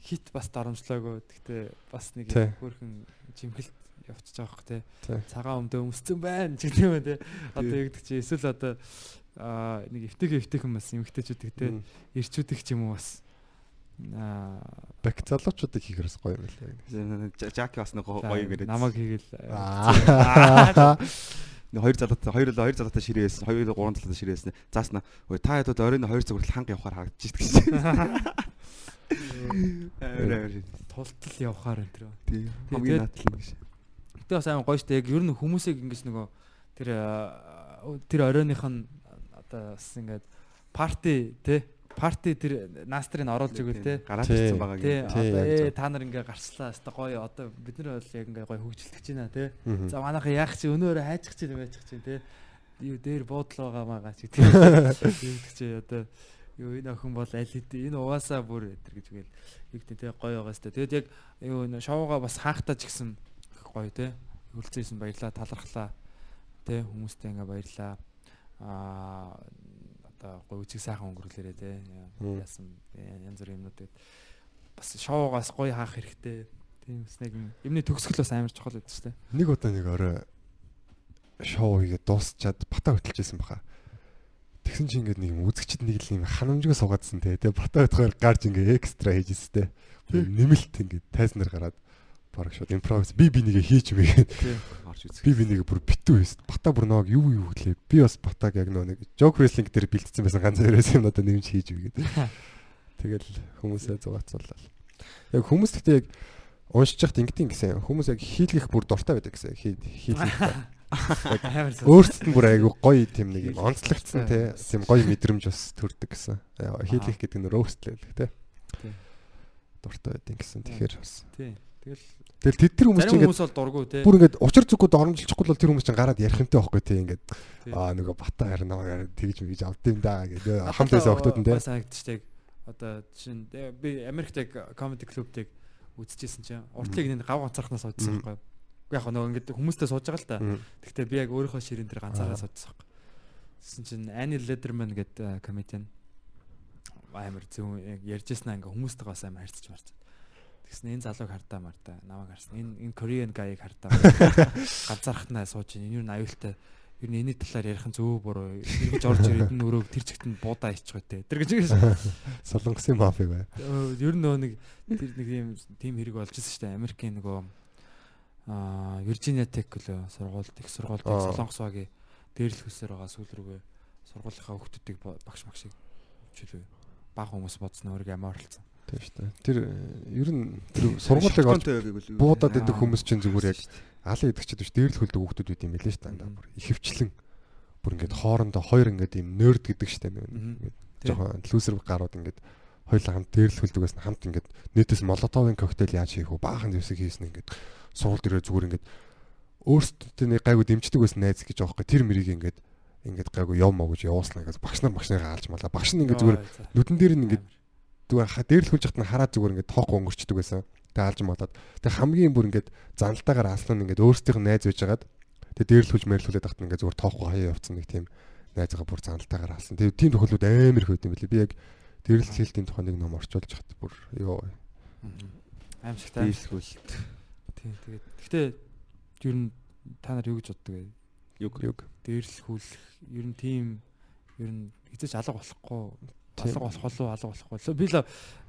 Speaker 5: хит бас дарамжлаагүй. Гэхдээ бас нэг хөөрхөн жимхэлт явчихж байгаа хөх те. Цагаан өмдөө өмсцэн байна ч гэдэг юм те. Одоо юу гэдэг чи эсвэл одоо аа нэг эвтэйг эвтэйхэн бас эмгтээчүүдийг те ирчүүдийг ч юм уу бас
Speaker 4: Бак залуучуудыг хийхэрс гоё юм лээ.
Speaker 6: Жаки бас нэг гоё гэрээ.
Speaker 5: намайг хийгээл.
Speaker 6: Нэг хоёр залуутай хоёр л хоёр залуутай ширээсэн. Хоёр гурван залуутай ширээсэн. Заасна. Та хэд оройн хоёр цаг хүртэл ханга явахаар харагдаж идэх гэж. (laughs)
Speaker 5: тултал явахаар энэ төр.
Speaker 6: Тийм. Хамгийн наатал гэж.
Speaker 5: Гэтэ бас аймаг гоё штэ яг ер нь хүмүүсийг ингэж нөгөө тэр аа, тэр оройных нь одоо бас ингээд парти те парти тэр настрыг оруулж өгөл те
Speaker 6: Гараад ирсэн байгаа.
Speaker 5: Тий, одоо та нар ингээ гарчлаа. Хаста гоё одоо бид нар бол яг ингээ гоё хөгжилтөж байна.
Speaker 4: Мгм.
Speaker 5: За манайхаа яах чи өнөөрөө хайчих чи байчих чи тий. Юу дээр буудлаа байгаа чи тий. (laughs) Юу чи одоо юу энэ охин бол аль хэдийн энэ угаасаа бүр өтер гэж үгээл юу гэдэг тий гоё байгаа сте. Тэгээд яг юу энэ шоуга бас хаахтаа ч гэсэн гоё тий. Хөлцөөсөн баярлаа талархлаа. Тий хүмүүстэй ингээ баярлаа. Аа одоо гоё үчиг сайхан өнгөрүүлээрээ тий.
Speaker 4: Мм.
Speaker 5: Яасан янз бүрийн юмнууд тэгээд бас шоугаас гоё хаах хэрэгтэй. Тийм бас нэг юм- юмны төгсгөл бас амар чухал шүү дээ.
Speaker 4: Нэг удаа нэг орой шоу хийгээд дуусчаад бата хөтөлжсэн баха. Тэгсэн чи ингээд нэг юм үзэгчд нэг л юм ханамжгүй суугаадсан те. Тэгээ бата хөтгөөр гарч ингээ экстра хийжсэн те. Нэмэлт ингээд тайзнаар гараад бараг шууд импровиз би би нэгэ хийж мэгээд
Speaker 6: Орж үзэх.
Speaker 4: би би нэгэ бүр битүү байсан. Бата бүр нэг юу юу гэлээ. Би бас батаг яг нөө нэг joke wrestling дээр бэлдсэн байсан ганц хоёроос юм надад нэмж хийж мэгээд. (laughs) Тэгэл хүмүүсээ зугаацууллаа. Яг хүмүүс гэхдээ яг уншиж яхад ингэдэг гэсэн хүмүүс яг хийлгэх бүр дуртай байдаг гэсэн хий хийлгэх (laughs) өөрсдөд нь бүр айгүй гоё тийм нэг юм онцлогдсон те тийм гоё мэдрэмж бас төрдөг гэсэн Яа, хийлгэх гэдэг нь роустлэх те
Speaker 5: Тийм.
Speaker 4: дуртай байдаг гэсэн тэгэхээр бас
Speaker 5: Тийм. Тэгэл
Speaker 4: тэгэл тэд тэр хүмүүс чинь
Speaker 5: хүмүүс бол дургу те.
Speaker 4: бүр ингээд учир зүгүүд оромжилчихгүй бол тэр хүмүүс чинь гараад ярих юмтай байхгүй те ингээд аа нөгөө бата харин намайг тэгж мэгж авд юм да гэдэг хамт байсан охтууд нь те
Speaker 5: Бас санагдчихдаг. Одоо чинь э, би Америкт яг comedy club-ыг үзчихсэн чинь уртлыг нэг гав ганцаархнаас
Speaker 4: Мм.
Speaker 5: суудсан байхгүй. Яг нөгөө ингээд хүмүүстэй сууж байгаа л та. Гэхдээ би яг өөрийнхөө ширэн дээр ганцаараа
Speaker 4: Аа.
Speaker 5: суудсан байхгүй. Тэсэн чинь Annie Lederman гэдэг комедиан амар зөв ярьжсэн ингээ хүмүүстэйгээ бас амар харьцаж марцсан. Тэгсэн энэ залууг хардаа мартаа намайг харсан. Энэ энэ Korean guy-ыг хардаа. (laughs) Ганцаархнаа сууж ин юу н аюултай ер нь энэний талаар ярих нь зөв буруу эргэж орж ирээд энэ өрөөг тэр чигт нь буудаа иччих байтэ. Тэр гэж (laughs)
Speaker 4: солонгосын мафи бай
Speaker 5: ер нь нөө нэг тэр нэг юм тим хэрэг болж ирсэн шүү дээ. Америкийн нөгөө аа Virginia Tech гэлөө сургуульд их сургуульд. Солонгос багийн дээрлэх хүсээр байгаа сүүл рүүгээ сургуулийнхаа хүүхдүүдийг багш багшийг чөлөө баг хүмүүс бодсон өөрийгөө амар оролцсон.
Speaker 4: Тийм шүү дээ. Тэр э, ер нь тэр сургуулийг олж буудаад идэх хүмүүс чинь зүгээр яг алын идэгчд биш дээрлэх хөлдөг хүмүүс байт юм билээ шүү дээ. Бүр ихэвчлэн бүр ингээд хоорондоо хоёр ингээд юм нерд гэдэг шүү дээ. Ингээд жоохон лүүсер гарууд ингээд хоёулаа хамт дээрлэх хөлдөгөөс нь хамт ингээд нийтээс молотовын коктейл яаж хийх вэ? Баахан зэвсэг хийсэн ингээд сургууль дээрээ зүгээр ингээд өөрсдөө нэг гайгүй дэмждэг байсан найз гэж аахгүй тэр мэрийг ингээд ингээд гайгүй яв маа гэж явуулсан ингээд багш нар багш нараа алж малаа. Багш нь ингээд зүгээр нүдэн дээр нь ингээд зүгээр ха дээрлэх хөлж хатна хараад зүгээр ингээд тоох өнгөрчдөг байсан. Тэгээ алж малаад. Тэгээ хамгийн бүр ингээд занталтаагаар аслан ингээд өөрсдийнх нь найз байж хагаад тэгээ дээрлэх хөлж мэрлүүлээд тахт ингээд зүгээр тоохгүй хаяа явцсан нэг тийм найзгаа бүр занталтаагаар алсан. Тэгээ тийм тохиолдлууд амар их байт юм билий. Би яг дээрлэх хэлтийн тухайн нэг ном орчуулж хат бүр ёо.
Speaker 5: Аимшигтай.
Speaker 6: Дийлхүүлт.
Speaker 5: Тийм тэгээд гэхдээ ер нь та нар юу гэж боддог вэ?
Speaker 6: Юг.
Speaker 4: Юг.
Speaker 5: Дээрлэхүүлэх ер нь тийм ер нь хизэж алга болохгүй. Алга болох болов алга болохгүй би л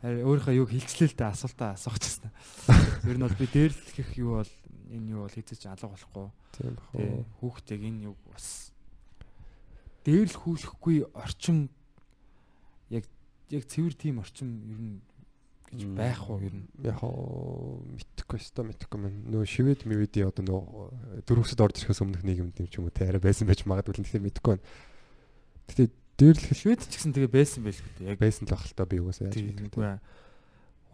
Speaker 5: харин өөрийнхөө юг дээ асуултаа асуучихсан. (laughs) Ер нь бол би дээрлэх юу бол энэ юу бол хизэж алга болохгүй
Speaker 4: Тийм
Speaker 5: тий
Speaker 4: бахоо.
Speaker 5: хүүхдийг энэ юг бас дээрлэхүүлэхгүй орчин яг яг цэвэр тийм орчин ер нь гэж байх уу ер нь
Speaker 4: Яг мэдхгүй өстой мэдхгүй мэн. Нөө шивэд мивэди одоо нөө дөрөвсөд орж ирэхээс өмнөх нийгэмд юм ч юм уу те арай байсан байж магадгүй л тэгэхээр мэдхгүй байна. Гэтэ дээрлэх
Speaker 5: швед ч гэсэн тэгээ байсан байл үү яг
Speaker 4: байсан л л та би угаасаа яаж мэдгүй.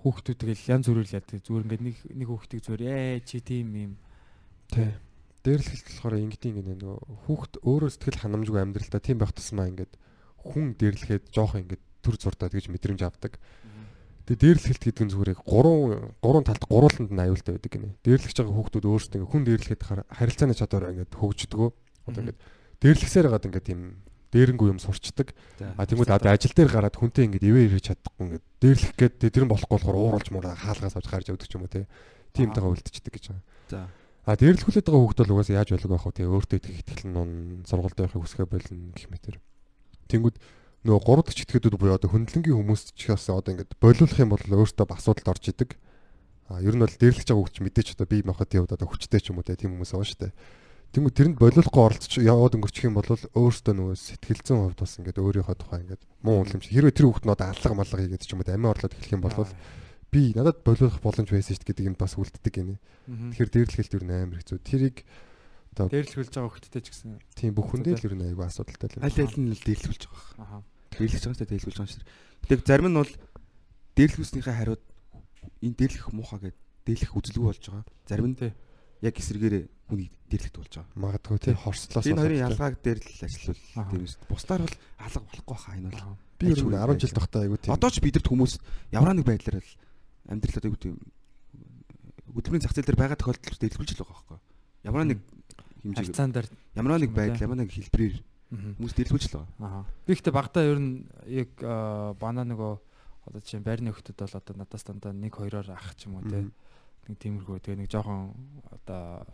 Speaker 5: хүүхдүүд тэгэл янз бүрээр л яадаг зүгээр ингээд нэг нэг хүүхдийг зүгээр ээ чи тийм юм
Speaker 4: Тий. Дээрлэхэлт болохоор ингэдэг ингэ нөгөө хүүхд өөрөө сэтгэл ханамжгүй амьдралдаа тийм байх тусмаа ингээд хүн дээрлэхэд жоох ингээд төр зурдаа тэгж мэдрэмж авдаг. Тэгээ дээрлэхэлт гэдэг нь зүгээр яг гурван гурван талд гурууланд нь аюултай байдаг гинэ. Дээрлэж байгаа хүүхдүүд өөрсдөө ингээд хүн дээрлэхэд хар- харилцааны чадвар ингээд хөгждөг. Одоо ингээд дээрлэхсээр хагаад ингээд тийм дээрэнгүү юм сурчдаг. А тэгмүүд одоо ажил дээр гараад хүнтэй ингээд ивэ ирэж чадахгүй ингээд дээрлэх гээд тэр нь болохгүй болохоор ууралж мураа хаалгаас авч гарч явдаг ч юм уу те. Тагаа үлдчихдэг гэж байгаа.
Speaker 6: За.
Speaker 4: А дээрлэхүүлээд байгаа хүүхд бол угаасаа яаж болох байх вэ? Тэгээ өөртөө их итгэл нун сургуультай байхыг хүсгээ болно гэх мэтэр. Тэнгүүд нөгөө гурав дахь читгэдүүд буюу одоо хөндлөнгийн хүмүүс ч бас одоо ингээд болиулах юм бол өөртөө асуудалд орж идэг. А ер нь бол дээрлэж байгаа хүмүүс мэдээч одоо бие махбодын хувьд одоо хүчтэй ч юм уу тийм хүмүүс байгаа шүү дээ. Тэнгүү тэрэнд болиулахгүй оролцож яваад өнгөрчих юм бол өөртөө нөгөө сэтгэл зүйн хувьд бас ингээд өөрийнхөө тухай ингээд муу уламж хэрвээ тэр хүүхд нь одоо алга малга хийгээд ч юм уу амиа орлоод эхлэх юм бол би надад болиулах боломж байсан шүү дээ гэдэг юм бас үлддэг гинэ. Тэгэхээр дээрлэхэлт нь амар хэцүү. Тэрийг одоо
Speaker 5: Дээрлэхүүлж байгаа хөлттэй ч гэсэн.
Speaker 4: тийм бүхэндээ л ер нь айгүй асуудалтай л.
Speaker 6: Аль аль нь л дээрлүүлж байгаа.
Speaker 5: Аха.
Speaker 6: Дээрлэж байгаа ч дээрлүүлж байгаа шүү. Тэг зарим нь бол дээрлүүлснийхээ хариуд энэ дээрлэх муухай гэдэг дээрлэх үзэлгүй болж байгаа. Зарим нь. Яг эсрэгээрээ хүнийг дээрлэхт болж байгаа.
Speaker 4: Магадгүй тий хорслоос
Speaker 6: Энэ хоёрын ялгааг дээр л ажиллавал тийм шүү. Бусдаар бол алга болохгүй хаа энэ бол.
Speaker 4: би ер нь 10 жил тахтаа айгүй тийм.
Speaker 6: Одоо ч бидэрт хүмүүс ямар нэг байдлаар л амьдрал одоо юу гэдэг хөдөлмөрийн зах зээл дээр байгаа тохиолдолд дээрлүүлж л байгаа байхгүй. Ямар нэг хэмжээг
Speaker 5: Харьцаан дээр
Speaker 6: ямар нэг байдал
Speaker 5: тий.
Speaker 6: ямар нэг хэлбэрээр хүмүүс дээрлүүлж л байгаа.
Speaker 5: Аа. Би ихтэй багтаа ер нь яг аа, бана нөгөө одоо чинь байрны хөлтөд бол одоо надаас дандаа 1 2-оор ах ч юм уу те. Нэг тиймэрхүү тэгээ нэг жоохон одоо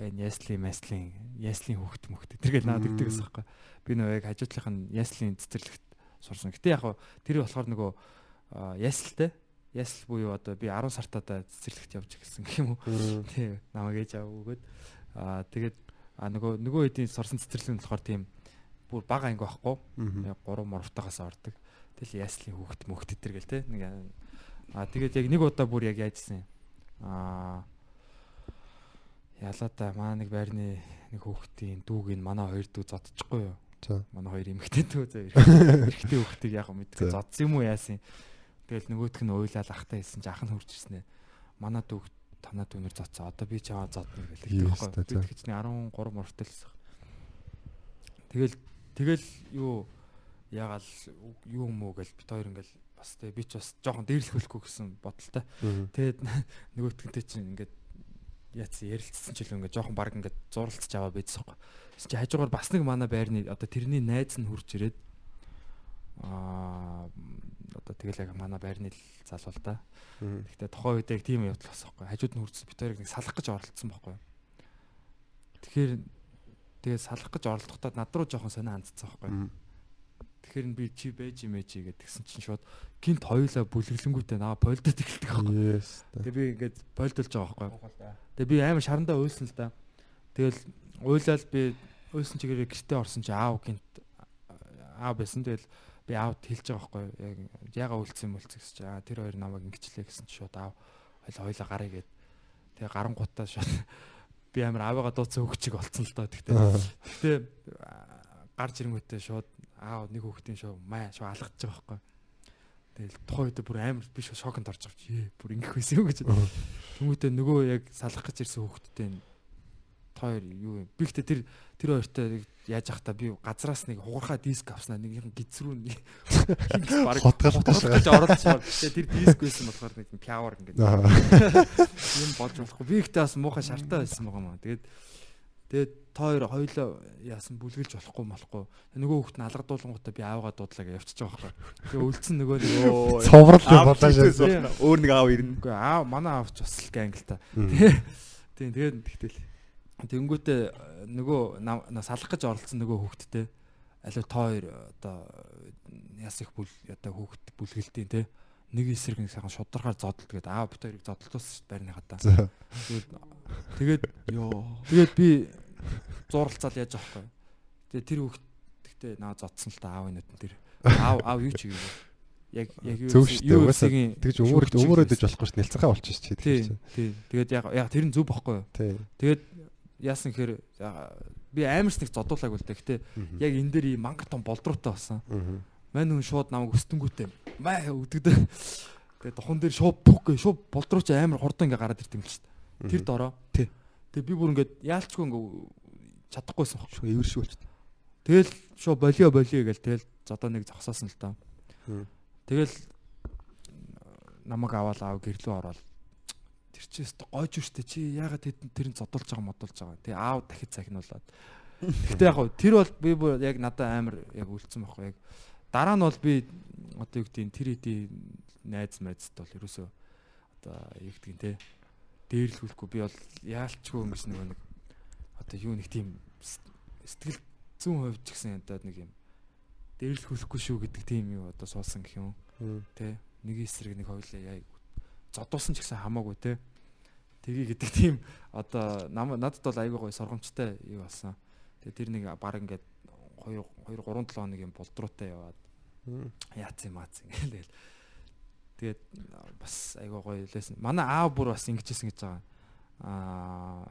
Speaker 5: энэ ясли маслин яслийн хөхт мөхт тэргээл
Speaker 4: Мм.
Speaker 5: ирдэг гэсэн байхгүй. Би нөгөө яг хажуудлынх нь яслийн цэцэрлэгт сурсан. Гэтэ яг тэр болохоор нөгөө яслтэй ясл буюу одоо би 10 сартаа цэцэрлэгт явж ирсэн гэх юм уу.
Speaker 4: Мм.
Speaker 5: Тий, намайг ээж аваа өгөөд аа тэгээд а нөгөө нөгөө хэдийн сурсан цэцэрлэг нь болохоор тийм бүр бага анги байхгүй.
Speaker 4: Мгм.
Speaker 5: Яг 3 морвтагаас ордог. Тэгэл яслын хүүхэд мөхт төр гэл те. Нэг аа тэгээд яг нэг удаа бүр яг яажсэн. Аа ялаа та маа нэг байрны нэг хүүхдийн дүүг нь манай хоёр дүү зодчихгүй юу?
Speaker 4: За.
Speaker 5: Манай хоёр эмэгтэй дүү зөө. (laughs) Эрэгтэй хүүхдийг яг
Speaker 4: За.
Speaker 5: зодсон юм уу яасан. Тэгэл нөгөөх нь уйлал ахтай хэлсэн чи ах нь хурж ирсэн ээ. Манай дүү танаа дүүнэр зодсон. Одоо би чамаа зодно гэлээ. Тэгэхгүй. Би тэгчний 13 морвтой л байсан. Тэгэл тэгэл юу ягаал юу юм уу гэл бит хоёр ингээл бас тэгээ би ч бас жоохон дээрлэхүүлэхгүй гэсэн бодолтой. Тэгээд (laughs) нөгөөтгөнтэй чинь ингээд яатсан ярилцсан ч илүү ингээд жоохон баг ингээд зуралцж аваа байхгүй. Тэс чи хажуугаар бас нэг манай байрны одоо тэрний найз нь хурж ирээд аа одоо тэгэл яг манай байрны л залуу л да. Гэхдээ тухайн үед яг тийм явдал бас байхгүй. Хажууд нь хурцсан бит хоёрыг нэг салах гэж оролцсон байхгүй. Тэгэхээр тэгээд салах гэж оролдохдоо над руу жоохон сонио хандсан байхгүй. Тэгэхээр би чи байж юм ээж гэдэг тэгсэн чинь шууд гинт хоёулаа бүлэглэнгүүтээ наа болдод эхэлдэг байхгүй. Тэгээ би ингээд болдолж байгаа байхгүй. Тэгээ би амар шарандаа уйлсан л да. Тэгэл уйлал би уйлсан чигээр гэртээ орсон чи аав гинт аав байсан. Тэгэл би аавд хэлж байгаа байхгүй. Яг яга үлдсэн юм үлдсэн гэж чи аа тэр хоёр намайг ингэчлээ гэсэн чи шууд аав хоёул хоёлаа гарыг гээд тэгээ гарангуудаа шууд (laughs) би амар аавыгаа дууцсан хөвчиг болцсон л доо. Тэгтээ. Гэтэ гарч ирэнгүүтээ шууд аав нэг хүүхдийн шоу маа шоу алгадж байгаа байхгүй. Тэгэл тухайн үед бүр амар би шоу шоконд орж байгаа чи бүр ингэх байсан юм гэж. Тэнгүүтээ нөгөө яг салах гэж ирсэн хүүхдтэй тоор юу юм. Би гэхдээ тэр тэр хоёртой яаж явах та би газраас нэг хугархаа диск авснаа нэг юм гизрүү нэг баг гэж оролцсон. Тэр диск байсан болохоор нэг пиавар ингээд
Speaker 4: Аа.
Speaker 5: юм болж болохгүй. Би ихтэй бас муухай шартаа байсан байгаа маа. Тэгээд тэгээд тоор хоёлоо яасан бүлгэлж болохгүй болохгүй. Нөгөө хүүхд нь алгадуулангуудаа би аавгаа дуудлаа гэж явчихж байгаа байхгүй. Тэгээ үлдсэн нөгөө нэг өө
Speaker 4: Цоврал
Speaker 6: Аав
Speaker 4: болоо шээ.
Speaker 6: Өөр нэг аав ирнэ.
Speaker 5: үгүй аав манай аавч бас л англ та. Тийм тэгээд тэгтэл тэнгүүтээ нөгөө нам- на- салах гэж оролцсон нөгөө хүүхдтэй аливаа тоо хоёр одоо яс их бүл одоо хүүхд бүлгэлтийн те нэг эсрэг нэг сайхан шударгаар зодтол тэгээд аав бит хоёрыг зодтолтуулсан шүү дээ байрны хата.
Speaker 4: За.
Speaker 5: Тэгээд
Speaker 6: Йоо.
Speaker 5: Тэгээд би зуралцаал яаж авах вэ? Тэгээд тэр хүүхд гэхдээ наа зодсон л та аавын нүдэн тэр. Аав аав юу ч хийгээгүй. Яг яг юу UFC-ийн
Speaker 4: Тэгж өмөр
Speaker 5: шүүгч
Speaker 4: өмөрөөдөж
Speaker 5: хийсэн.
Speaker 4: болохгүй ш нэлцэнхаа болчих чи
Speaker 5: Тий,
Speaker 4: тийм.
Speaker 5: тий. Тэгээд яг яг тэр нь зөв бохгүй юу? Тэгээд яасан гэхээр би амарч нэг зодуулаагүй л дээ. Гэтэ яг энэ дээр ийм мангар том болдруутай болсон. Мань хүн шууд намайг өстэнгүүтээ маа өгдөгдөө. Тэгээд тохон дээр шууд гээ шууд болдрууч амар хурдан ингээ гараад л шүү дээ. Тэр дороо.
Speaker 6: Тий.
Speaker 5: Тэгээд би бүр ингээд яалчгүй ингээ чадахгүйсэн баг.
Speaker 6: Шүү болч.
Speaker 5: Тэгэл шоо болио болио гээл тэгэл зодоо нэг зогсоосон л.
Speaker 4: Мм.
Speaker 5: Тэгэл намайг аваад аав гэрлөө ороод тэр чи өстө гойж үштэй чи яагаад тэд тэрийг зодуулж байгаа модулж байгаа. Тэгээ аав дахид цахинуулаад. Гэтэ яг тэр бол би бүр яг надад амар яг үлдсэн байхгүй яг дараа нь бол би одоо юу гэдгийг тэр хэдийн найз майзд бол ерөөсөө одоо юу гэдгийг те дээрлэхгүй би бол яалчгүй юм биш нэг одоо юу нэг тийм сэтгэл зүүн хувьд ч гэсэн одоо нэг юм дээрлэх хүлэхгүй шүү гэдэг тийм юу одоо суусан гэх юм. Те нэг эсрэг нэг хоёлаа яа зодуулсан ч гэсэн хамаагүй те. Тгий гэдэг (laughs) тийм одоо надад бол айгүй гоё соргомжтой юу болсон. Тэгээ тэр нэг баг ингээд 2 2 3 7 хоног юм болдруутай яваад яац юм ац ингээл (laughs) тэгээд бас айгүй гоё лээсэн. Манай аав бүр бас ингэжсэн гэж байгаа. Аа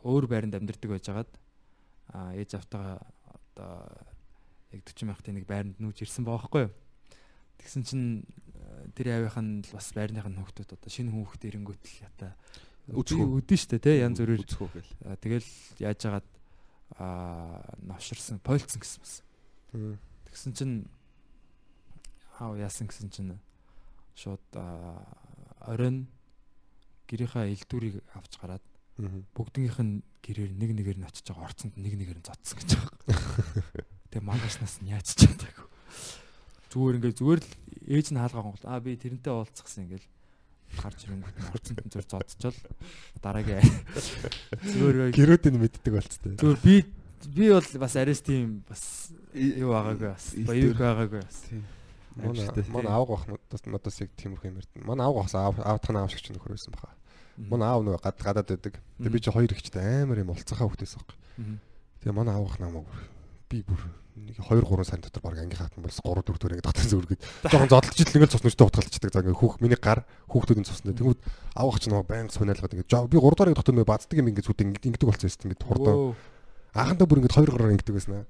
Speaker 5: өөр байранд амьдардаг байжгаад аа ээж автагаа одоо яг 40 мянгатын нэг байранд нүүж ирсэн баахгүй юу. Тэгсэн чинь э, тэр аавынх нь бас байрныхын хүүхдүүд одоо шинэ хүүхд ирэнгүүт л ята
Speaker 6: Үцхүү.
Speaker 5: үдэн штэ тий янз бүрээр
Speaker 6: үзэхүү гэл.
Speaker 5: А, тэгэл яаж яагаад аа навширсан пойлцсон гэсэн бас. Тэгсэн чинь аав яасан гэсэн чинь шууд оройн гэрийнхаа элдвэрийг авч гараад бүгднийх нь гэрээр нэг нэгээр нь очиж байгаа орцонд нэг нэгээр нь зодсон гэж байгаа. (laughs) Тэгээ мангаснаас нь яаж ч чадаагүй. Зүгээр ингээд зүгээр л ээж нь хаалгаа гол аа би тэрнтэй уулзсан ингээл гарч ирэнгүүт нь орцонд нь зүр зодчол дараагийн зүгээр
Speaker 4: Гэрүүдийг мэддэг болцтой.
Speaker 5: Зүгээр би би бол бас арис тийм бас юу байгаагүй бас баяр байгаагүй бас.
Speaker 6: Тийм.
Speaker 4: Манай манай аав гах надаас яг тиймэрхүү юм ярьд. Манай аав гахс аав аавтхан аав шиг ч нөхөр байсан баха. Манай аав нөгөө гад гадаад байдаг. Тэгээ би чи хоёр ихчтэй амар юм олцсахаа хөвтэйс баг. Тэгээ манай аав гах намайг би бүр нэг 2 3 сарын дотор баг анги хатан болс 3 4 төр ингэ татсан зүргээд жоохон зодолж ил ингээл цус нүчтэй утгалцдаг. За ингээ хүүх миний гар хүүхдүүдийн цусна. Тэнгүүд аав гах ч намайг байнга сунаалгаад ингээ «Жоо, би 3 дахь дотор нөгөө бацдаг юм ингээ зүт ингэдэг болсон юм ингээ хурдан. Анхандаа бүр ингээ 2 гараар ингэдэг байсан аа.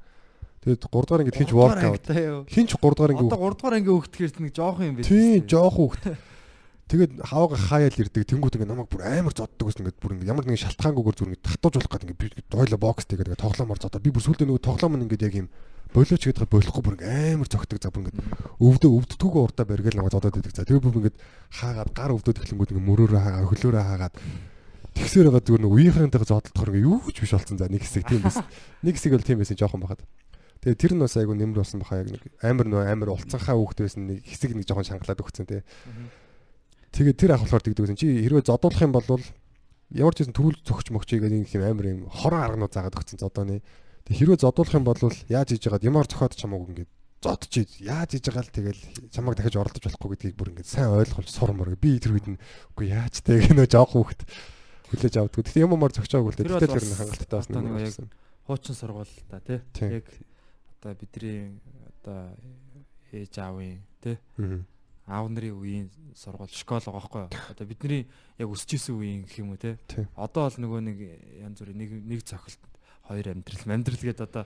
Speaker 4: Тэгээд 3 дахь ингээ хинч out. Хинч 3 дахь ингээ
Speaker 5: Одоо 3 дугаар анги хөгтөхөр нэг жоохон юм биш.
Speaker 4: Тийм жоох хүүхд. (laughs) Тэгээд хаваага хаяал ирдэг. Тэнгүүд ингээ намайг бүр амар зоддог гэсэн ингээ бүр ингээ ямар нэгэн шалтгаангүйгээр зүр ингээ татуулж болох гэдэг ингээ би дойло бокс тэгээд ингээ тоглоомор зодоо. Би бүр сүлдээ нөгөө тоглоом нь ингээ яг юм болооч гэдэг болохгүй бүр амар зөгтөг за бүр ингээ өвдөө өвддгүүгээ урдаа баргээл намайг зодоод байдаг. За тэгээд бүр ингээ хаагаад гар өвдөд эхлэнгүүд ингээ мөрөөрөө хаагаа хөлөөрөө хаагаад тэгсээр байгаа зүгээр нэг үеийнхэнтэйгээ зодтолдохор ингээ юу ч биш болсон за нэг хэсэг тийм байсан. Нэг хэсэг бол тийм байсан жоохон бахад. Тэгээ тэр нь бас айгу нэмэр болсон баха яг нэг амар нөө амар улцанхаа хүүхд байсан нэг хэсэг нэг жоохон шангалаад өгцөн тий. Тэгээд тэр ах болохоор тэгдэг гэсэн чи хэрвээ зодуулах юм бол ямар ч гэсэн төрүүл зөгч мөгчий гэдэг нэг юм амар юм хорон арганууд заагаад өгцөн зодооны. Тэг хэрвээ зодуулах юм бол яаж хийж яагаад ямар зохиод чамааг ингээд зодчих яаж хийж байгаа л тэгэл чамайг дахиж оролдож болохгүй гэдгийг бүр ингээд сайн ойлгуулж сурмаар би тэр үед нь үгүй яаж тэ гэнэ жоох хүүхд хүлээж авдгүй. Тэгтээ юм амар зөгчөөгүй л.
Speaker 5: Тэр
Speaker 4: тэр нь хангалттай бас
Speaker 5: одоо
Speaker 4: нэг юм.
Speaker 5: Хуучин сургууль та тий. Яг одоо бидний одоо ээж аавын тий аав нарын үеийн сургууль школ байгаа байхгүй? Одоо бидний яг өсөж исэн үеийн гэх юм уу те.
Speaker 4: Тийм.
Speaker 5: Одоо бол нөгөө нэг янз бүрийн нэг нэг цохилт хоёр амьдрал амьдрал гэдэг одоо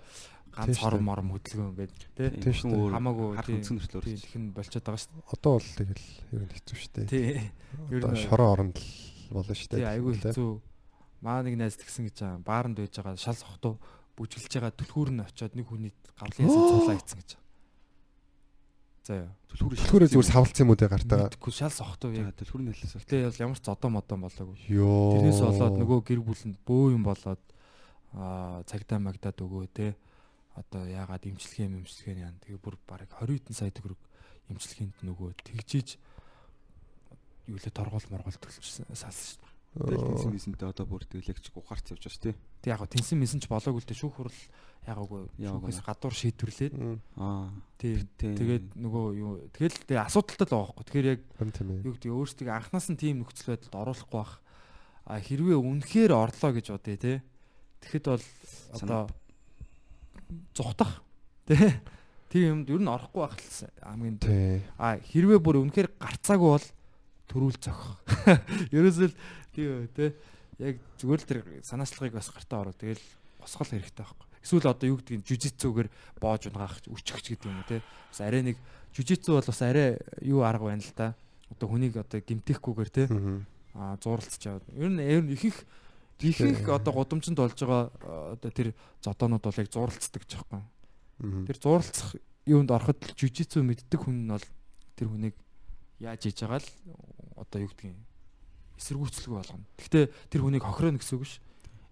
Speaker 5: ганц
Speaker 4: дээ.
Speaker 5: мором хөдөлгөөн
Speaker 4: шүү дээ.
Speaker 5: Хамаагүй
Speaker 6: харах үндсэн төрөл
Speaker 5: тийм
Speaker 6: өөрчлөлт.
Speaker 5: тхэн болчиход байгаа шүү
Speaker 4: Одоо бол тэгэл ер нь хэцүү шүү дээ.
Speaker 5: дээ. Ер нь-
Speaker 4: шороо оронд л болно шүү дээ.
Speaker 5: Тий айгүй хэцүү. Маа нэг найз тэгсэн гэж байгаа. Бааранд байж байгаа шал сохтуу бүжгэлж байгаа түлхүүр нь очиод нэг хүний гавлын ясан цуулаа хийцэн гэж. За яа.
Speaker 6: Түлхүүр
Speaker 4: Түлхүүрээ зүгээр савлцсан юм уу те гартаа.
Speaker 5: Мэдгүй шал сохтуу яг.
Speaker 6: түлхүүр нэлээс
Speaker 5: Гэтэ бол ямар ч зодоо модон болоогүй.
Speaker 4: Йоо.
Speaker 5: Тэрнээс болоод нөгөө гэр бүлэнд бөө юм болоод аа цагдаа магдаад өгөө те. Одоо яагаад имчилгээ имчилгээ яа. Тэгээ бүр бараг 20 хэдэн сая төгрөг имчилгээнд нөгөө тэгжиж юу лээ торгуул моргуул төлчихсэн салсан шүү.
Speaker 6: Тэгэл тэнсэн мисэнтэй одоо бүр тэгэлэгч ухаарч явж байгаа шүү дээ.
Speaker 5: Тэг яг гоо тэнсэн мэсэн ч болоогүй л дээ. Шүүх хурал ягаагүй
Speaker 6: Яваагүй.
Speaker 5: шүүхээс гадуур шийдвэрлээд.
Speaker 6: Аа.
Speaker 5: тий тэгээд нөгөө юу тэгэл тэг асуудалтай л байгаа байхгүй тэгэхээр яг юу гэдэг өөрсдөө анханаас нь тийм нөхцөл байдалд оруулахгүй бах а хэрвээ үнэхээр орлоо гэж бодъё те тэгэхэд бол одоо зүхтах те тийм юмд ер нь орохгүй байх л хамгийн
Speaker 4: Тий.
Speaker 5: а хэрвээ бүр үнэхээр гарцаагүй бол төрүүл зохих (laughs) ерөөсөл тийм те яг зүгээр л тэр санаачлагыг бас гартаа ороо. Тэгэл босгол хэрэгтэй байхгүй. Эсвэл одоо юу гэдгийг жүжицүүгээр боож унгаах үчгч гэдэг юм те бас арай нэг жүжицүү бол бас арай юу арга байна л та. Одоо хүнийг одоо гимтэхгүйгээр те
Speaker 4: Мгм.
Speaker 5: а зууралцж яваад ер нь ер нь ихэнх ихэнх одоо гудамжинд болж байгаа одоо тэр зодоонууд бол яг зууралцдаг ч байхгүй
Speaker 4: Мгм.
Speaker 5: Тэр зууралцах юунд ороход жүжицүү мэддэг хүн нь бол тэр хүнийг яаж хийж байгаа л одоо юу гэдгийг эсэргүүцэлгүй болгоно. Гэхдээ тэр хүнийг хохироо гэсэн үг биш.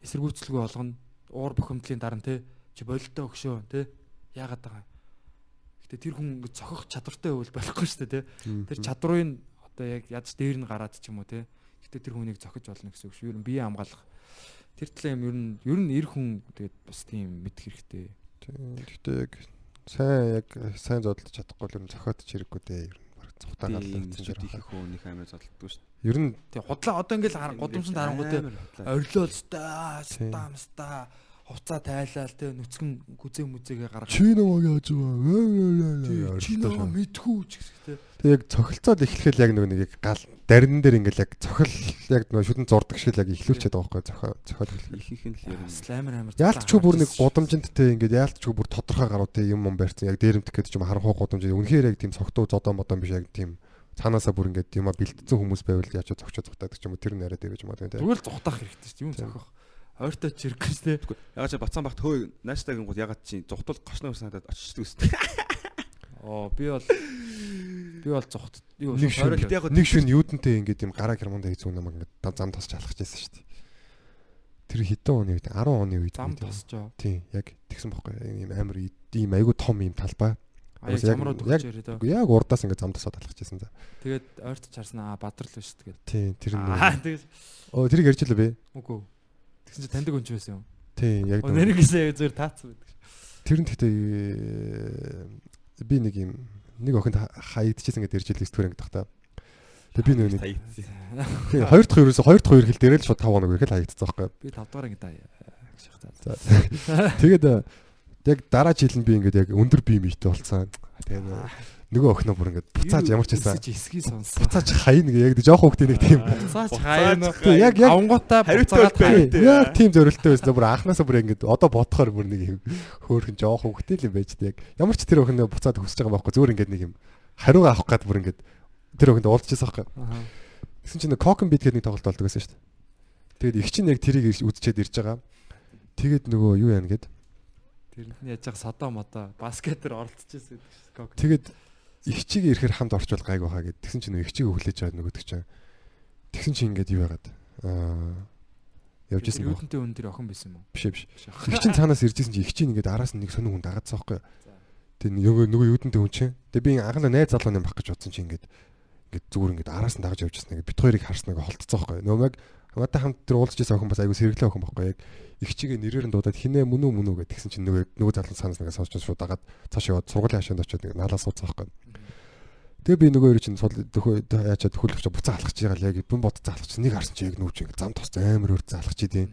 Speaker 5: Эсэргүүцэлгүй болгоно. Уур бухимдлын дараа нь те чи бололтой өгшөө те яагаад байгаа. Гэхдээ тэр хүн ингэ цохих чадвартай байвал болохгүй шүү дээ те. Тэр чадрыг нь одоо яг ядч дээр нь гараад ч юм уу те. Гэхдээ тэр хүнийг зохиж болно гэсэн үг шүү. Ер нь бие хамгаалах. Тэр талын юм ер нь ер нь эр хүн тэгээд бас тийм мэдэх хэрэгтэй.
Speaker 4: Гэхдээ яг Сайн яг сайн зодолж чадахгүй л ер нь зохиотч хэрэггүй дээ. Ер нь баг цухтаа
Speaker 6: Тийм
Speaker 4: галлагдсан
Speaker 6: ингээд
Speaker 4: жирах.
Speaker 6: их хөө нэг амар зодтолдог шүү.
Speaker 4: Ер нь
Speaker 5: Тэг худлаа одоо ингээл гудамжинд харангууд те
Speaker 6: Амар худлаа.
Speaker 5: орилоо стаа
Speaker 4: Тийм.
Speaker 5: стамста хувцаа тайлал те нүцгэн гүзээ мүзээгээ гаргаж
Speaker 4: чи нөгөө яаж байгаа.
Speaker 5: чи нөө мэдхүү ч гэсэн те
Speaker 4: Тэг яг цохилцоод эхлэхэл яг нөгөө нэг яг гал дарин дээр ингээл яг цохил яг нөгөө шүдэн зурдаг шиг л яг эхлүүлчихэд байгаа байхгүй зохио зохиол эхлэх.
Speaker 6: Ихэнх нь л ер нь
Speaker 5: сламер амар
Speaker 4: Яалтчгүй бүр нэг гудамжинд те ингээд яалтчгүй бүр тодорхой гаруу те юм юм барьсан яг дээрэмдэх гэдэг ч юм харанхуй гудамж үнэхээр яг тийм цогтуу зодон модон биш яг тийм цаанаасаа бүр ингээд юма бэлдсэн хүмүүс байвал яачаа зогчоо зогтаадаг ч юм уу тэр нэрээ дээр гэж юм аа те.
Speaker 5: Тэгвэл зүхтах хэрэгтэй шүү дээ юм
Speaker 4: Тийм.
Speaker 5: зохих ойртой чирэх гэж те
Speaker 6: ягаад ч бацаан багт хөө нааштай гингууд ягаад чи зугтуул гошноо санаад оччихдаг үстэй. (laughs)
Speaker 5: оо би бол би бол зүхт юу
Speaker 6: Гэтэ яг
Speaker 4: нэг шүн юудэнтэй ингээд юм гараа гермонд хийцүү намайг ингээд зам тасч алхаж байсан шүү дээ. Тэр хэдэн оны үед 10 оны үед
Speaker 5: зам
Speaker 4: тийм.
Speaker 5: тосчоо
Speaker 4: Тийм яг тэгсэн бохгүй ийм амар ийм айгу том ийм талбай.
Speaker 5: Зам руу
Speaker 4: яг-
Speaker 5: дөгч яриад
Speaker 4: Үгүй яг урдаас ингээд зам тасаад алхаж байсан за.
Speaker 5: тэгээд ойртож харснаа бадрал биш тэгээд
Speaker 4: Тийм тэр
Speaker 5: аа
Speaker 4: нэг.
Speaker 5: тэгээд
Speaker 4: Оо тэрийг ярьж л би.
Speaker 5: үгүй тэгсэн чи таньдаг хүн ч байсан юм
Speaker 4: Тийм яг
Speaker 5: оо нэрийг гэсэн яг зөв таацсан байдаг
Speaker 4: Тэр нь гэхдээ э, би нэг юм нэг охинд ха- хаягдчихсан гэдэг ирж хэлээс түрэн гэдэг та. Тэгээ би нэг нэг тийм, хоёр дахь ерөөсө хоёр дахь хоёр хэл дээрээ л шууд 5 хоног ирэх л хаягдсан байхгүй.
Speaker 5: би 5 дугаар ингэ даа
Speaker 4: За. (laughs) Тэгээд э, яг дараа жил нь би ингээд яг өндөр бие мийтэй болцсон. Тэгээд э, нөгөө охиноо бүр ингээд буцааж ямар ч байсан.
Speaker 5: эсхий сонсон
Speaker 4: Буцааж хаяа нэг яг жоох хүүхдээ нэг тийм.
Speaker 5: буцааж
Speaker 4: Тийм, Яг яг
Speaker 5: авангуудаа буцаагаад.
Speaker 4: Тийм, Яг тийм зөрөлттэй байсан. Бүр анханасаа бүр ингээд одоо бодохоор бүр нэг юм хөөхөн жоох хүүхдээ л юм байж тээ. Ямар ч тэр охиноо буцаад хүсэж байгаа байхгүй зүгээр ингээд нэг юм хариугаа авах гад бүр ингээд тэр охинд уулзчихсан байхгүй. Тэгсэн чинь Cocken Beat гэдэг нэг тоглолт болдог байсан шүү дээ. Тэгээд их чинь яг тэрийг үзчихэд ирж байгаа. Тэгээд нөгөө юу яана гэд.
Speaker 5: Тэр нь яаж яг садаа модоо баскетер оролцож байсан гэдэг шүү.
Speaker 4: Тэгээд их чиг ирэхээр хамт орчвол гайг баха гэд. Тэгсэн чинь их чиг хүлээж аваад нөгөөдөг чинь. Тэгсэн чинь ингээд юу яагаад аа явж исэн баг.
Speaker 5: Юудэнтэй өн дээр охин байсан юм уу?
Speaker 4: Биш биш. Их чинь цаанаас ирж исэн чинь их чинь ингээд араас нь нэг сонир хүн дагаадсан байхгүй. Тэгээд нөгөө нөгөө юудэнтэй хүн чинь. Тэгээд би анхандаа найз залуу юм баг гэж бодсон чинь ингээд ингээд зүгээр ингээд араас нь дагаж явж исэн. Бит хоёрыг харснаа холтцсон байхгүй. Нөгөө хамаатай хамт тэр уулзж исэн охин бас айгу сэргэлэн охин байхгүй. Яг их чигээ нэрээр нь дуудаад хинэ мөн үү мөн үү гэдэг тэгсэн чинь нөгөө нөгөө залуу цаанаас нэгээ сонсч шууд дагаад цааш яваад сургуулийн хашаанд очиод нэг наалаа суудсан байхгүй. Тэгээ би нөгөө хоёр чинь сул дөхөө яачаад хөлөгч буцаа алхаж байгаа л яг бэн бодцоо алхаж нэг харсан чи яг нүүч ингээд зам тос амар өөр залхаж идэв.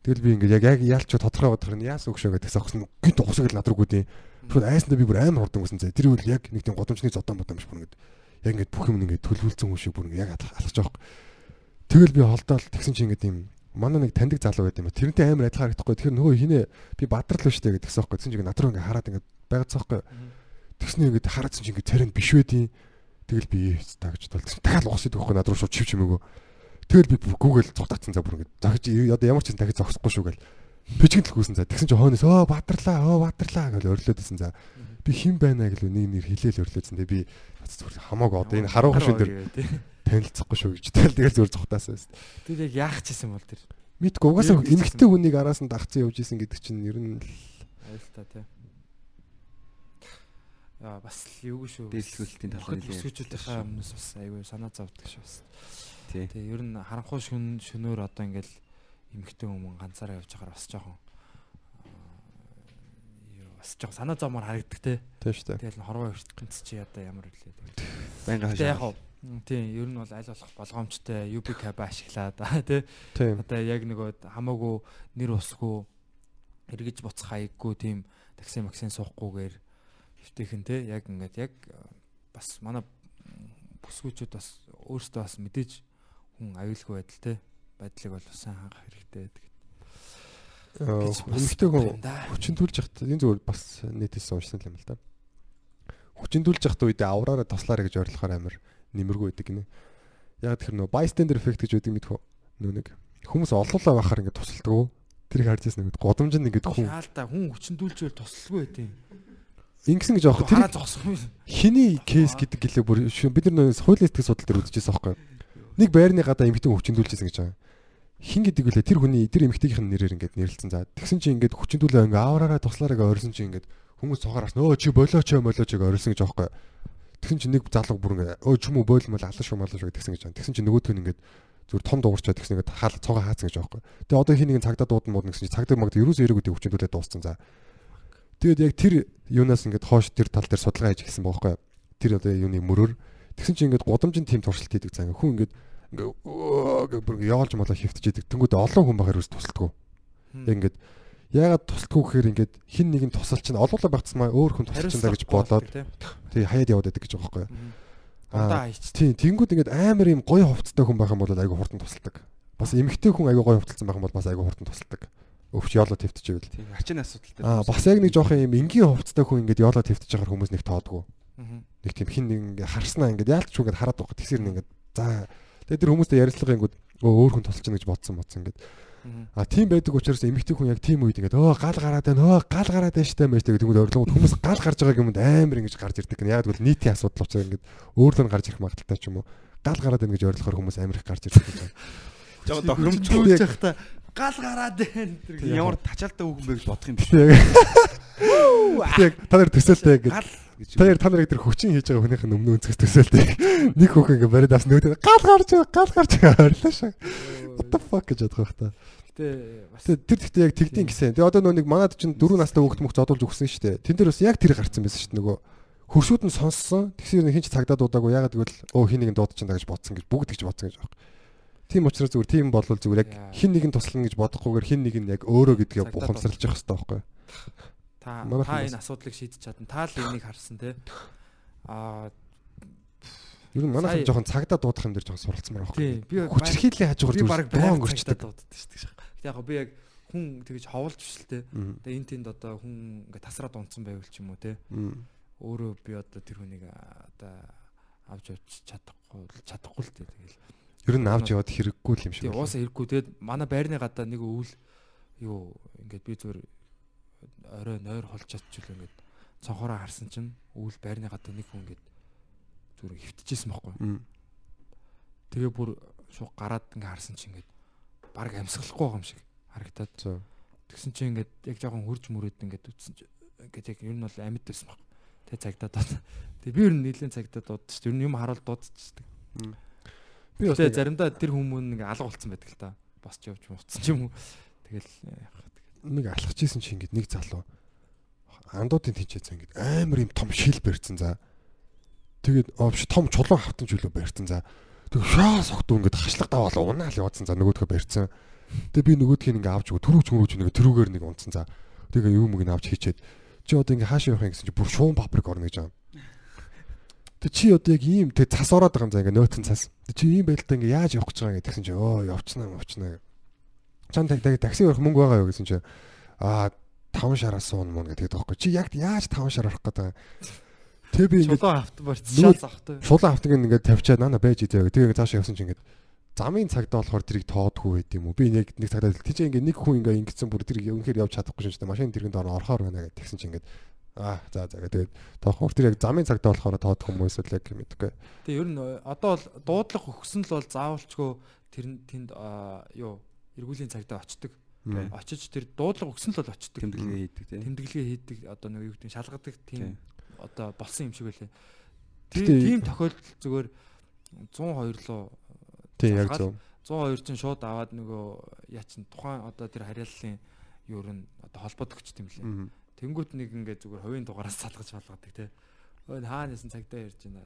Speaker 4: Тэгэл би ингээд яг яг яалч тодорхой бодохоор нь яасан өгшөө гэдэг гэсэн гинт ухсаг л над руу гүдээ. Шууд айсандаа би бүр амар хурдан гүсэн зэ. Тэр үл яг нэг тийм годомчны зодон бодом биш бүр ингээд яг ингээд бүх юм ингээд төлөвлөсөн хүн шиг бүр ингээд яг алхаж байгаа. Тэгэл би холдоол тэгсэн чи ингээд юм манай нэг таньдаг залуу байт юм ба. Тэрнтэй амар адилхан харагдахгүй. Тэгэхээр нөгөө хинэ би бадрал л штэ гэдэг гэсэн байхгүй. Тэгсэн чи ингээд над руу ингээд хараад ингээд байгаадсан байхгүй. Тэгснэ ингээд хараадсан чи ингээд царин биш байдیں۔ Тэгэл би тагч тал дахиад угсаад байхгүй над руу шууд чив чимээгөө. Тэгэл би Google цугтаацсан за бүр ингээд захиж одоо ямар ч юм дахиж зогсохгүй шүү гэл. Би ч гинтл гүйсэн за. Тэгсэн чи хойноос оо бадралаа, оо бадралаа гэж өрлөөдсөн за. Би хэн байна гэлөө нэг нэр хилээл өрлөөдсөн. Тэгээ би зүгээр хамаагүй одоо энэ харуу шин дээр танилцахгүй шүү гэж. Тэгэл тэгэл зүгээр цугтаасан байсан.
Speaker 5: Тэр яг яах ч юм бол тэр
Speaker 4: Мэдгүй угаасаа эмгтэй хүнийг араас нь дагцсан явж исэн гэдэг чинь ер нь
Speaker 5: аюултай тий. Яа бас л юу шүү.
Speaker 6: Дээдлгүүлтийн талаар
Speaker 5: Охид өсгөөчүүдийнхээ өмнөөс бас айгүй санаа зовдөг шүү бас.
Speaker 6: Тий.
Speaker 5: Тэгээ ер нь харанхуй шүн шөнөөр одоо ингээл эмхтэн хүмүүс ганцаараа явж байгаа бас жоохон юу бас жоохон санаа зовмоор харагддаг те.
Speaker 4: тийм шүү дээ.
Speaker 5: Тэгэл хорвоо ертөнц чи одоо ямар үлээ. Яг
Speaker 6: хашаа.
Speaker 5: Тийм ер нь бол аль болох болгоомжтой UB cab ашиглаад аа тий. Одоо яг нөгөө хамаагүй нэр усгүй эргэж буцах хаяггүй тийм такси максин суухгүйгээр хөвтөйхэн те яг ингээд яг э, бас манай бүсгүүчүүд бас өөрсдөө бас мэдээж хүн аюулгүй байдал те байдлыг бол сайн хангах хэрэгтэй гэдэг.
Speaker 4: Эмгтэй хүн хүчин төлж явахт энэ зүгээр бас нийтээс уншсан юм л да. Хүчин төлж явахт үедээ авраараа тослаарэ гэж ойрлохоор амар нэмэргүй байдаг гинэ. Яг тэр нөө bystander effect гэж үүдэг мэдхүү. Нөө нэг хүмүүс олоолаа бахаар ингээд тусалдаг. Тэрийг харж ясна гэдэг. Годомж нь ингээд хүн
Speaker 5: Шаал та хүн хүчин дүүлжээр тослогүй байдیں۔
Speaker 4: ингэсэн гэж аах. Тэр
Speaker 5: Хараа зогсох юм.
Speaker 4: хиний кейс гэдэг гэлээ бүр бид нар нөө хуулийн сэтгэл судлал дээр үзчихсэн байхгүй. Нэг байрны гадаа эмэгтэй хүн хүчиндүүлжсэн гэж байгаа. Хин гэдэг үлээ тэр хүний тэр эмэгтэйгийнх нь нэрээр ингээд нэрлэлсэн. За тэгсэн чинь ингээд хүчиндүүлээ ингээ авраараа туслаараа гээ орсон чинь ингээд хүмүүс цогоор харсан. Өө чи болооч молооч гээ орсон гэж аахгүй. Тэгсэн чинь нэг залуу бүр ингээ өө ч юм уу бойл мол алан шүү малан шүү гэсэн гэж байгаа. Тэгсэн чинь нөгөөдх нь ингээд зүр том дуурчаад тэгсэн ингээд хаал цогоо хаацсан гэж аахгүй. Тэгээ одоо хин нэгэн цагдаа дуудан мууд гэсэн чинь цагдаа магад ерөөсөө эрэг үдээ хүчиндүүлээ дууссан. За Тэгээд яг тэр юунаас ингээд хоош тэр тал дээр судалгаа хийж гисэн бохоггүй. Тэр одоо юуны мөрөөр тэгсэн чинь ингээд гудамжин тим туршилт хийдэг цаа ингээд хүн ингээд ингээд яолж молоо хөвтөж идэг. Тэнгүүд олон хүн байхаар үс тусалдгүй. Яг ингээд ягаад тусалдгүй гэхээр ингээд хин нэг нь тусал чинь олоолаа багцмаа өөр хүн тусалж чандаа гэж бодоод тий хаяад яваад байдаг гэж байгаа байхгүй.
Speaker 5: Хайч.
Speaker 4: тий тэнгүүд ингээд амар юм гоё хувцастай хүн байх юм бол айгүй хурдан тусалдаг. Бас эмэгтэй хүн айгүй гоё хувцалсан байх юм бол бас айгүй хурдан тусалдаг. Өвч яолоо твтчихвэл.
Speaker 6: Тийм арчин асуудалтай.
Speaker 4: Аа бас яг нэг жоохон юм энгийн хувцастай хүн ингээд яолоо твтэж байгаа хүмүүс нэг тоодгүй.
Speaker 5: Аа.
Speaker 4: Нэг тийм хин нэг ингээд харснаа ингээд яалтч үгээд хараад байгаа. Тэгсэр нэг ингээд за тэгээд тэр хүмүүстэй ярилцлага ингээд өө өөр хүн тусалж гэнэ гэж бодсон бодсон ингээд А тийм байдаг учраас эмэгтэй хүн яг тийм үед ингээд өө гал гараад байна өө гал гараад байна штэ мэж тэгээд тэгмэд орлогод хүмүүс гал гарч байгаа юмд амар ингэж гарч ирдэг гэнэ. Яг бол нийтийн асуудал учраас ингээд өөрлөө нь гарч ирэх магадaltaй ч юм уу. Гал гараад байна гэж ойлгохоор хүмүүс амар их гарч ирдэг гэж байна.
Speaker 6: Жоо тохиромжгүй
Speaker 5: Төвж явахдаа гал гараад байна.
Speaker 6: Ямар тачаалтай хүүхэн бэ гэж бодох юм биш.
Speaker 4: Яг та нар төсөөлтэй ингээд
Speaker 6: Гал гэж.
Speaker 4: та нар та нарыг тэр хүчин хийж байгаа хүнийх нь өмнө өнцгөөс төсөөлтэй. Нэг хүүхэн ингээд бариад авсан нөгөөд гал гарч гал гарч ойрлоо шээ. What the fuck гэж бодох байх та.
Speaker 5: Гэтэ бас
Speaker 4: Тэр гэхдээ яг тэгдин гэсэн. Тэгээ одоо нөө нэг манад чинь 4 настай хүүхд мөх зодуулж өгсөн шүү дээ. Тэн дээр бас яг тэр гарцсан байсан шүү дээ нөгөө хөршүүд нь сонссон. Тэгсэр нэг хин ч цагдаа дуудаагүй. Ягаад гэвэл өө хин нэг нь дуудаж чандаа гэж бодсон гэж бүгд гэж бодсон гэж байна. Тийм учраас зүгээр тийм болвол зүгээр яг
Speaker 5: Яа.
Speaker 4: хин нэг нь туслана гэж бодохгүйгээр хин нэг нь яг өөрөө гэдгээ бухамсарлаж явах хэрэгтэй байхгүй.
Speaker 5: Та та энэ асуудлыг шийдэж чадна. Та л энийг харсан те. Аа
Speaker 4: Ер нь манайхан жоохон цагдаа дуудах юм дээр жоохон суралцмаар
Speaker 5: тий
Speaker 4: байхгүй.
Speaker 5: би
Speaker 4: Хүчирхийллийн хажуугаар зүгээр
Speaker 5: баг
Speaker 4: боо
Speaker 5: баяр
Speaker 4: өнгөрчдөг.
Speaker 5: дууддаг шүү дээ. Яг би яг хүн тэгэж ховолж биш л те.
Speaker 4: Мм.
Speaker 5: Тэгээ энэ тэнд одоо хүн ингээ тасраад унтсан байвал ч юм уу те. Өөрөө би одоо тэр хүнийг одоо авч явж чадахгүй чадахгүй л те. Тэгэл
Speaker 4: Ер нь авч яваад хэрэггүй л юм шиг
Speaker 5: тий
Speaker 4: байна.
Speaker 5: уусаа ирэхгүй тэгээд манай байрны гадаа нэг өвөл юу ингээд би зүгээр орой нойр холж чадчихвал ингээд цонхороо харсан чинь өвөл байрны гадаа нэг хүн ингээд зүгээр хөвтөжсэн байхгүй. Тэгээ бүр шууд гараад ингээ харсан чинь ингээд баг амьсгалахгүй байгаа юм шиг харагдаад тэгсэн чинь ингээд яг жоохон хурж мөрөөд ингээд үтсэн чинь ингээд яг ер нь бол амьд байсан баг. Тэгээ цагдаа дууд. Тэгээ би ер нь нэлээд цагдаа дуудчих. Ер нь юм харуул дуудчихдаг.
Speaker 4: Би бас
Speaker 5: заримдаа тэр хүмүүс ингээ алга болцсон байдаг л та. Босч явж муцсан ч юм уу. Тэгэл яах?
Speaker 4: Нэг алхаж исэн чи ингээд нэг залуу андуудын тэнцээсэн ингээд амар юм том шил барьсан за. Тэгээд овш том чулуун хавтан чөлөө барьсан за. Тэг шаа согтуу ингээд хашлаг даваал унаал явуулсан за нөгөөдхөө барьсан. Тэг би нөгөөдхийг ингээд авч өгөө түрүүч мөрөөч нэг тэрүүгээр нэг унтсан за. Тэгээ юу мөг нь авч хийчээд чи одоо ингээд хаашаа явах юм гэсэн чи бүр шуун паприк орно гэж байгаа. Тэг чи одоо яг ийм тэг цас ороод байгаа юм за ингээд нөөцөн цас. Тэг чи ийм байдалтай ингээд яаж явах гэж байгаа гэдэг гэсэн чи өө явцнаа явцнаа. Чам тэг такси өрөх мөнгө байгаа юу гэсэн чи аа 5 шараас суун мөн гэдэг таахгүй. Чи яг яаж 5 шар орох гэдэг. Тэг би ингээд
Speaker 5: Чулуун авт барьц
Speaker 4: Нөгөө-
Speaker 5: шал завхтай.
Speaker 4: шулан автыг ингээд тавьчаад нана байж идэ. Тэгээ ингээд цаашаа явсан чи ингээд замын цагтаа болохоор тэрийг тоодгүй байд юм уу? Би нэг нэг цагтаа тийч ингээд нэг хүн ингээд ингэсэн бүр тэрийг үнэхээр явж чадахгүй шин ч машин тэргэнд орно орохоор байна гэдэг тэгсэн чи ингээд аа за за тэгээд тоохоор тэр яг замын цагтаа болохоор тоодох хүмүүс л яг мэдгүй.
Speaker 5: Тэгээ ер нь э, одоо бол дуудлах өгсөн л бол заавалчгүй тэр тэнд юу эргүүлийн цагтаа очдөг.
Speaker 4: Мм.
Speaker 5: Очиж тэр дуудлага өгсөн л бол очдөг.
Speaker 6: Тэмдэглэгээ хийдэг тийм.
Speaker 5: тэмдэглэгээ хийдэг одоо нэг юу гэдэг нь шалгадаг тийм одоо болсон юм шиг.
Speaker 4: Гэтэ-
Speaker 5: Тийм тийм тохиолдол зүгээр 102 руу
Speaker 4: Тийм яг зөв.
Speaker 5: 102 чинь шууд аваад нөгөө яа чин тухайн одоо тэр харьяаллын юу н одоо холбоод өгч тийм лээ. Тэнгүүт нэг ингээ зүгээр хувийн дугаараас салгаж балгадаг те. Өө хаа нэсэн цагтаа ярьж байна.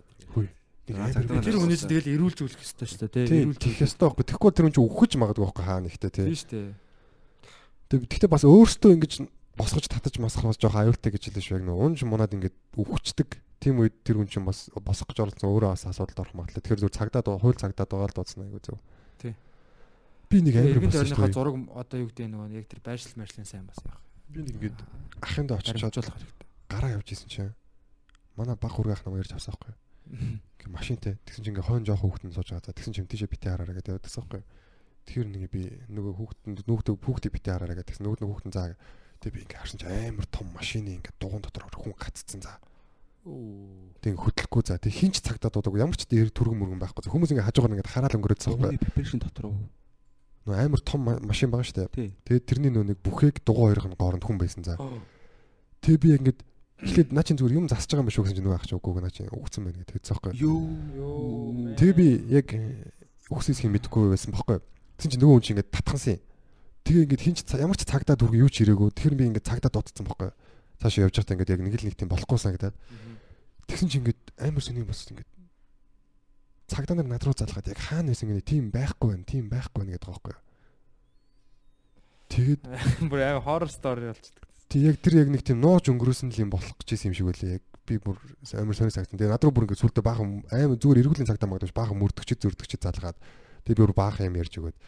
Speaker 6: Тэр
Speaker 5: чинь тэгэл эрүүлж үлэх ёстой шүү дээ те.
Speaker 4: Тийм
Speaker 5: Эрүүлж
Speaker 4: тийх ёстой байхгүй. Тэгэхгүй тэр хүн чинь өгөх магадгүй байхгүй хаа нэгтэй тий.
Speaker 5: Тийм шүү дээ.
Speaker 4: Тэг- Гэхдээ бас өөртөө ингэж босгож татаж масах бас жоох аюултай гэж хэлсэн шүү яг нөө унж мунаад ингэж өвчтдөг. Тийм үед тэр хүн чинь бас босох гэж оролцсон өөрөө бас асуудалд орох магадлал. Тэгэхээр зүгээр цагдаа хууль цагдаа дуугаал дуудсан айгу зөв.
Speaker 5: Тий.
Speaker 4: Би нэг
Speaker 5: Эргэн
Speaker 4: болсон
Speaker 5: тойрныхаа
Speaker 4: шүү.
Speaker 5: зураг одоо юу гэдэг нөгөө яг тэр байршил мэршлийн сайн бас яах.
Speaker 4: Би нэг ингэж очичоод
Speaker 5: Харимжуулах хэрэгтэй.
Speaker 4: гараа явж исэн чинь манай баг хүргэх намайг ярьж авсан байхгүй. Ингээ машинтай. Тэгсэн чинь ингээ хойно жоох хүүхдэн сууж байгаа. За тэгсэн чинь тийшээ битээ хараараа гэдэг явдсан байхгүй. Тэгэхээр нэг би нөгөө хүүхдэнд нүгдөө хүүхдийг битээ хараараа гэдэг. Тэгсэн нөгөө хүүхдэн заа. Тэгээ би ингээ харсан чинь амар том машины ингээ дугуун дотор хүн гаццсан за.
Speaker 5: Оо.
Speaker 4: Тэг хөдлөхгүй за. Тэг хинч цагтаа дуудаг. Ямар ч дээр түргэн мөргөн байхгүй. Хүмүүс ингээ хажуугаар ингээ хараал өнгөрөөдсөн байхгүй.
Speaker 6: Preparation дотор уу?
Speaker 4: Нөө амар том ма- машин байгаа шүү дээ. Тэгээд тэрний нөө нэг бүхээг дугуй хоёрын гооронд хүн байсан за. Тэг би ингээд эхлээд наа чин зүгээр юм засаж байгаа юм шүү гэсэн чинь нөгөө ах чи үгүй наа чин өгцөн байна гэдэг тэгсэн байхгүй.
Speaker 5: Йоо.
Speaker 4: Тэгээ би яг өгсөйсхийг мэдэхгүй байсан байхгүй. Тэгсэн чинь нөгөө хүн чинь ингээд татгансан юм. Тэгээ ингээд хинч ямар ч цагдаа дүрг юу ч ирээгүй. Тэр би ингээд цагдаа дутцсан байхгүй. цаашаа явж байхдаа ингээд яг нэг л нэг тийм болохгүй санагдаад тэгсэн чинь ингээд амар сони бос ингээд цагдаа нар над руу залгаад яг хаана байсан гэнэ тийм байхгүй байна тийм байхгүй байна гэдэг байгаа байхгүй юу. Тэгээд
Speaker 5: Бүр яг horror story болчихдог.
Speaker 4: Тэг яг тэр яг нэг тийм нууж өнгөрөөсөн л юм болох гэж юм шиг байлаа яг би бүр амар сонир сагтан. Тэгээ над руу бүр ингээд сүлдө баахан амар зүгээр эргүүлийн цагтаа магадгүй баахан мөрдөгч зөрдөгч залгаад тэгээ би бүр баахан юм ярьж өгöd.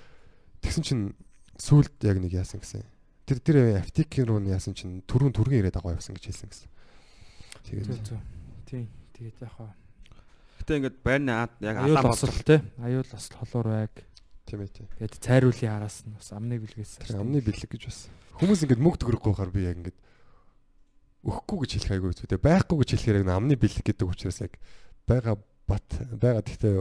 Speaker 4: Тэгсэн чинь сүлд яг нэг яасан гэсэн. Тэр тэр аптекийн руу яасан чинь түрүүн түргэн ирээд байгаа явсан гэж хэлсэн гэсэн. Тэгээд.
Speaker 5: Тийм. Тэгээд яг хаа.
Speaker 6: Гэтэ ингээд байрны аад яг
Speaker 5: Аюул
Speaker 6: алаа
Speaker 5: осол
Speaker 6: бодлоо.
Speaker 5: те. Аюул осол холуур байг.
Speaker 4: тийм ээ тийм.
Speaker 5: Тэгээд цайруулын араас нь бас амны бэлгээс.
Speaker 4: Амны бэлэг гэж бас. Хүмүүс ингээд мөнгө төгрөхгүй хахаар би яг ингээд өгөхгүй гэж хэлэх айгүй зү. Тэгээ байхгүй гэж хэлэхээр яг амны бэлэг гэдэг учраас яг байгаа бат байгаа гэхдээ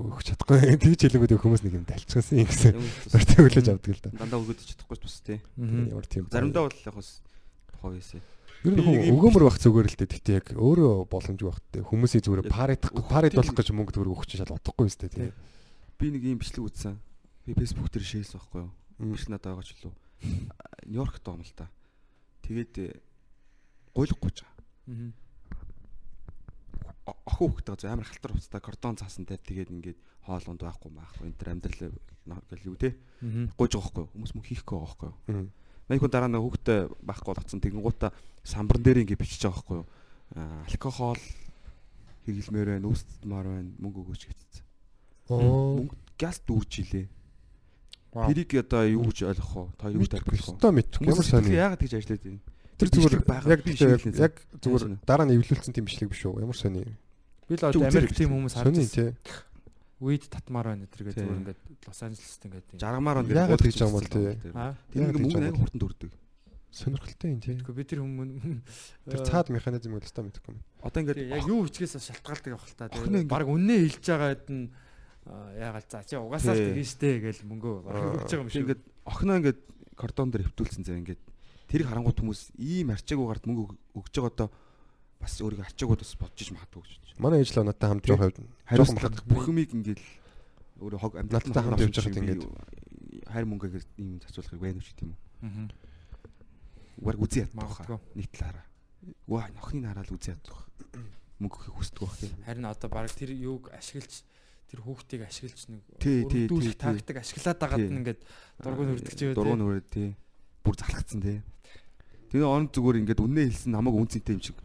Speaker 4: өгч чадахгүй. (laughs) Тэгж хэлэнгүүт хүмүүс нэг юм талчсан юм гэсэн. Өөртөө хүлээж авдаг л да.
Speaker 6: Дандаа өгөөд чадахгүй ч бас тий.
Speaker 4: Ямар тийм.
Speaker 6: Заримдаа бол яг бас тухай байсан.
Speaker 4: Ер нь өгөөмөр байх зүгээр л дээ. Гэхдээ яг өөрөө боломжгүй байх дээ. Хүмүүсийн зүгээр парит
Speaker 6: тийм-
Speaker 4: болох гэж мөнгө төгрөг өгч шал утгагүй юм сте тийм.
Speaker 6: Би нэг юм бичлэг үзсэн. Би Facebook дээр шейлс байхгүй юу? Биш надад байгаа ч лөө. Байгаа юм л та. Тэгээд э, гуйлахгүй ч байгаа. О- Охин хөхтэй амар халтар уцтай кордон цаасантай тэгээд ингээд хоол унд байхгүй маахгүй энэ төр амьдрал гэл юу те. Гуйж байгаа байхгүй? Хүмүүс мөн хийхгүй байгаа байхгүй. Нэг хүн дараа нэг хөхтэй байхгүй болгоцсон тэгэн гута самбарн дээр ингээд бичиж байгаа байхгүй? Аа, алкогол хэрэглэмээр байна, үүсдмаар байна, мөнгө өгөөч гэсэн.
Speaker 4: Оо.
Speaker 6: Мөнгө газ дүүрж илээ.
Speaker 5: Вау.
Speaker 6: Тэрийг одоо юу гэж ойлгох вэ? Та юу гэж тайлбарлах вэ?
Speaker 4: өстой мэдгүй. Ямар сони.
Speaker 6: яагаад тэгж ажиллаад байна?
Speaker 4: Тэр зүгээр яг
Speaker 6: би
Speaker 4: яг зүгээр дараа нь эвлүүлсэн тийм бичлэг биш үү? Ямар сони.
Speaker 5: Би л одоо Америк тийм хүмүүс харж
Speaker 4: Сони
Speaker 5: байсан.
Speaker 4: тий.
Speaker 5: Weed татмаар байна гэдэргээ
Speaker 6: Тий.
Speaker 5: зүгээр ингээд Лос Анжелест ингээд тийм.
Speaker 6: Жаргамаар он
Speaker 4: Яагаад тэгж байгаа юм бол тий.
Speaker 6: Тэр нэг
Speaker 4: Яагаад
Speaker 6: мөнгө аяг хурдан дөрдөг.
Speaker 4: Сонирхолтой юм тий.
Speaker 5: Тэгэхгүй би тэр хүмүүс (laughs)
Speaker 4: Тэр цаад механизм үл өстой мэдгүй юм.
Speaker 6: Одоо ингээд
Speaker 5: яг юу хичгээс шалтгаалдаг явах л та.
Speaker 6: Ингээд-
Speaker 5: баг үннээ хэлж байгаад нь яагаад за чи угаасаа л тэгэн штэ гэл мөнгөө өгч байгаа юм шиг.
Speaker 6: ингээд охиноо ингээд кордон дээр хөвтүүлсэн зэ ингээд тэрийг харангуут хүмүүс ийм арчаагүйгаард мөнгө өг- өгж байгаа одоо бас өөрийгөө арчаагууд бас бодож иж магадгүй гэж.
Speaker 4: Манай ээж л надтай хамт жоох явд.
Speaker 6: Хариуцлага
Speaker 4: махад.
Speaker 6: бүх юмыг ингээд өөрөө хог
Speaker 4: Надтай хамт явж байхад
Speaker 6: ингээд хайр мөнгөөр ийм зацуулахыг байна уу ч гэдэм үү.
Speaker 5: Аа.
Speaker 6: Угаар
Speaker 5: Магадгүй.
Speaker 6: баха. Нэг талаараа. Ваа охиныг хараад үзий яддаг баха. Мөнгө өгөхийг хүсдэг бах тийм.
Speaker 5: Харин одоо баг тэр юуг ашиглаж тэр хүүхдийг ашиглаж нэг өргөдүүлэх тактик ашиглаад байгаад ингээд дургуун үрдэж байгаа.
Speaker 6: Дургуун үрдэж тий. Бүр залхацсан тий. Тэгээ он зүгээр ингээд үннээ хэлсэн намайг үнцэнтэй юм шиг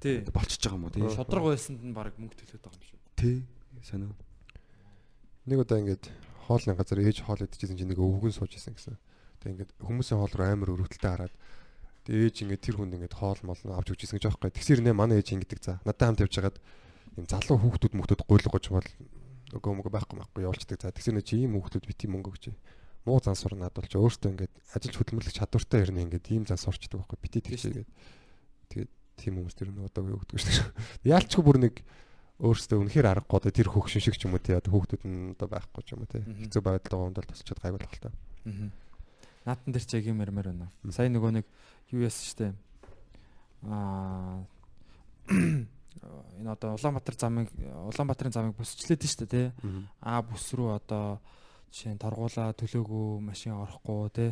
Speaker 5: тий.
Speaker 6: болчихж байгаа юм уу тий.
Speaker 5: Шодрог байсанд нь баг мөнгө төлөөд байгаа юм шүү.
Speaker 6: Тий. Сонио.
Speaker 4: Нэг удаа ингээд хоолны газар ээж хоол идчихсэн чинь нэг өвгөн сууж исэн гэсэн. Тэг ингээд хүмүүсийн хоол руу амар өрөвдөлтөй хараад ээж ингээд тэр хүнд ингээд хоол мол авч өгч исэн гэж аахгүй. Тэгсэр нэ манай ээж ингэдэг за. Надад хамт явж хагаад юм залуу хүүхдүүд мөхтөд гуйлгаж бол нөгөө мөнгө байхгүй байхгүй явуулчихдаг. За тэгсэр нэ чи ийм хүүхдүүд бити мөнгө өгч. Муу зан сур надад болж өөртөө ингээд ажилч хөдөлмөрлөх чадвартай хэрнээ ингээд ийм зан сурчдаг байхгүй. Бити тэгчээгээд тэгээд тийм хүмүүс тэр нэг одоо юу өгдөг шүү дээ. Яалчгүй бүр нэг өөрөөсөө үнэхээр аргагүй одоо тэр хөгшин шиг ч юм уу тий одоо хүүхдүүд нь одоо байхгүй ч юм уу тий хэцүү байдал байгаа юм бол тусчаад гайвал та.
Speaker 5: Аа. Наатан дээр ч яг юм ярмаар байна. Сая нөгөө нэг юу яасан штэ. Аа энэ одоо Улаанбаатар замыг Улаанбаатарын замыг бүсчлээд штэ тий. А бүс рүү одоо жишээ нь торгуула төлөөгүй машин орохгүй тий.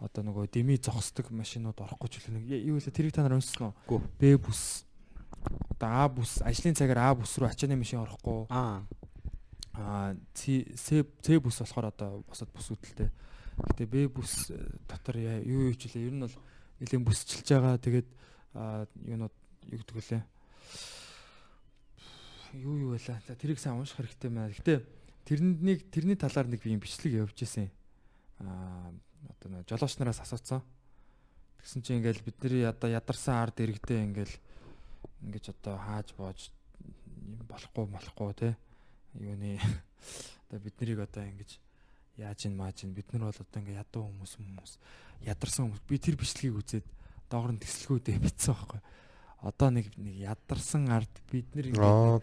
Speaker 5: Одоо нөгөө дими зогсдог машинууд орохгүй ч үлээ нэг юу вэ тэрийг та нар уншсан уу? Б бүс. Одоо А бүс ажлын цагаар А бүс рүү ачааны машин орохгүй.
Speaker 6: Аа.
Speaker 5: Аа С С бүс болохоор одоо босод бүс үүдэлтэй. Гэтэ Б бүс э, дотор юу юу ч үлээ ер нь бол нэлээд бүсчилж байгаа. Тэгээд юунууд юу гэдэг вүлээ. Юу юу байлаа. За тэрийг сайн унших хэрэгтэй байна. Гэтэ тэрнийг тэрний талаар нэг би юм бичлэг явуулж ирсэн. Аа одоо нэг жолооч нараас асууцсан. Тэгсэн чинь ингээл бидний одоо ядарсан ард иргэдээ ингээл ингэж одоо хааж боож болохгүй болохгүй те юуны (laughs) одоо бид нарыг одоо ингэж яаж ин мааж ин бид нар бол одоо ингээ ядуу хүмүүс хүмүүс ядарсан хүмүүс би тэр бичлэгийг үзээд доогор нь төсөлгүүдээ битсэн байхгүй одоо нэг нэг ядарсан ард бид нар ингээ
Speaker 4: Аа.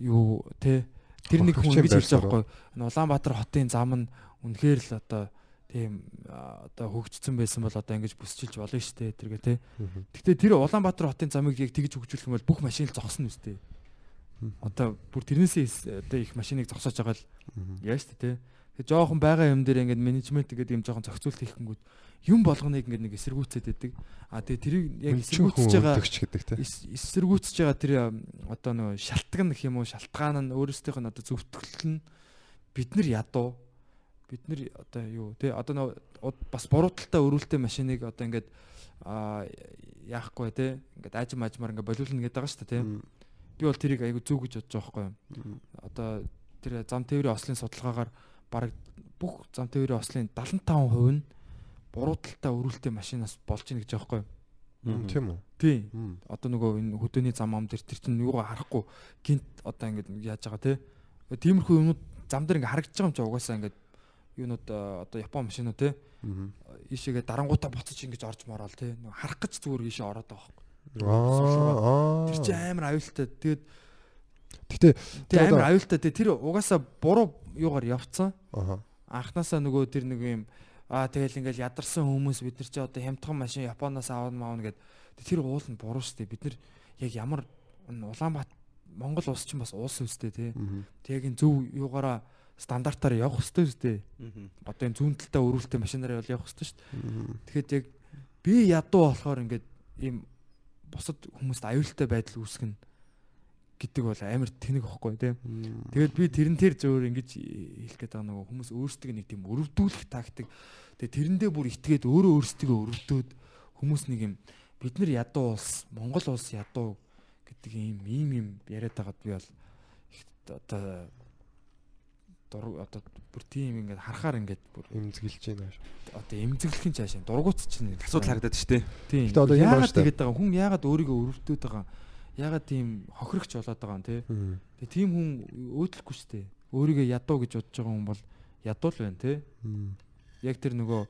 Speaker 5: юу те тэр нэг хүн ингэж хэлж байгаа байхгүй. Улаанбаатар хотын зам нь үнэхээр л одоо тийм одоо хөгжсөн байсан бол одоо ингэж бүсчилж болно шүү дээ тэргээ те. Гэтэ тэр Улаанбаатар хотын замыг яг тэгж хөгжүүлэх юм бол бүх машин л зогсно үстэй. Одоо бүр тэрнээсээ одоо их машиныг зогсоож байгаа л яа штэ те. Тэгээ жоохон байгаа юм дээр ингээд менежмент гэдэг юм жоохон зохицуулт хийхгүйд юм болгоныг ингээд нэг эсэргүүцээд байдаг. А тэгээ тэрийг яг эсэргүүцэж байгаа
Speaker 4: гэдэг
Speaker 5: эс- эсэргүүцэж байгаа тэр одоо нөгөө шалтгаан гэх юм уу шалтгаан нь өөрөөсийнх нь одоо зөвтгөл нь бид нар ядуу. Бид нар одоо юу те одоо бас буруу талтай өрүүлтэй машиныг одоо ингээд яахгүй те ингээд ажим ажмаар ингээд болиулна гэдэг байгаа шүү дээ те би бол тэрийг айгу зүг гэж бодож байгаа байхгүй одоо тэр зам тээврийн ослын судалгаагаар бараг бүх зам тээврийн ослын 75% нь буруу талтай өрүүлтэй машинаас болж ийн гэж байхгүй юу
Speaker 4: Тийм үү.
Speaker 5: тий.
Speaker 4: Мм.
Speaker 5: одоо нөгөө энэ хөдөөний зам ам дээр тэр чинь юугаа харахгүй гинт одоо ингээд яаж байгаа те. Тиймэрхүү юмнууд зам дээр ингээд харагдаж байгаа юм чи угаасаа ингээд юунууд э, одоо япон машинууд те. Ийшээгээ дарангуудаа буцаж ингэж орж мороол те. Нөгөө харах гэж зүгээр ийшээ ороод байгаа байхгүй
Speaker 4: Аа.
Speaker 5: тэр чинь амар аюултай. Тэгээд
Speaker 4: Гэтэ
Speaker 5: тэр амар аюултай тэгээд тэр угаасаа буруу юугаар явцсан.
Speaker 4: Аа.
Speaker 5: анханасаа нөгөө тэр нэг юм аа тэгэл ингээл ядарсан хүмүүс бид нар чи одоо хямдхан машин Японоос аваад маавна гэд. Тэр уул нь буруу штэ. Бид нар яг ямар энэ Улаанбаат Монгол улс чинь бас улс үстэй тий. Тэг яг энэ зөв юугаараа стандартаар явах хэрэгтэй үстэй. Одоо энэ зүүн талтай өрүүлтэй машинаараа бол явах хэрэгтэй штэ. Тэгэхэд яг би ядуу болохоор ингээд ийм бусад хүмүүст аюултай байдал үүсгэн гэдэг бол амар тэнэг ихгүй тий. Тэгээд би тэрэн тэр зөөр ингэж хэлэх гээд байгаа нөгөө хүмүүс өөрсдөө нэг тийм өрөвдүүлэх тактик. Тэгээд тэрэндээ бүр итгээд өөрөө өөрсдөө өрөвдөөд хүмүүс нэг юм бид нар ядуу улс, Монгол улс ядуу гэдэг ийм ийм юм яриад байгаад би бол их одоо дур одоо бүр тийм ингээд харахаар ингээд бүр
Speaker 4: Имзгэлж байна.
Speaker 5: одоо эмзэглэхин цаашаа дургуутч чинь
Speaker 6: Асуудал харагдаад шүү дээ.
Speaker 5: Тийм.
Speaker 4: Гэтэ одоо
Speaker 5: яагаад
Speaker 4: шүү
Speaker 5: тэгээд байгаа хүн яагаад өөрийгөө өрөвдөд байгаа юм? Яагаад тийм хохирогч болоод байгаа юм те? Тэгээ тийм хүн өөдлөхгүй шүү дээ. Өөрийгөө ядуу гэж бодож байгаа хүн бол ядуу л байна те. Яг тэр нөгөө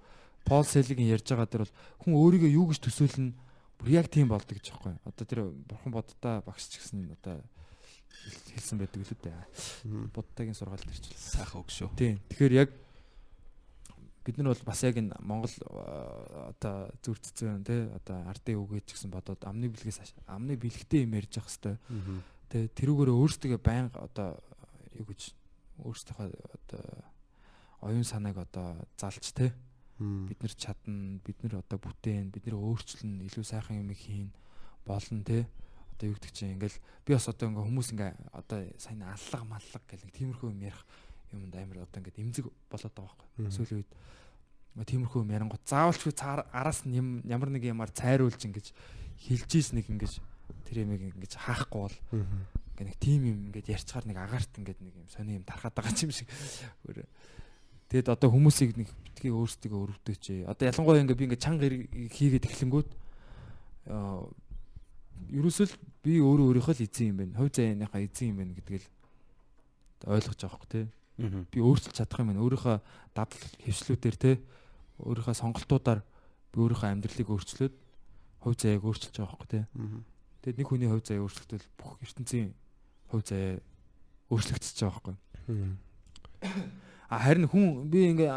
Speaker 5: Пол Селигийн ярьж байгаа дээр бол хүн өөрийгөө юу гэж төсөөлнө бүр яг тийм болдог гэж юм. Одоо тэр бурхан бодтаа багш ч гэсэн одоо хэл- хэлсэн байдаг л үү дээ. Буддагийн сургаал л.
Speaker 6: Сайхан үг шүү.
Speaker 5: Тийм. Тэгэхээр яг бид нар бол бас яг энэ Монгол одоо зүрцсэн тий одоо ардын үгээ ч гэсэн бодоод амны бэлгээс амны бэлгтэй юм ярьж явах хэвээр. Тий тэрүүгээр өөрсдөө байнга одоо юу гэж өөрсдийнхөө одоо оюун санааг одоо залж тий бид нар чадна бид нар одоо бүтээн бид нар өөрчлөн илүү сайхан юм хийн болно тий одоо юу гэдэг чинь ингээл би бас одоо ингээ хүмүүс ингээ одоо сайн аллаг маллаг гэх нэг тиймэрхүү юм ярих юмд амар одоо ингээ эмзэг болоод байгаа байхгүй сүүлийн үед тиймэрхүү юм ярингот заавалч би цаар араас нь ямар нэг юмар цайруулж ингэж хилжээс нэг ингэж тэр юмыг ингэж хаахгүй бол
Speaker 4: Мм.
Speaker 5: ингээ нэг тим юм ингээд ярьчаар нэг агаарт ингээд нэг юм сони юм тархаад байгаа юм шиг өөр Тэгэд одоо хүмүүсийг нэг битгий өөрсдөө өрөвдөөч. Одоо ялангуяа ингээ би ингээ чанга хийгээд эхлэнгүүт аа ерөөсөл би өөрөө өөрийнхөө л эзэн юм байна. Хувь заяаныхаа эзэн юм байна гэдгийг л ойлгож байгаа хөөх тий. Би өөрчилж чадах юм байна. Өөрийнхөө дадал хөвслүүдээр тий. Өөрийнхөө сонголтуудаар би өөрийнхөө амьдралыг өөрчлөөд хувь заяаг өөрчилж байгаа хөөх тий.
Speaker 4: Мм.
Speaker 5: Тэгэд нэг хүний хувь заяа өөрчлөгдөл бүх ертөнцийн хувь заяа өөрчлөгдөж байгаа.
Speaker 4: Мм. (coughs)
Speaker 5: А харин хүн би ингээ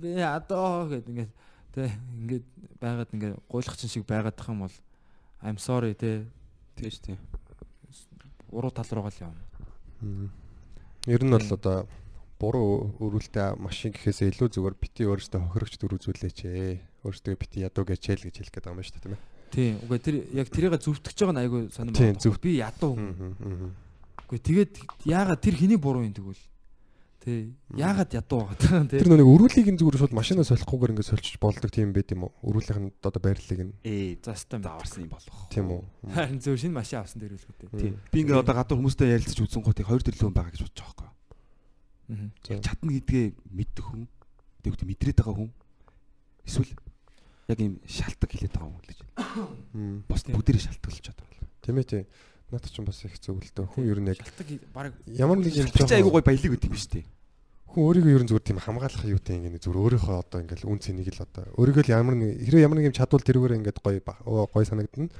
Speaker 5: би одоо гэд ингээ тэ ингээд байгаад ингээ гуйлах чин шиг байгаад тах юм бол I'm sorry тэ
Speaker 6: Тийш тий.
Speaker 5: уруу тал руугаа л явна.
Speaker 4: Ер нь бол одоо буруу өрүүлтэй машин гэхээсээ илүү зүгээр бити өөрөөсөө хохирогч дүр үзүүлээч ээ. Өөрөөсөө бити ядуу гэж хэл гэж хэлэх гээд байгаа юм шүү дээ тийм ээ.
Speaker 5: Тийм. Үгүй тэр яг тэрийг зөвтгөж байгаа нь айгүй сонирм байна. Би ядуу. Үгүй тэгээд яагаад тэр хэний буруу юм тэгвэл? Тэ яагаад ядуу байгаа юм
Speaker 4: Тэр
Speaker 5: тэ?
Speaker 4: нэг өрүүлийг нь зүгээр шууд машинаас солихгүйгээр ингээд сольчих болдог тийм байд юм уу? Өрүүлийнх нь одоо байрлалыг нь
Speaker 6: Ээ
Speaker 5: За стам.
Speaker 6: даварсан юм болох.
Speaker 4: тийм үү?
Speaker 5: Харин зөв шинэ машин авсан дээр үл гэдэг.
Speaker 6: Тийм. Би ингээ одоо гадуур хүмүүстэй ярилцаж үзэн гот хоёр төрлөө хүн байгаа гэж бодож байгаа байхгүй.
Speaker 5: Аа.
Speaker 6: Чадна гэдгээ мэддэг хүн. Тэгвэл мэдрээд байгаа хүн. Эсвэл яг юм шалтгаан хэлээд байгаа хүн гэж.
Speaker 4: Мм.
Speaker 6: Бос бүгдээрээ шалтгаалж чадвар.
Speaker 4: Тийм ээ тийм. Наад чинь бас их зөв л дөө. Хүн ер нь яг ямар нэг юм жоохон
Speaker 6: гой баялаг өгд юм биш үү?
Speaker 4: Хүн өөрийгөө ер нь зүгээр тийм хамгаалах юутай ингээд зүгээр өөрийнхөө одоо ингээд үн цэнийг л одоо өөрийгөө л ямар нэг хэрэв ямар нэг юм чадвал тэрүүгээр ингээд гоё гоё санагдана.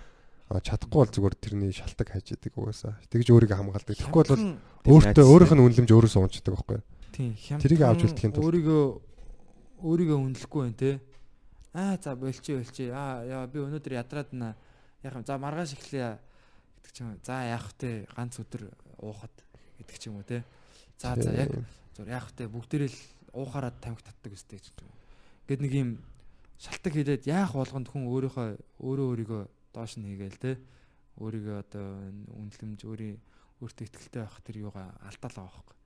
Speaker 4: Чадахгүй бол зүгээр тэрний шалтгаан хайж яадаг угаасаа. Тэгж өөрийгөө хамгаалдаг. Тэгэхгүй бол өөртөө өөрийнх нь үнэлэмж өөрөөсөө унцдаг байхгүй.
Speaker 5: Тийм
Speaker 4: Тэрийг авч үлдэхийн тулд.
Speaker 5: өөрийгөө өөрийгөө үнэлэхгүй байх те. Аа за болчих болчих. Аа яа би өнөөдөр ядраад наа. Яг юм за маргааш эхлэе гэдэг ч юм. За яах вэ? Ганц өдөр уухад гэдэг ч юм уу те. За за яг зур яах вэ бүгдээрээ л уухаараа тамхи татдаг өстэй гэж. Гэт нэг юм шалтак хийлээд яах болгонд хүн өөрийнхөө өөрөө өөрийгөө доош нь хийгээл те өөрийгөө одоо үнэлэмж өөрийн өөртөө ихтэй байх тэр юугаа алдаалаа байхгүй.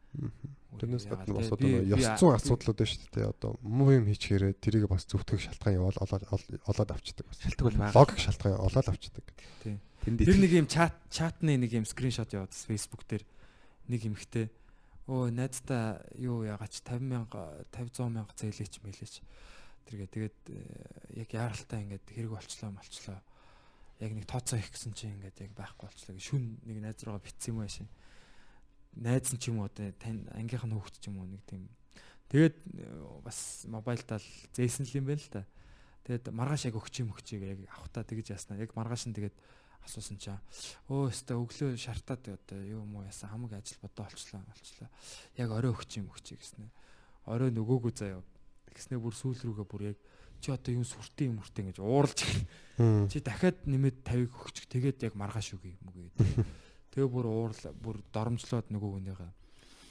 Speaker 4: Тэрнээс гадна бас одоо ёс зүйн асуудлууд байна шүү дээ. Одоо муу юм хийчихээрээ тэрийг бас зөвтгөх шалтгаан явал олоод авчдаг.
Speaker 6: Шалтгаан бол байгаа.
Speaker 4: Логик шалтгаан олоод авчдаг.
Speaker 5: Тийм. Тэр нэг юм чат чатны нэг юм скриншот явуулсан Facebook дээр нэг эмхтэй өө найздаа юу ягач? 50 мянга 50 100 мянга зээлээч мэлээч. Тэргээ тэгээд э, яг яаралтай ингээд хэрэг болчлоо молчлоо яг нэг тооцоо их гэсэн чинь ингээд яг байхгүй болчлоо гэ шүн нэг найз руугаа битсэн юм аашин найз нь ч юм уу тань ангийнх нь хүүхэд ч юм уу нэг тийм. Тэгээд э, бас мобайлтаа л зээсэн л юм байна л та. Тэгээд маргааш яг өгч юм өгчийг яг авахтаа тэгж яснаа. Яг маргааш нь тэгээд асуусан чаа. Өө өстө өглөө шартаад одоо юу юм уу яасан хамаг ажил бодоо олчлаа олчлаа. Яг орой өгч юм өгч гэснэ. Орой нөгөөгөө заяа. Тэгснэ бүр сүүл рүүгээ бүр яг чи одоо юу сүртэй юм үртэй гэж ууралж чи дахиад нэмээд 50-ыг өгч тэгээд яг маргааш үгүй юм үгүй. (laughs) Тэгээ бүр уурал бүр доромжлоод нөгөө хүнийгээ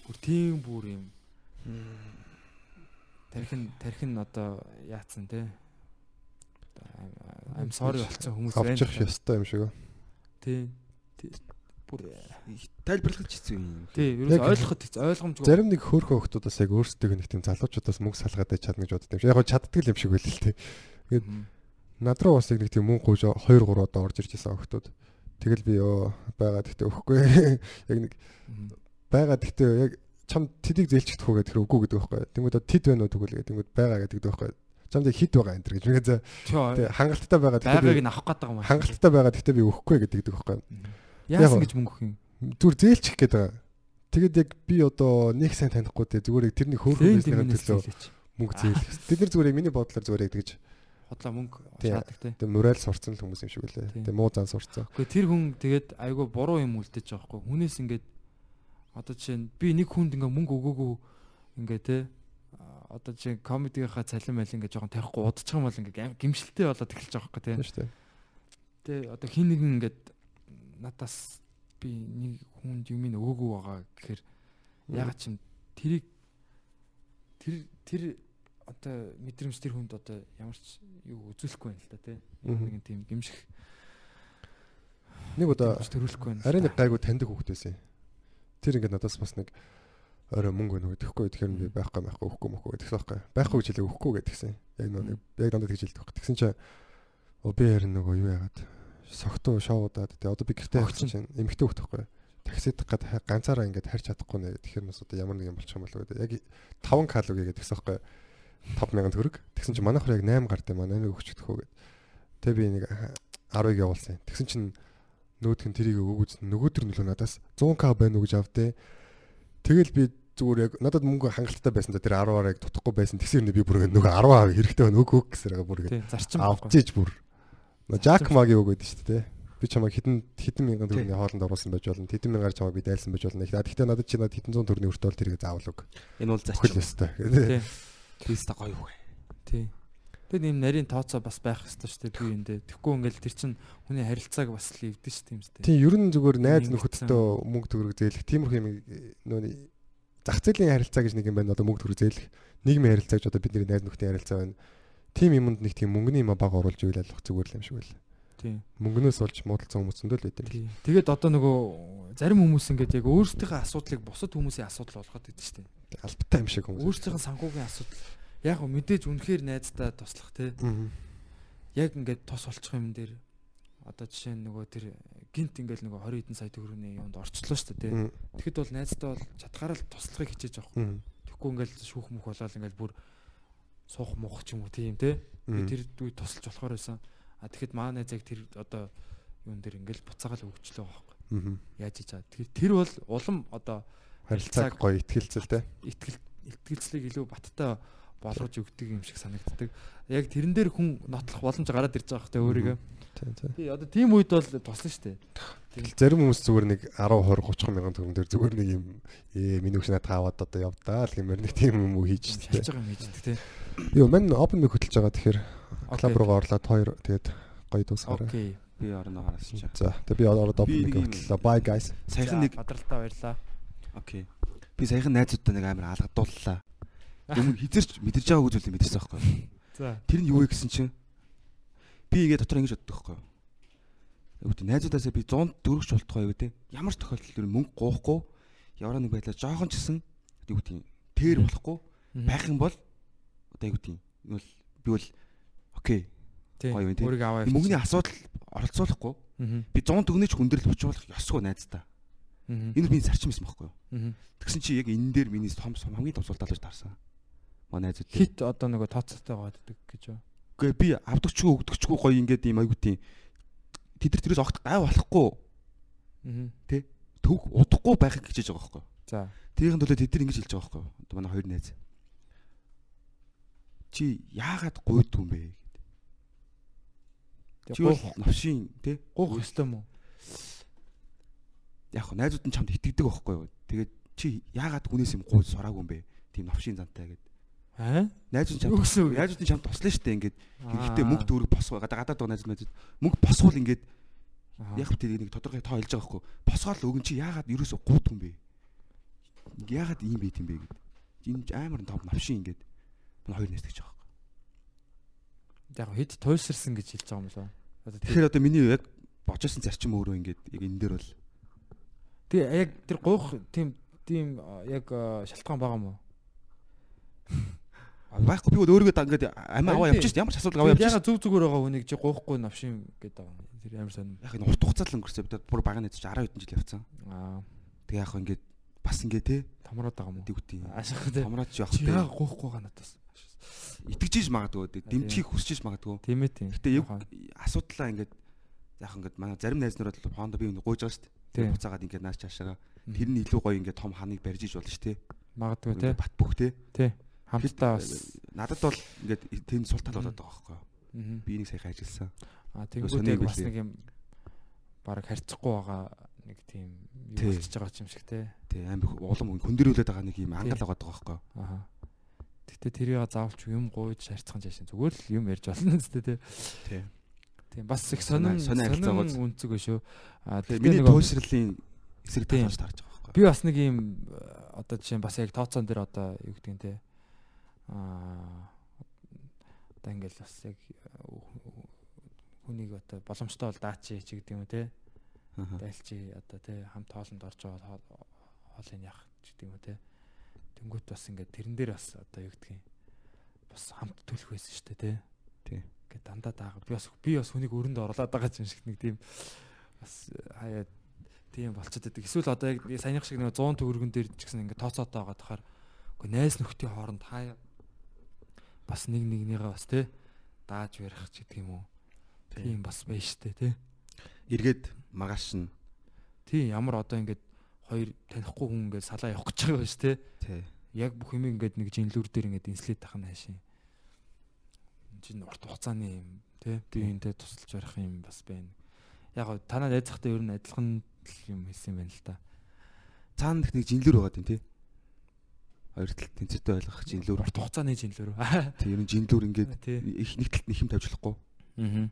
Speaker 5: бүр тийм бүр юм тархин тархин одоо яатсан те I'm sorry болсон хүмүүс байна.
Speaker 4: Авчих ёстой юм шиг үү?
Speaker 5: Тий. Бүр
Speaker 6: тайлбарлах хэцүү юм.
Speaker 5: тий, юу ч ойлгоход хэцүү, ойлгомжгүй.
Speaker 4: Зарим нэг хөөрхөн хүмүүсээс яг өөрсдөө нэг тийм залуучуудаас мөнгө салгаад байж чадна гэж боддог юм шиг. Яг гоо чаддаг юм шиг байл л тий. Тэгээд над руу бас нэг тийм мөнгө гүйж 2 3 удаа орж ирж исэн охтууд. Тэгэл би ёо байгаа гэхдээ өгөхгүй. (laughs) Яг нэг байгаа гэхдээ яг чам тэдийг зээлчихдэх үү гэдэг тэр үгүй гэдэг байхгүй. Тэнгүүд тэд байна уу тэгвэл гэдэг. Тэнгүүд байгаа гэдэг байхгүй чамд хит байгаа энэ төр гэж. Ингээд тэгээ хангалттай байгаа.
Speaker 5: Байгааг нь авах гэдэг юм аа.
Speaker 4: Хангалттай байгаа. Гэхдээ би өгөхгүй гэдэг байхгүй.
Speaker 5: Яасан гэж мөнгө өгөх юм?
Speaker 4: Зүр зээлчих гээд байгаа. Тэгэд яг би одоо нэг сайн танихгүй те зүгээр яг тэрний хөөрхөн бизнесийн төлөө мөнгө зээлэх. Тэд нар зүгээр яг миний бодлоор зүгээр яг тэгж
Speaker 5: хотлоо мөнгө шаадаг те.
Speaker 4: Тэгээ нүрэл сурцсан л хүмүүс юм шиг үлээ. Тэгээ муу зан сурцсан.
Speaker 5: Гэхдээ тэр хүн тэгээд айгүй буруу юм үлдээж байгаа хгүй. Хүнээс ингээд одоо жишээ нь би нэг хүнд ингээ мөнгө өгөөгүй ингээ те одоо чи комедигийнхаа цалин майл ингээ жоохон тавихгүй удчих юм бол ингээ гимшилтэй болоод эхэлж байгаа байхгүй тийм
Speaker 4: шүү дээ.
Speaker 5: Тэ одоо хин нэг ингээд надаас би нэг хүнд юм ин өгөөгүй байгаа гэхээр ягаад ч юм тэрийг тэр тэр одоо мэдрэмж тэр хүнд одоо ямар ч юу үзүүлэхгүй байна л да тийм нэг тийм гимших
Speaker 4: нэг удаа
Speaker 5: төрүүлэхгүй байна.
Speaker 4: Арай нэг гайгүй таньдаг хүүхэд байсан. Тэр ингээд надаас бас нэг орой мөнгө нөгөө идэхгүй тэгэхээр би байхгүй байхгүй өгөхгүй мөхгүй гэдэгсэн байхгүй. Байхгүй гэж хэлээ өгөхгүй гэдгсэн яг нөгөө яг дандаа тэгж хэлдэг. Байхгүй тэгсэн чинь оо би харин нөгөө юу яагаад согтуу шоудаад тэгээ одоо би гэртээ авчих чинь эмхтэй хөх байхгүй. Таксид гад ганцаараа ингээд харьж чадахгүй нэ. Тэгэхээр бас одоо ямар нэг юм болчих юм болов гэдэг яг 5 калог гэдэгсэн байхгүй. 5000 төгрөг. Тэгсэн чинь манайх яг 8 гартай маа 8-ыг өгчихдөхөө гэд. Тэгээ би нэг 10-ыг явуулсан. Тэгсэн чинь нөөдх нь тэрийг өгөөжсөн нөгөөдөр л надаас 100к байна уу гэж авдээ Тэгэл би зүгээр яг надад мөнгө хангалттай байсан да тэр 10-аар яг тутахгүй байсан. Тэгсэр би бүр нөгөө 10 хэрэгтэй байна өг өг гэсээр бүр.
Speaker 5: Зарчим
Speaker 4: авчиж бүр. Жак магийн үг гэдэг шүү дээ. Би чамайг хитэн хитэн мянган төгрөгийн хоолнд оруулсан байж болно. Хэдэн мянгаар чамайг би дайлсан байж болно. Гэхдээ надад чи надад хитэн 100 төгрөгийн өртөөл тэрийг заавал өг.
Speaker 6: Энэ бол зарчим
Speaker 4: өстой.
Speaker 6: Тийм. Тэст гоё юу.
Speaker 5: Тийм. Тэгээд ийм нарийн тооцоо бас байх хэрэгтэй шүү дээ би энэ. Тэгэхгүй ингээл тэр чин хүний харилцааг бас л эвдэн шүү тийм үү.
Speaker 4: Тийм, ер нь зүгээр найз нөхөдтэй мөнгө төгрөг зээлэх тиймэрхүү юм нөө зах зээлийн харилцаа гэж нэг юм байна. Одоо мөнгө төгрөг зээлэх нийгмийн харилцаа гэж одоо бидний найз нөхдийн харилцаа байна. Тим юмд нэг тийм мөнгөний юм баг оруулж ивэл алах зүгээр л юм шиг байл.
Speaker 5: Тийм.
Speaker 4: Мөнгнөөс олж муудалцсан хүмүүс зөндөл байт юм.
Speaker 5: Тэгээд одоо нөгөө зарим хүмүүс ингээд яг өөрсдийнхээ асуудлыг бусад хүмүүсийн асуудал болгоод идэв шүү дээ.
Speaker 4: Албатай юм шиг хүмүүс.
Speaker 5: Өөрсдийнхээ санхүүгийн асуудал яг мэдээж үнэхээр найздаа туслах те. Яг ингээд тос олчих юм дээр одоо жишээ нь нөгөө тэр гинт ингээл нөгөө 20 хэдэн сая төгрөгийн юмд орчлоо шүү дээ. Тэгэхэд бол найздаа бол чадхаараа л туслахыг хичээж авах. Тэгэхгүй ингээл шүүх мөх болоод ингээл бүр суух муух ч юм уу тийм те. Тэр дүү тусалж болохоор байсан. А тэгэхэд маа найзаг тэр одоо юун дээр ингээл буцаагаал өгчлөө байхгүй. Яаж хийж чаа. Тэгэхээр тэр бол улам одоо
Speaker 4: харилцааг гоё ихтгэлцэл те.
Speaker 5: Ихтгэл ихтгэлцлийг илүү баттай болгож өгдөг юм шиг санагддаг. Яг тэрэн дээр хүн нотлох боломж гараад ирж байгаа хэрэгтэй өөрийгөө. Тий одоо тийм үед бол туслана шүү дээ.
Speaker 4: Тэгэл зарим хүмүүс зүгээр нэг 10 20 30 мянган төгрөг дээр зүгээр нэг юм ээ миний өгч надад аваад одоо явдаа л гэмээр нэг тийм юм уу хийж шүү дээ.
Speaker 5: Хийж байгаа юм хийждэг тий.
Speaker 4: Йоо мань open mic хөтлж байгаа тэгэхээр клуб руугаа орлоод хоёр тэгээд гоё дуусгаарай.
Speaker 5: Окей.
Speaker 6: Би орно гараас чи.
Speaker 4: За тэгээд би ороод open mic хөтлөө. Bye guys.
Speaker 6: Саяхан нэг
Speaker 5: бадралтаа баярлаа.
Speaker 6: Окей. Би саяхан найзуудтай нэг амар алгадууллаа. Өмнө хизэрч мэдэрч байгаагүй зүйлийг мэдэрсэн байхгүй.
Speaker 5: За.
Speaker 6: Тэр нь юу вэ гэсэн чинь би ингээ дотор ингэж боддог байхгүй. Үүд найзуудаасаа би 100 дөрөвч болтгоо юу те. Ямар ч тохиолдолд мөнгө гоохгүй ямар нэг байдлаар жоохон ч гэсэн юу гэдэг тэр болохгүй байх юм бол одоо юу гэдэг нь бол би бол окей
Speaker 5: Тийм.
Speaker 6: гоё юм тий.
Speaker 5: Өөрийгөө аваа.
Speaker 6: мөнгөний асуудал оролцуулахгүй би 100 төгнөж хүндрэл өчүүлэх ёсгүй найздаа.
Speaker 5: Аа.
Speaker 6: Энэ миний зарчим юм байхгүй юу? Тэгсэн чи яг энэ дээр миний том том хамгийн том сул талж таарсан. Манай дээр.
Speaker 5: Хит одоо нөгөө тооцоотой гаддаг гэж юу?
Speaker 6: Үгүй би авдагчгүй өгдөгчгүй гоё ингээд юм аягүй тийм тэд нар тэрээс огт гай болохгүй
Speaker 5: Аа.
Speaker 6: төв удахгүй байхыг хичээж байгаа байхгүй?
Speaker 5: За.
Speaker 6: Тэрийн төлөө тэд нар ингэж хэлж байгаа байхгүй? Одоо манай хоёр найз. Чи яагаад гуйдгүй юм бэ? Чи бол
Speaker 5: Гуух
Speaker 6: навшийн тий
Speaker 5: гуух өстэй мүү?
Speaker 6: яг хөө найзууд нь чамд итгэдэг байхгүй юу? Тэгээд чи яагаад хүнээс юм гуйж сураагүй юм бэ? Тийм навшийн зантай гэдэг.
Speaker 5: Аа? Юу гэсэн үг?
Speaker 6: чамд найзууд нь чамд туслана штэ ингээд хэрэгтэй мөнгө төгрөг босгоо гадаа гадаад байгаа найзууд найзууд мөнгө босгуул ингээд яг тэр нэг тодорхой тоо хэлж байгаа байхгүй. Босгоол өгөн чи яагаад ерөөсө гуйдгүй юм бэ? Яагаад ийм байт юм бэ гэд. Энэ амар том навшийн ингээд манай хоёр найз гэж байгаа байхгүй.
Speaker 5: Яг хэд туйлширсан гэж хэлж байгаа юм лөө.
Speaker 6: Тэгэхээр одоо миний яг божсон зарчим өөрөө ингээд яг энэ дээр бол
Speaker 5: тэгээ яг тэр гуух тийм тийм яг шалтгаан байгаа мó?
Speaker 6: А, байхгүй би өөрийгөө ингээд амиа аваа
Speaker 5: Харин
Speaker 6: явчих шүү дээ. Ямар ч асуудал аваа
Speaker 5: Яг
Speaker 6: явчих.
Speaker 5: зүг зүгээр байгаа хүнийг чи гуухгүй навшин гэдэг байгаа юм. Тэр амар сонир.
Speaker 6: Яг энэ урт хугацаанд л өнгөрсөн. Би бүр багааны чи 10 хэдэн жил явцсан.
Speaker 5: Аа,
Speaker 6: Тэгээ яг ингээд бас ингээд те
Speaker 5: томроод байгаа мó?
Speaker 6: тэгүтийн.
Speaker 5: Ашиг тий.
Speaker 6: Томроод ч явах те.
Speaker 5: яа гуухгүй байгаа надаас.
Speaker 6: Итгэжиж магадгүй те. Дэмжихийг хүсэж магадгүй.
Speaker 5: Тийм ээ тийм.
Speaker 6: Гэтэ яг асуудлаа ингээд яг ингээд манай зарим найз нар бол хондо би гуйж байгаа шүү дээ.
Speaker 5: Тийм.
Speaker 6: Буцаагаад ингээд нааш чаашаага тэр нь илүү гоё ингээд том ханыг барьж иж болно шүү дээ.
Speaker 5: магадгүй.
Speaker 6: Ингээд бат бүх те.
Speaker 5: Тий. Хамтдаа бас
Speaker 6: надад бол ингээд тэнд сул тал болоод байгаа байхгүй. Би энийг саяхан ажилласан. сонио
Speaker 5: тэгэнгүүт бас нэг юм баг харьцахгүй байгаа нэг тийм юу
Speaker 6: Тий.
Speaker 5: болчихж байгаа юм шиг тий.
Speaker 6: Тий амар улам хөндөрүүлээд байгаа нэг юм ангал байгаа байгаа байхгүй?
Speaker 5: Аа. Гэтэ тэрийг заавалч юм гуйж харьцах жаашин зүгээр л юм ярьж болно (laughs) үстэй тий.
Speaker 6: Тий.
Speaker 5: Тийм бас их сонин сонин үнцэг үү. Аа
Speaker 6: Тэгээ миний туйлшрлын эсрэг талж таарч байгаа байхгүй?
Speaker 5: Би бас нэг юм э, одоо жишээ бас яг тооцоон дээр одоо юу гэдэг нь те аа одоо ингээл бас яг э, хүнийг одоо боломжтой бол даачи ч гэдэг юм уу те? Дайлчи одоо те хамт хоолнд орж байгаа хоол- хоолыг яах гэдэг юм уу те? Тэнгуут бас ингээд тэрэн дээр бас одоо юу юм бас хамт төлөх байсан шүү дээ те?
Speaker 6: Тий.
Speaker 5: ингээд дандаа даага би бас би бас хүнийг өрөнд орлоод байгаа юм шиг нэг тийм бас хаяа тийм болчиход байдаг. Эсвэл одоо яг саяных шиг нэг 100 төгрөгөн дээр ч гэсэн ингээд тооцоотой байгаа тахаар үгүй найз нөхдийн хооронд хаяа бас нэг нэгнийгээ бас те дааж барих ч гэдэг юм уу. Тийм бас байна штэ те.
Speaker 6: эргээд маргааш нь
Speaker 5: Тийм ямар одоо ингээд хоёр танихгүй хүн ингээд салаа явах гэж байгаа биш те.
Speaker 6: тий
Speaker 5: Яг бүх юм ингээд нэг жинлүүр дээр ингээд инслээд тах нь хаашийн. Чинь урт хугацааны юм те. Би энтэй тусалж барих юм бас байна. Яг танаа найз захтай ер нь адилхан юм хэлсэн юм байна л да.
Speaker 6: цаана их нэг жинлүр байгаа тийм тий хоёр талд тэнцвэртэй ойлгох жинлүр
Speaker 5: Урт хугацааны жинлүүр.
Speaker 6: тий ер нь жинлүр ингээд их нэг талд нэг юм тавьж болохгүй
Speaker 5: Аа.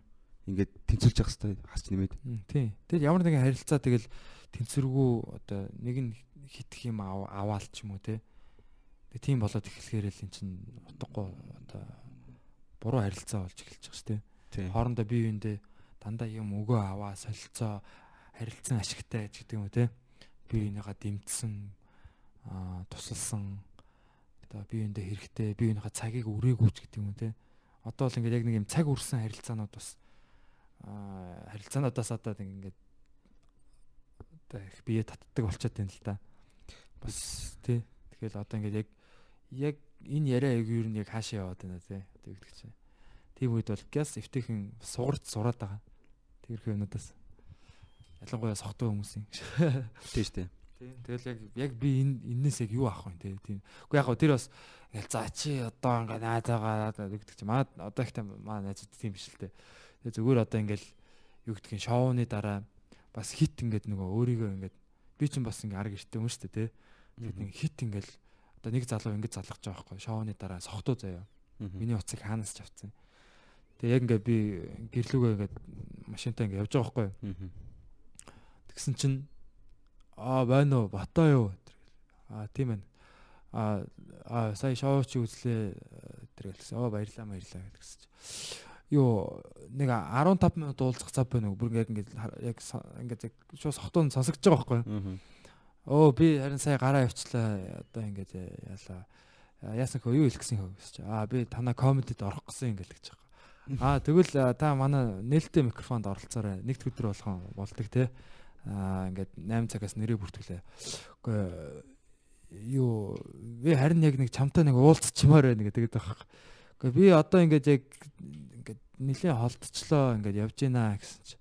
Speaker 6: ингээд тэнцвэрж явах хэрэгтэй хасч нэмээд
Speaker 5: Тийм. Тэгэл ямар нэгэн харилцаа тэгэл тэнцвэргүй одоо нэг нь хитэх юм ав- аваал ч юм уу те. Тэг тийм болоод эхлэхээр л эн чин утгагүй одоо буруу харилцаа болж эхэлж байгаа шүү дээ. Хоорондоо бие биендээ дандаа юм өгөө аваа солилцоо харилцан ашигтай ч гэдэг юм уу те. Бие биенийгаа дэмжсэн аа тусалсан одоо бие биендээ хэрэгтэй бие биенийхээ цагийг өрөөгөө ч гэдэг юм те. Одоо бол ингээд яг нэг юм цаг үрсэн харилцаанууд бас аа харилцаануудаас одоо ингээд одоо их бие татдаг болчиход байна л да. Бас тий. Тэгэхээр одоо ингээд яг яг энэ яриа яг юу нь яг хаашаа яваад байна тий. Одоо юу гэдэг чинь. Тийм үед бол газ эвтэйхэн сугарч сураад байгаа. Тэрхүү юмнуудаас. Ялангуяа сохтой хүмүүсийн.
Speaker 6: тий штэ
Speaker 5: Тийм. Тэгэл яг яг би энэ энэс яг юу авах вэ тий. Тийм. Уу яг гоо тэр бас ингээл за чи одоо ингээд найзаагаа гэдэг чинь маа одоо ихтэй маа найзууд тийм биш л дээ. Тэгээ зүгээр одоо ингээл юу нь шоуны дараа бас хит ингээд нөгөө өөрийгөө ингээд би чинь бас ингээ арга эрттэй юм шүү дээ тий. Тэгээд нэг хит ингээл одоо нэг залуу ингэж залгаж байгаа байхгүй шоуны дараа сохтуу заяа. Миний уцыг хаанаас ч авцсан. Тэгээ яг ингээ би гэрлүүгээ ингээд машинтаа ингээ явж байгаа байхгүй. Тэгсэн чинь аа байна уу батаа юу Аа тийм байна. Аа сая шоу чи үзлээ тэр хэлсэн. Оо баярлаа баярлаа гэсэн чи. Юу нэг 15 минут уулзах цав байна уу? Бүр яг ингээд яг ингээд яг шууд сохтон сонсогдож байгаа байхгүй? Оо би харин сая гараа явчлаа. Одоо ингээд яалаа. Яасан хөө юу хэлэх гэсэн хөө гэж. Аа би танаа комедид орох гэсэн ингээд гэж байгаа. (laughs) Аа тэгвэл та манай нээлттэй микрофонд оролцоорой. Нэгд өдөр болгон болдог те. Аа ингээд 8 цагаас нэрээ бүртгэлээ. Үгүй юу би харин яг нэг чамтай нэг уулзчмаар байна гэдэг байгаа. Үгүй би одоо ингээд яг ингээд нилээ холдчихлоо ингээд явж гинэ гэсэн чи.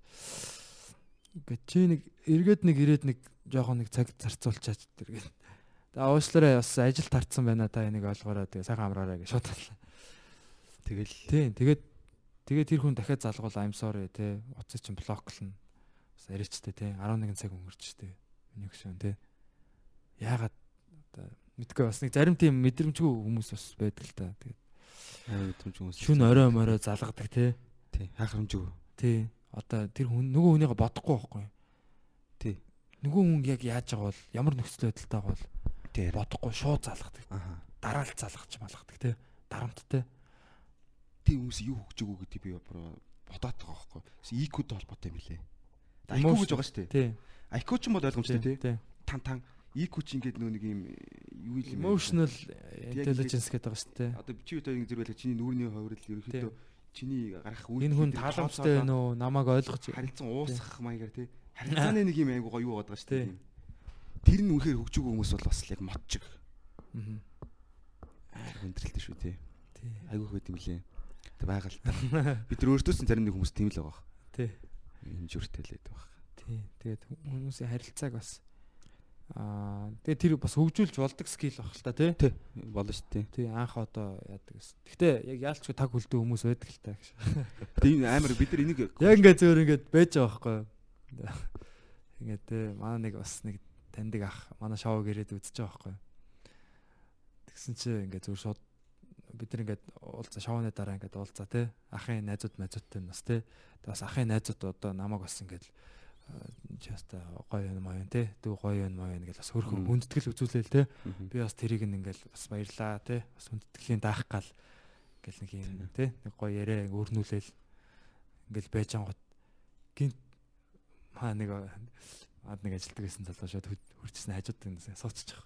Speaker 5: Ингээд чи нэг эргээд нэг ирээд нэг жоохон нэг цаг зарцуулчаач тэргээд. Тэгээ уушлаараа бас ажил тарцсан байна та энийг ойлгоорой тэгээ сайхан амраарай гэж шууд.
Speaker 6: Тэгэл
Speaker 5: Тийм тэгээд тэгээд тэр хүн дахиад залгуул I'm sorry те утсаа чинь блоклно. Аричтэй те 11 цаг өнгөрч те. Миний гүшүүн те. Яагаад одоо мэдгүй бас нэг зарим тийм мэдрэмжгүй хүмүүс бас байдаг л та. Тэгээд
Speaker 6: аа мэдрэмж хүмүүс.
Speaker 5: шүн орой морой залгадаг те.
Speaker 6: тий хаахрамжгүй.
Speaker 5: Тий. Одоо тэр хүн нөгөө хүнийгээ бодохгүй байхгүй.
Speaker 6: Тий.
Speaker 5: Нөгөө хүн яг яаж байгаа бол ямар нөхцөл байдалтай байгаа бол
Speaker 6: Тий.
Speaker 5: бодохгүй шууд залгадаг.
Speaker 6: Аха.
Speaker 5: Дараалт залгаж малгадаг те. Дарамттай.
Speaker 6: тий хүмүүс юу хөгж өгөө гэдэг би бодоод байгаа байхгүй. IQ-д холбоотой юм билэ. IQ гэж байгаа шүү дээ.
Speaker 5: Тий.
Speaker 6: IQ ч юм бол ойлгомжтой тий. Тан тан IQ ч ингээд нөө нэг юм юу юм?
Speaker 5: Emotional
Speaker 6: Яг
Speaker 5: intelligence гэдэг байгаа шүү дээ.
Speaker 6: Одоо чи одоо ингэ зэрэг чиний нүрийн хувирал ерөөхдөө чиний гарах үйл
Speaker 5: Энэ хүн тааламжтай байна уу? Намайг ойлгож
Speaker 6: харилцан уусах маягаар тий. Харилцааны (laughs) нэг юм айгуугаа юу бодож шүү дээ. Тэр нь үнэхээр хөгжөөгөө хүмүүс бол бас яг мотчиг.
Speaker 5: Мгм.
Speaker 6: Хүндрэлтэй шүү тий.
Speaker 5: Тий.
Speaker 6: Айгуу хөт юм лээ. Тэг байгаа л та. (laughs) Бид өөртөөс нь зарим нэг хүмүүс тийм л байгаа.
Speaker 5: Тий.
Speaker 6: Байдаг баг.
Speaker 5: Тий. Тэгээд хүмүүсийн харилцааг бас аа тэгээд тэр бас хөгжүүлж болдог скил баг л та тий.
Speaker 6: Тий. Болно шүү дээ.
Speaker 5: Тий анх одоо яадаг гэсэн. Гэхдээ яг яалч таг хөлдөө хүмүүс байдаг л та гэж.
Speaker 6: Гэтэ энэ амар бид нар энийг
Speaker 5: Яг ингээд зөөр ингээд байж байгаа байхгүй юу? Ингээд те манай нэг бас нэг таньдаг ах манай шоуг ирээд үзэж байгаа байхгүй? Тэгсэн чи ингээд зөөр шууд бид нар ингээд уулзаа шоуны дараа ингээд уулзаа те ахын найзууд бас те Тэгээ бас ахын найзууд одоо намайг бас ингээд часта э, э, гоё юм аа те дүү гоё юм аа гэж бас хөрхөн хүндэтгэл үзүүлээл те. Би бас тэрийг ингээл бас баярлаа те. Бас хүндэтгэлийн даах гал гэл нэг юм те. Нэг гоё яриа өрнүүлээл ингээл байж ангот гинт маа нэг э, ад нэг ажилтдаг гэсэн залуу шууд хөрчсөн хажууд энэ суучих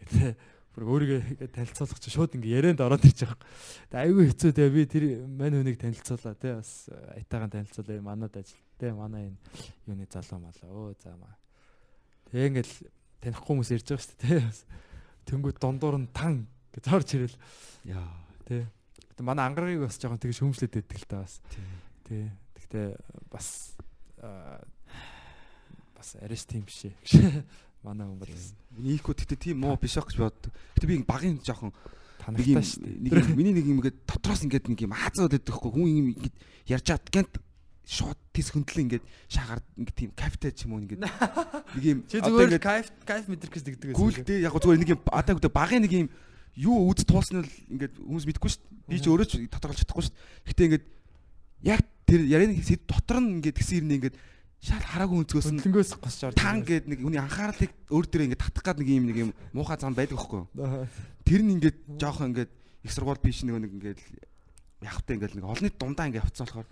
Speaker 5: гэдэг бүр өөрийгөө ингээд танилцуулах чинь шууд ингээд ярианд ороод ирж байгаа. Тэ айгүй хэцүү те. Би тэр мань хүнийг танилцуулаа те. Бас э, айтаагаан танилцуулаа манад ажил. Те манай энэ юуны залуу малаа өө заамаа. Тэ ингээд танихгүй хүмүүс ирж байгаа шүү дээ. Те бас тэнгууд дондуур нь тан гэж орж ирэл.
Speaker 6: Яа.
Speaker 5: Те манай ангарыг бас жоохон тэгж хөмслөд өгдөг л та бас. Те тэгтээ бас э, бас арис тийм бишээ (laughs) Манай хүн бол
Speaker 6: IQ гэхдээ тийм муу биш ах гэж боддог. Гэтэ би багын жоохон
Speaker 5: танахтай шүү дээ.
Speaker 6: нэг миний нэг юм ингээд дотроос ингээд нэг юм хаацаад байдаг хгүй хүн юм ингээд ярьж чад гэнт шууд тис хөндлөн ингээд шагаар ингээд тийм кафте ч юм уу ингээд (laughs) нэг юм
Speaker 5: Чи зүгээр кайф кайф мэдрэх гэж дэгдэг
Speaker 6: Гүйл дээ яг зүгээр нэг юм одоо гэдэг багын нэг юм юу үз туулсан нь ингээд хүмүүс мэдгүй шүү дээ. Би ч өөрөө ч тодорхойлж чадахгүй шүү дээ. Гэтэ ингээд яг тэр ярианы сэд дотор нь ингээд гэсэн юм ингээд шал хараагүй өнцгөөс нь
Speaker 5: Хөндлөнгөөс госч орж.
Speaker 6: тан гээд нэг хүний анхаарлыг өөр дээрээ ингээд татах гад нэг юм нэг юм муухай зам байдаг байхгүй? Тэр нь ингээд жоохон ингээд их сургууль биш нэг нэг ингээд явахтай ингээд нэг олонний дундаа ингээд явцсан болохоор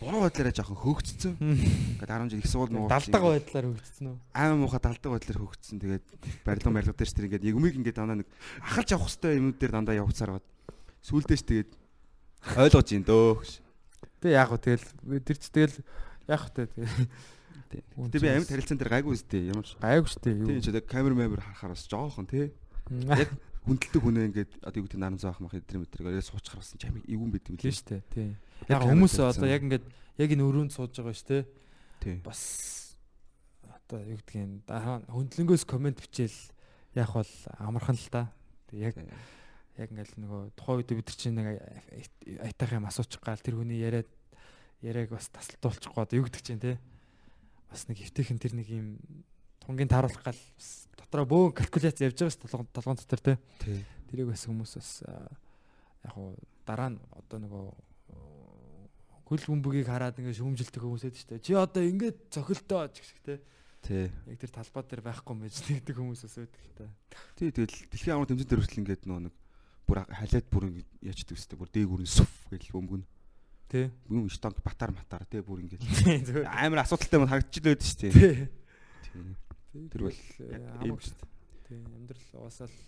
Speaker 6: буруу байдлаараа жоохон хөөгцсөн. (laughs) Ингээд 10 жил их сургууль муу
Speaker 5: Далдаг байдлаар хөгжсөн үү?
Speaker 6: аймаа муухай далдаг байдлаар хөөгцсөн. Тэгээд барилга барилга дээр ч тэр ингээд яг өмнөг ингээд дандаа нэг ахалж явах хэвээр юмнууд дээр дандаа явцаар гад. Сүүлдээш тэгээд ойлгож ин дөө.
Speaker 5: Тэг яг гоо тэгэл би тэр ч тэгэл яг гоо тэгэл
Speaker 6: Гэтэ би амьд харилцаан дээр гайгүй үстэй ямар
Speaker 5: гайгүй шүү дээ.
Speaker 6: Тийм ч одоо камер мамер харахаар бас жоохон тий. Яг хүндэлдэг хүнээ ингээд одоо юу гэдэг наран заах мах эдэр мэдрэг суучихар бас ч амиг эвгүй байт юм лээ.
Speaker 5: шүү дээ. Тийм.
Speaker 6: Яг
Speaker 5: Яг хүмүүс одоо яг ингээд яг энэ өрөөнд сууж байгаа дээ.
Speaker 6: Тий.
Speaker 5: бас одоо юу дараа нь хөндлөнгөөс комент бичээл яг бол амархан л. Тэг яг яг ингээл нөгөө тухайн үед бид чинь нэг айтах юм асуучих гал тэр хүний яриад яриаг бас тасалтуулчихгүй одоо юу гэдэг чинь те. Бас нэг хөвтөхийн тэр нэг юм тунгийн тааруулах гал бас дотроо бөөн калкуляц явж байгаа шүү толгон толгон дотор те.
Speaker 6: Тий.
Speaker 5: Тэрийг бас хүмүүс бас яг хуу дараа нь одоо нөгөө хөл бөмбөгийг хараад ингээд шүүмжилдэг хүмүүс байдаг шүү дээ. Чи одоо ингээд цохилтоо ч гэх те.
Speaker 6: Тий.
Speaker 5: Яг тэр талбай дээр байхгүй юм байж тэгдэг хүмүүс бас л та.
Speaker 6: Тий тэгэл дэлхийн амар тэмцээн дээр хүртэл ингээд нөө нэг бүр халиад бүр ингээд яачдаг өстэй бүр дээг үрэн сүф гэж бөмбөн.
Speaker 5: Тий.
Speaker 6: Юм штанг батар матар тий бүр ингээд (laughs) амар асуудалтай мөн харагдчихлээ дээ шүү дээ.
Speaker 5: Тий.
Speaker 6: Тэр бол
Speaker 5: амаг
Speaker 6: ийм-
Speaker 5: шүү дээ. Тий. Амьдрал угаасаа л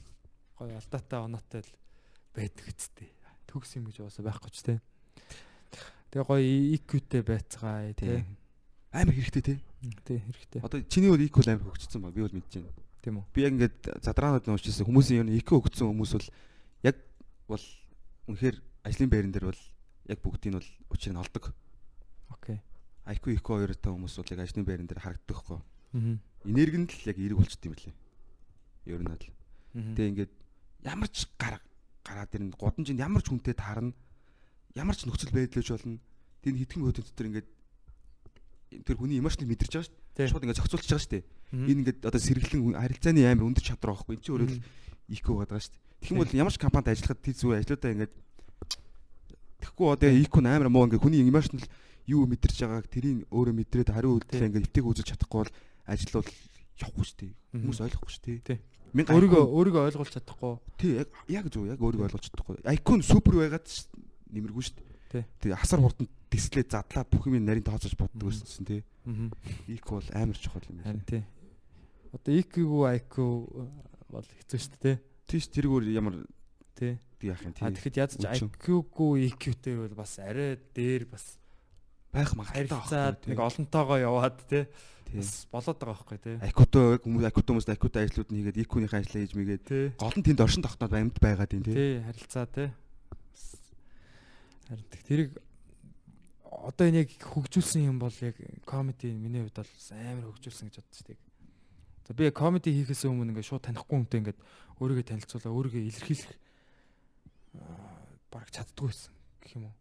Speaker 5: гоё алдаатай оноотой л байдаг үсттэй. Төгс юм гэж угаасаа байхгүй ч тий. Тэгээ гоё IQ-тэй байцгаая
Speaker 6: тий.
Speaker 5: тий.
Speaker 6: Амар хэрэгтэй тий.
Speaker 5: Тий хэрэгтэй.
Speaker 6: Одоо чиний бол equal амар хөгжсөн баг. Би бол мэдэж байна.
Speaker 5: Тийм үү?
Speaker 6: Би яг ингээд задраанууд нь уучсан хүмүүсийн юм equal хөгжсөн хүмүүс бол яг бол үнэхээр ажлын байран дээр бол яг бүгдийг нь бол учрыг нь олдог.
Speaker 5: Окей.
Speaker 6: IQ equal хоёртой хүмүүс бол яг ажлын байран дээр харагддаг хгүй.
Speaker 5: Аа.
Speaker 6: Энерги нь л яг эерэг болчт юм лээ. Ер нь л.
Speaker 5: Мгм.
Speaker 6: Тэгээ ингээд ямар ч гар гараад ирнэ. Годамжинд ямар ч хүнтэй таарна. Ямар ч нөхцөл байдлаж болно. Тэр хитгэн хөдөн дотор ингээд тэр хүний эмоцныг мэдэрч байгаа шүү дээ. Шууд ингээд зохицуулж байгаа шүү дээ. Энэ ингээд одоо сэргэлэн харилцааны амар өндөр чадвар байхгүй. Энд чинь өөрөө л. IQ байгаа шүү дээ. Тэгэх юм бол ямар ч компанид ажиллахад тэр зүгээр ажлуудаа ингээд тэгэхгүй одоо IQ амар муу ингээд хүний emotional юу мэдэрч байгааг тэрийг өөрөө мэдрээд хариу
Speaker 5: Тий.
Speaker 6: үйлдэл ингээд эвтэйг үзэж чадахгүй бол ажил бол явахгүй шүү дээ. Хүмүүс ойлгохгүй шүү дээ.
Speaker 5: Тий.
Speaker 6: Мянга
Speaker 5: Өөрийгөө өөрийгөө ойлгуулж чадахгүй.
Speaker 6: Тий яг яг зөв яг өөрийгөө ойлгож чадахгүй. IQ нь супер байгаад ш- нэмэргүй шүү
Speaker 5: Тий.
Speaker 6: дээ. Тэгээ асар хурдан дисплей задлаад бүх юм нарийн тооцоож боддог гэсэн тий. IQ бол амар чухал юм.
Speaker 5: Харин тий. Одоо IQ-гүй IQ бол хэцүү шүү дээ
Speaker 6: Тийш тэргээр ямар
Speaker 5: тий.
Speaker 6: яах юм
Speaker 5: А
Speaker 6: тий.
Speaker 5: тэгэхэд ядч
Speaker 6: Үгүй.
Speaker 5: IQ-гүй EQ-тэй бол бас арай дээр бас
Speaker 6: байх магадaltaй
Speaker 5: харилцаад нэг олонтоогоо яваад тий.
Speaker 6: тий.
Speaker 5: Бас болоод байгаа байхгүй тий.
Speaker 6: Яг хүмүүс IQ-тэй хүмүүс IQ-тэй ажлууд нь хийгээд IQ-ийн ажлаа хийж мэгээд
Speaker 5: Тий.
Speaker 6: гол нь тэнд оршин тогтноод амьд байгаад юм тий.
Speaker 5: Тий, харилцаа тий. Харин тэрийг одоо энэ яг хөгжүүлсэн юм бол яг комеди миний хувьд бол амар хөгжүүлсэн гэж бодож тийг. За би комеди хийхээс өмнө ингээд шууд танихгүй хүнтэй ингээд өөрийгөө танилцуулаа, өөрийгөө илэрхийлэх бараг чаддгүй байсан гэх юм уу.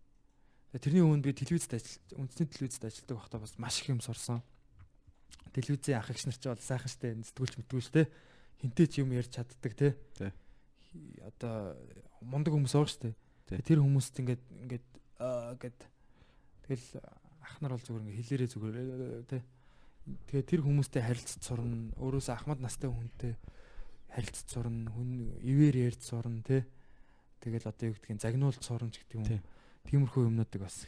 Speaker 5: Тэрний өмнө би телевизэд ажиллаж, үндэсний телевизэд ажилладаг байхдаа бас маш их юм сурсан. Телевизийн ах эгч нар ч бол сайхан штэ, сэтгүүлч мэтгүүлч те. Хинтээ ч юм ярьж чаддаг те. Одоо мундаг хүмүүс байгаа штэ. Тэр хүмүүст ингээд ингээд аа гэд тэгэл ах нар бол зүгээр ингээд хэлээрээ зүгээр э, те. Тэгээ тэр хүмүүстэй харилцаж сурна. Өөрөөсөө ахмад настай хүнтэй харилцаж сурна. Хүн ивэр ярьж сурна те. Тэгэл одоо юу гэдгийг загнуулж сурна ч гэдэг юм. Тиймэрхүү юмнуудыг бас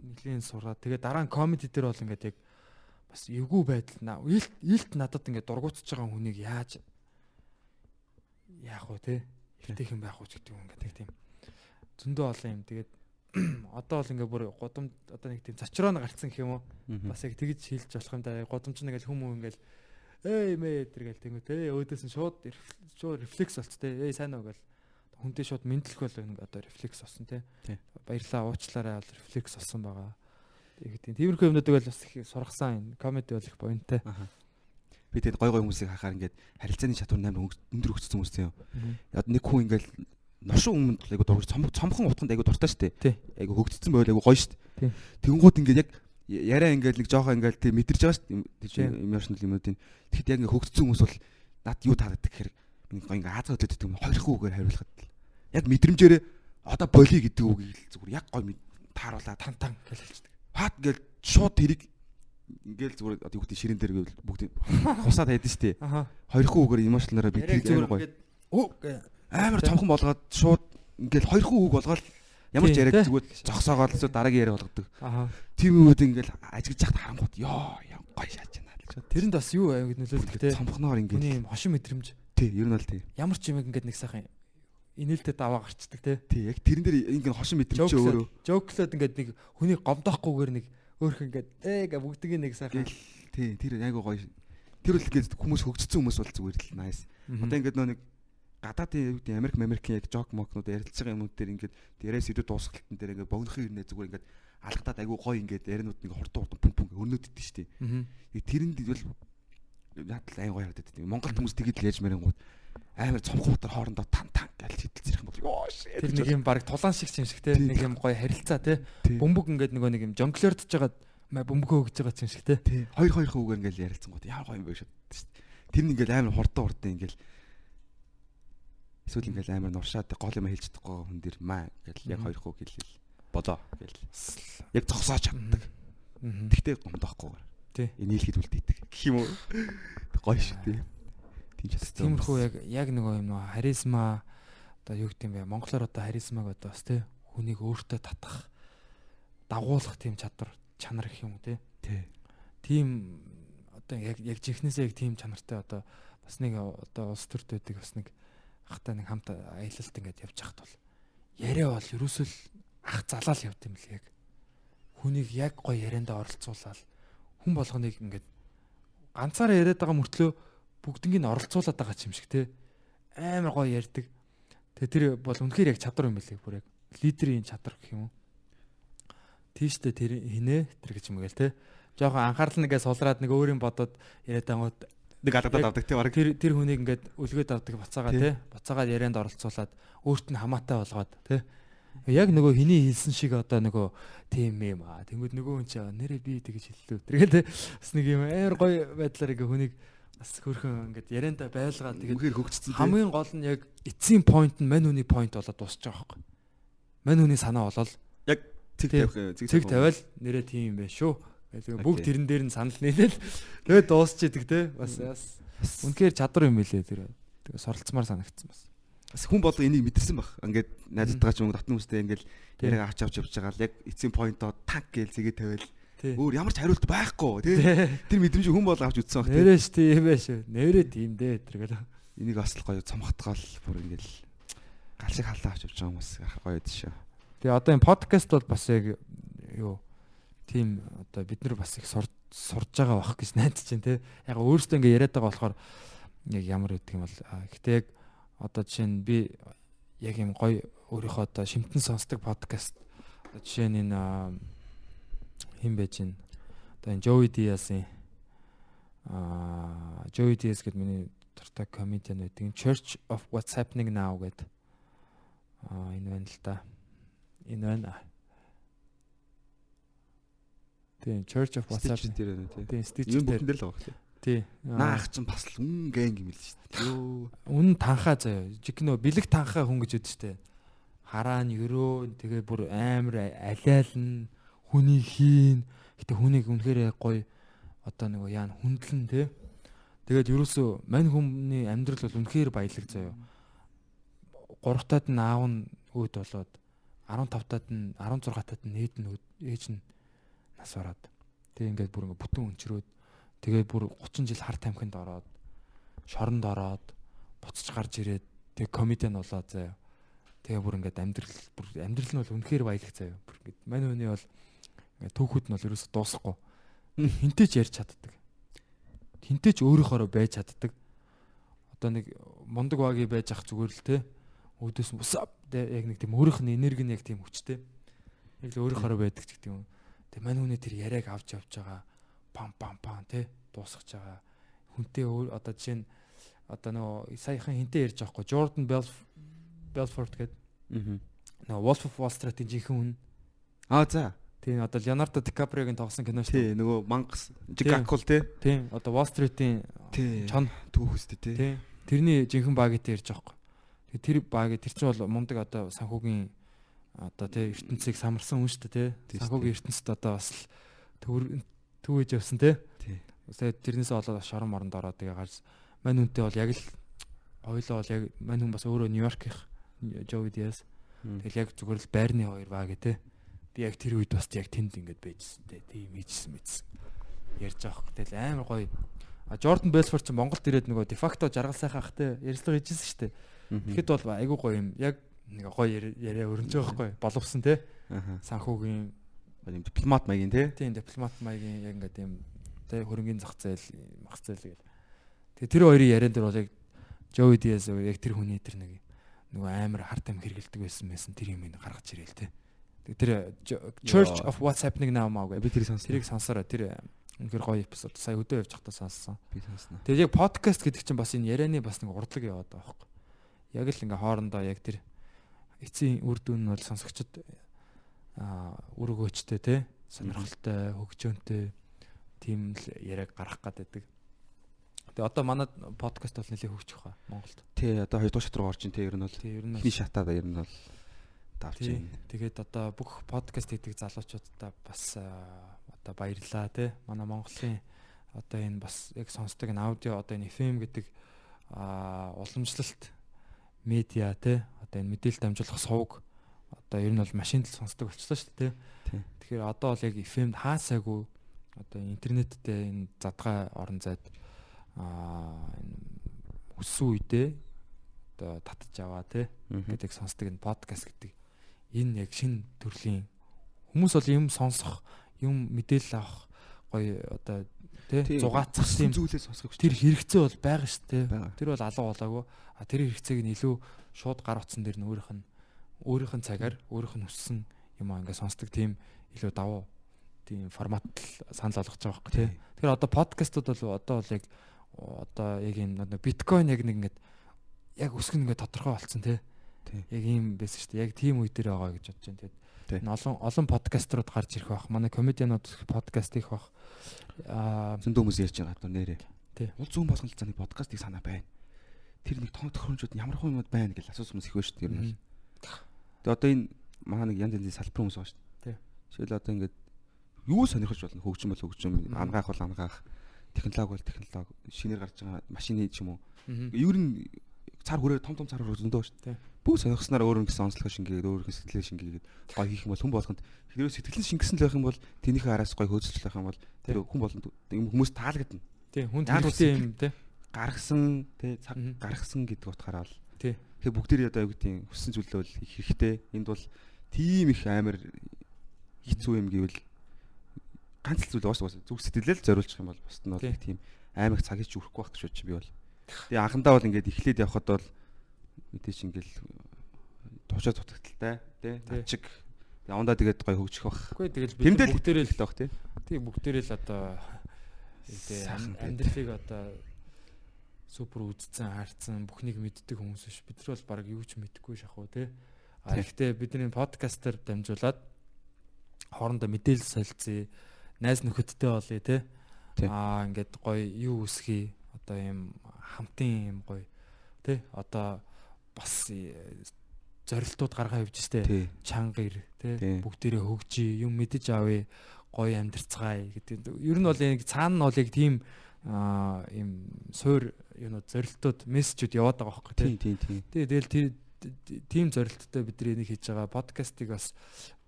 Speaker 5: нэлийн сураад тэгээ дараа нь комеди дээр бол ингээд яг бас эвгүй байдал наа. Илт илт надад ингээд дургуутж байгаа хүнийг яаж яах вэ те? Илтэх юм байх уу ч гэдэг юм ингээд тийм. Зөндөө олон юм. Тэгээд (clears throat) одоо бол ингээд бүр гудамж одоо нэг тийм зочроо нь гарцсан гэх юм уу? Бас яг тэгж хэлж болох юм да. Гудамж нэг л хүмүүс ингээл эй мэ тэргээл тэнгүү те өөдөөс нь шууд шууд рефлекс болц те эй сайн уу гэл хүнтэй шууд мэдлэх бол одоо рефлекс болсон
Speaker 6: Тий.
Speaker 5: баярлаа уучлаарай бол рефлекс болсон байгаа тэгээд тийм тиймэрхүү юмнуудыг бол бас их сургасан энэ комеди бол их
Speaker 6: Аха. Би тэгээд гой гой хүмүүсийг хахаар ингээд харилцааны чадвар амар өндөр өгсөн хүмүүстэй юм. Яг нэг хүн ингээд ношин өмнө айгу дургуй цомхон утганд айгу дуртай штэ. Айгу хөгжсөн байвал айгу гоё штэ.
Speaker 5: Тий.
Speaker 6: Тэнгууд ингээд яг яриа ингээд нэг жоохоо ингээд тий мэдэрч байгаа штэ. Emotional юмнуудын. Тэгэхэд яг ингээд хөгжсөн хүмүүс бол над юу тааддаг гэхээр гоё ингээд аазгаад өгдөг юм хоёрхан үгээр хариулахад л. Яг мэдрэмжээрээ одоо боли гэдэг үгийг л зүгээр яг гоё мэд- тааруулаад
Speaker 5: тан тан гэж хэлчихдэг.
Speaker 6: Хат ингээл шууд тэрийг ингээл зүгээр одоо юу гэдэг ширэн дээр гэвэл бүгд хусаад хайдэн штэ.
Speaker 5: аха.
Speaker 6: Хоёрхан үгээр emotional-аараа би амар
Speaker 5: зүгээр гэ-
Speaker 6: Амар цомхон болгоод шууд ингээл хоёрхан үг болгоод ямар ч
Speaker 5: тий.
Speaker 6: зүгээр зогсоогоод л дараагийн яриа болгодог. Тийм юмуд ингээл ажиглаж яхад харангууд ёо гоё шааж байна
Speaker 5: тэрэнд бас юу аяг нөлөөлдөг те.
Speaker 6: Цомхноор ингээл
Speaker 5: хошин мэдрэмж
Speaker 6: тий ер нь бол тий.
Speaker 5: ямар ч юм ингээд нэг сайхан инээлтэд даваа гарчдаг те
Speaker 6: Тий яг тэрэн дээр ингээл хошин мэдрэмж өөрөө
Speaker 5: жоклоод ингээд нэг хүний гомдоохгүйгээр нэг өөрх ингээд ээ гэ бүгдгийн нэг сайхан
Speaker 6: тий тэр айгу гоё. Тэр үл ингээд хүмүүс хөгжсөн хүмүүс бол зүгээр л nice. Одоо ингээд нөө нэг гадаадын юу гэдэг Америк Америкийн яг жок мокнууд ярилцж байгаа юмнууд дээр ингээд яриас идэв дуусгалтын дээр ингээд богнохын ирнэ зүгээр ингээд алгадаад айгу гоё ингээд ярианууд нэг хурдан хурдан пүн пүн өрнөд идэв штий. Тэрэнд бол надад айн гоё харагдаад тийм. Монголд хүмүүс тэгэд л яаж мэрэнгууд амар цомхон утар хоорондоо тан тан гэж хидэлцэх юм бол ёо shit.
Speaker 5: тэр нэг юм баг тулаан шиг юм шиг те нэг юм гоё харилцаа те бөмбөг ингээд нөгөө нэг юм жонглердж байгаа бөмбөгөө өгж байгаа юм шиг те.
Speaker 6: Хоёр хоёр хүүгээр ингээл ярилцсан гот яар гоё юм бэ шүү дээ. Тэр нь ингээл амар хурдан хурдан ингээл эсвэл ингээл амар нуршаад гол юм хэлж чадахгүй хүн дэр маа гэл яг хоёр хүү хэлэл бодоо гэл яг зогсоож чаддаг. Тэгтээ гомдоохгүй.
Speaker 5: Тий.
Speaker 6: Нийлхэд үлдээдэг. Гэх юм уу? Гоё шүү дээ. Тийм ч хэвчээ.
Speaker 5: Тиймэрхүү яг яг нөгөө юм нөгөө харизма одоо юу гэдэг юм бэ? Монголоор одоо харизмаг одоо бас тий хүнийг өөртөө татах дагуулах тийм чадвар чанар гэх юм уу тий.
Speaker 6: Тий.
Speaker 5: Тийм одоо яг яг жихнээсээ яг тийм чанартай одоо бас нэг одоо улс төрд байдаг бас нэг ахтай нэг хамт аялалт ингээд явж хахт бол яриа бол ерөөсөө ах залаал явд юм л яг хүнийг яг гоё ярианда оролцуулаад хүн болгоныг ингээд ганцаараа яриад байгаа мөртлөө бүгднийг нь оролцуулаад байгаа юм шиг те амар гоё ярьдаг. Тэгээ тэр бол үнэхээр яг чадвар юм билээ бүр яг лидерийн чадвар гэх юм уу. Тийштэй тэр хинэ тэр гэж юм гээл те. Жохон анхаарал нэгээ сулраад нэг өөрийн бодоод яриад ангууд
Speaker 6: Нэг алгадаад авдаг тий бараг.
Speaker 5: тэр тэр хүнийг ингээд үлгээд авдаг бацаагаа
Speaker 6: Тий.
Speaker 5: те. Бацаагаад ярианд оролцуулаад өөрт нь хамаатай болгоод те. Яг нөгөө хиний хэлсэн шиг одоо нөгөө тийм юм аа. Тэнгүүд нөгөө хүн чи нэрээ би тэгэж хэллээ. Тэргээл. Бас нэг юм амар гоё байдлаар ингээ хүнийг бас хөрхөн ингээд ярианда байлгаад тэгээд
Speaker 6: Үнэхээр хөгжсөн
Speaker 5: хамгийн гол нь яг эцсийн point нь мань хүний point болоод дуусч байгаа байхгүй. Мань хүний санаа болол
Speaker 6: Яг цэг тавих
Speaker 5: цэг тавиал нэрээ тийм юм байна шүү. Бүгд тэрэн дээр нь санал нийлээл тэгээд дуусчихэдэг те. Бас үнэхээр чадвар юм билээ тэр. Тэгээ соролцмаар санагдсан бас.
Speaker 6: Бас хүн болго энийг мэдэрсэн баг. Ингээд найзтайгаа ч юм уу татны хүмүүстэй ингээд
Speaker 5: Тий.
Speaker 6: яриаг авч авч явж байгаа л яг эцсийн поинтоо так гээл зэгээ тавиал
Speaker 5: Тий.
Speaker 6: өөр ямар ч хариулт байхгүй тий.
Speaker 5: Тий.
Speaker 6: Тэр мэдрэмж хүн бол авч үзсэн баг тий.
Speaker 5: Нэрээ ш тийм шүү. Нэрээ тийм дээ тэргээл.
Speaker 6: Энийг бас л гоё цомхотгоол бүр ингээл гал шиг халаа авч явж байгаа хүмүүс гоё дээ шүү.
Speaker 5: Тэгээ одоо энэ подкаст бол бас яг юу тийм одоо бид нар бас их сурж сурж байгаа бах гэж найдаж байна те. Яг өөрөөсөө ингээ яриад байгаа болохоор яг ямар гэдэг юм бол гэхдээ яг одоо жишээ нь би яг юм гоё өөрийнхөө одоо шимтэн сонсдог подкаст одоо жишээ нь энэ хин байж гин одоо энэ Joey Diaz-ийн а Joey Diaz гэдэг миний дуртай комедиан байдаг. Church of What's Happening Now гэдэг а энэ байна л да. Энэ байна. Тийм Church of What's Happening. Тийм Stitch
Speaker 6: Юм
Speaker 5: дээр.
Speaker 6: бүхэн дээр л байгаа тий.
Speaker 5: Тий.
Speaker 6: Наах чинь бас л үн гэнг юм л шүү дээ. Йоо.
Speaker 5: Үнэн танхаа заяа. Жиг нөө бэлэг танхаа хүн гэж үүд штэ. Хараан өрөө тэгээ бүр амар алиална хүний хийн. Гэтэ хүнийг үнэхээр гоё одоо нэг яа хүндлэн те. Тэгээд ерөөсөө мань хүмүүний амьдрал бол үнэхээр баялаг заяа. 3 таад нь аав нь өөд болоод 15 таад нь 16 таад нь ээд нь ээж нь нас ороод. Тэгээ ингээд бүр ингээд бүтэн өнчрөөд тэгээд бүр 30 жил хар тамхинд ороод шоронд ороод буцаж гарч ирээд тэг комедиан болоо заяа. Тэгээ бүр ингээд амьдрал бүр амьдрал нь бол үнэхээр баялаг заяа. Бүр ингээд мань хүний бол ингээд түүхүүд нь бол ерөөсө дуусахгүй. Хинтээ ч ярьж чаддаг. Хинтээ ч өөрийнхоороо байж чаддаг. Одоо нэг мундаг багий байж ах зүгээр л те. Өөдөөс нь усап яг нэг тийм өөрийнх нь энерги нь яг тийм хүчтэй. Яг л өөрийнхоороо байдаг ч гэдэг юм. Тэг мань хүний тэр яриаг авч явж байгаа пам пам пам те дуусгаж байгаа. Хүнтэй өөр одоо жишээ нь одоо нөгөө саяхан хинтээ ярьж байгаа хгүй Jordan Belf- Belfort гэдэг
Speaker 6: Аа.
Speaker 5: нөгөө Wolf of Wall Street-ийн жинхэнэ хүн.
Speaker 6: Аа за.
Speaker 5: Тийм одоо Leonardo DiCaprio-гийн тоглосон кино шүү.
Speaker 6: Тий нөгөө мангас жигакул тий.
Speaker 5: Тийм одоо Wall Street-ийн чон
Speaker 6: түүхэстэй тий.
Speaker 5: тийм тэрний жинхэнэ багийнтэй ярьж байгаа хгүй. Тэр баг тэр чинь бол мундаг одоо санхүүгийн одоо тий ертөнцийг самарсан хүн шүү дээ. Тий, Санхүүгийн ертөнцид одоо бас л төвөр төвөж явсан тий.
Speaker 6: Тий.
Speaker 5: Тэгээд тэрнээсээ болоод шорон моронд ороод тэгээ гарч мань үнтэй бол яг л хоёлоо бол яг мань хүн бас өөрөө Нью-Йорк их Joey Diaz. Тэгэл яг зүгээр л байрны хоёр баг гэ тэ. Би яг тэр үед бас яг тэнд ингээд байжсэн тэ. Тийм ийжсэн мэдсэн. Ярьж байгаа хөх. Тэгэл амар гоё. А Jordan Belfort ч Монголд ирээд нөгөө дефакто жаргал сайхан ах тэ. Ярилцлага хийжсэн шүү дээ. Тэгэхэд бол айгүй гоё юм. Яг нэг гоё яри- яриа өрнж байгаа байхгүй боловсон.
Speaker 6: Аха.
Speaker 5: Санхүүгийн
Speaker 6: Юм дипломат маягийн тий.
Speaker 5: тийм дипломат маягийн яг ингээд юм тэ хөрөнгөний зах зээл мах зээл гэл. Тэгээ тэр хоёрын яриан дээр бол яг Joey Diaz яг тэр хүний тэр нэг нөгөө амар харт am хэргэлдэг байсан байсан тэр юм ин гаргаж ирээл. Тэгээ тэр Church of What's Happening Now маа
Speaker 6: Би тэрийг сонсон.
Speaker 5: Тэрийг сонсороо тэр үнэхээр гоё эпизод сая өдөө явж захтаа сонссон.
Speaker 6: би сонсноо.
Speaker 5: Тэгээ яг подкаст гэдэг чинь бас энэ ярианы бас нэг урдлаг яваад байгаа байхгүй. Яг л ингээ хоорондоо яг тэр эцсийн үр дүн нь бол сонсогчд үр өгөөчтэй те сонирхолтой хөгжөөнтэй тийм л яриаг гаргах гэдэг. Тэгээ одоо манай подкаст бол нэлээд хөгжих хаа Монголд.
Speaker 6: Тий одоо хоёр дахь шат руу орж ин тий ер нь бол ихний шатаад ер нь бол давж
Speaker 5: тий.
Speaker 6: байна.
Speaker 5: Тэгээд одоо бүх подкаст хийдэг залуучуудаа бас одоо баярлаа те. Манай Монголын одоо энэ бас яг сонсдог энэ аудио одоо энэ FM гэдэг уламжлалт медиа те одоо энэ мэдээлэл дамжуулах сувг одоо ер нь бол машинд л сонсдог болчихлоо шүү дээ. Тэгэхээр одоо бол яг FM хаасаагүй одоо интернеттэй энэ задгай орон зайд а өссөн үедээ одоо татж аваа те гэдэг сонсдог энэ подкаст гэдэг энэ яг шин төрлийн хүмүүс бол юм сонсох юм мэдээлэл авах гоё одоо тий зугаацах тийм
Speaker 6: зүйлээ сонсгох
Speaker 5: тэр хэрэгцээ бол байгаа шүү дээ. Тэр бол алга болоогүй. А тэр хэрэгцээг нь илүү шууд гар утсан дээр нь өөрийнх нь өөрийнх нь цагаар өөрийнх нь хүссэн юм аа ингээд сонсдог тийм илүү давуу тийм формат санал болгож байгаа байхгүй тий. Тэгэхээр одоо подкастууд бол одоо бол яг одоо яг юм биткойн яг нэг ингээд яг өсгөн ингээд тодорхой болцсон тий. Яг ийм байсан шүү дээ. Яг тийм үе дээр байгаа гэж бодож байна. Тэгээд олон олон подкастерууд гарч ирэх бах. Манай комедианууд подкаст их бах.
Speaker 6: Аа зөндөө хүмүүс ярьж байгаа одоо нэрээ.
Speaker 5: Тий.
Speaker 6: Уул зүүн болгонд цааны подкастыг санаа байна. Тэр нэг том төхөөрөмжүүд ямар юмуд байна гэж асуусан хүмүүс их байна шүү дээ. Ер нь. Тэгээ одоо энэ маа нэг янз янзын салбар хүмүүс байгаа шүү дээ. Жишээл одоо ингээд юу сонирхож болно хөгжим бол хөгжим, ангаах бол ангаах, технологи бол технологи, шинээр гарч байгаа машины ч юм уу. Ер нь цар хүрээ том том цар хүрээ зөндөө шүү дээ. Бүх сонирхснаар өөр нэгэн онцлог шингээгээд өөр нэгэн сэтгэлээ шингээгээд гоё хийх юм бол хүн болгонд хэрвээ сэтгэл шингэсэн л байх юм бол тэнийхээ араас гоё хөөцөлж байх юм бол тэр хүн болгонд хүмүүс таалагдана.
Speaker 5: Тий, хүн хэрэгтэй юм тий.
Speaker 6: Гаргасан тий цаг гаргасан гэдэг утгаараа л
Speaker 5: тий.
Speaker 6: Тэгэхээр бүгдээрээ одоо юу нь хүссэн зүйлээ бол их хэрэгтэй. Энд бол тийм их амар хэцүү юм гэвэл ганц л зүйл уус зүг сэтгэлээ л зориулчих юм бол бусд нь бол тийм амар цаг хийж өрөхгүй байх гэж бодчих би бол. Тэгээ анхандаа бол ингээд эхлээд явхад бол мэдээч ингээл туушаа дутагдaltaй тий чиг явандаа тэгээд гой хөгжих бах.
Speaker 5: Үгүй тэгэл бид бүгдээрээ л таах тий. Тий бүгдээрээ л одоо амьдралыг одоо супер үдцэн хаарцсан бүхнийг мэддэг хүмүүс биш. Бид нар бол баг юу ч мэдэхгүй шахуу тий. А ихтэй бидний подкастер дамжуулаад хоорондоо мэдээлэл солилцъя. Найз нөхөдтэй болъё тий. Аа ингээд гоё юу үсхий одоо юм хамтын юм гоё тий одоо бас зорилтууд гаргаа явж штэ чанга ир тий бүгдээрээ хөгжий юм мэдэж авъя гоё амьдарцгаая гэдэг. Ер нь бол яг цаана нь бол яг тийм ийм суур юунууд зорилтууд мессежүүд яваад байгаа байхгүй тий.
Speaker 6: Тий, тий.
Speaker 5: Тэгэл тэр тийм зорилттой бидний энийг хийж байгаа подкастыг бас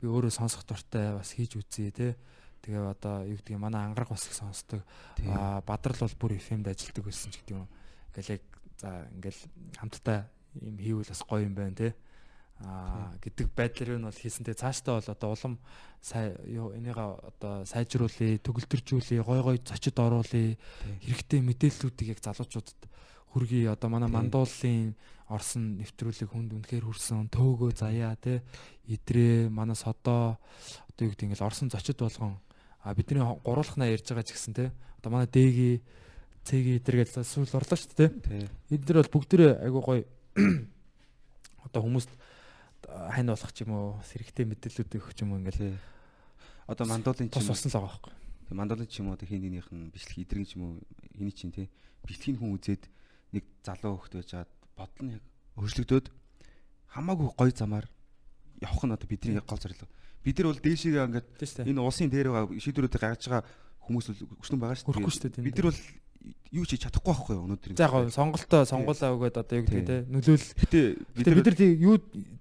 Speaker 5: би өөрөө сонсох дуртай бас хийж үзье тий. Тэгээ одоо юу гэдгийг манай ангараг бас их сонсдог. Аа Бадрал бол бүр FM-д ажилладаг байсан ч гэдэг юм. Ингээл яг за ингээл хамтдаа юм хийвэл бас гоё юм байна те. Аа гэдэг байдлаар нь бол хийсэнтэй цаашдаа бол одоо улам сай юу энийгээ одоо сайжруулъя, төгөлтөржүүлъя, гой гой зочид оруулъя. Хэрэгтэй мэдээллүүдийг яг залуучуудад хүргэе. Одоо манай мандууллын Орсон нэвтрүүлэг хүнд үнэхээр хүрсэн. Төөгөө заяа те. Идрээ, манай содоо одоо юу гэдэг ингээл Орсон зочид болгон а бидний гуруулхнаа ярьж байгаа ч гэсэн те. Одоо манай дэги цэги эдэр гэж сүүл орлоо шүү дээ те. Эдгээр бол бүгдээ айгуу гоё (clears throat) одоо хүмүүст хань болох ч юм уу сэрэгтэй мэдээлүүд өгөх ч юм уу ингээл
Speaker 6: одоо мандуулын
Speaker 5: чинь болсон л байгаа байхгүй.
Speaker 6: Тэг мандуулын ч юм уу одоо хин нэгнийх нь бичлэг идрэг ч юм уу эний чинь те бичлэгийг хүн үзээд нэг залуу хөхт байж хаад бодол нь яг өөрчлөгдөөд хамаагүй гоё замаар явах нь одоо бидний гол зорилго. Бид нар бол дээшээгээ ингээд энэ улсын дээр байгаа шийдвэрүүдийг гаргаж байгаа хүмүүс өчнөн байгаа шүү дээ. Бид нар бол юу ч чадахгүй байхгүй өнөөдөр.
Speaker 5: За яг сонголтоо сонгуулаа өгөөд одоо юу гэдэг те нөлөөл. Гэтэ бид нар юу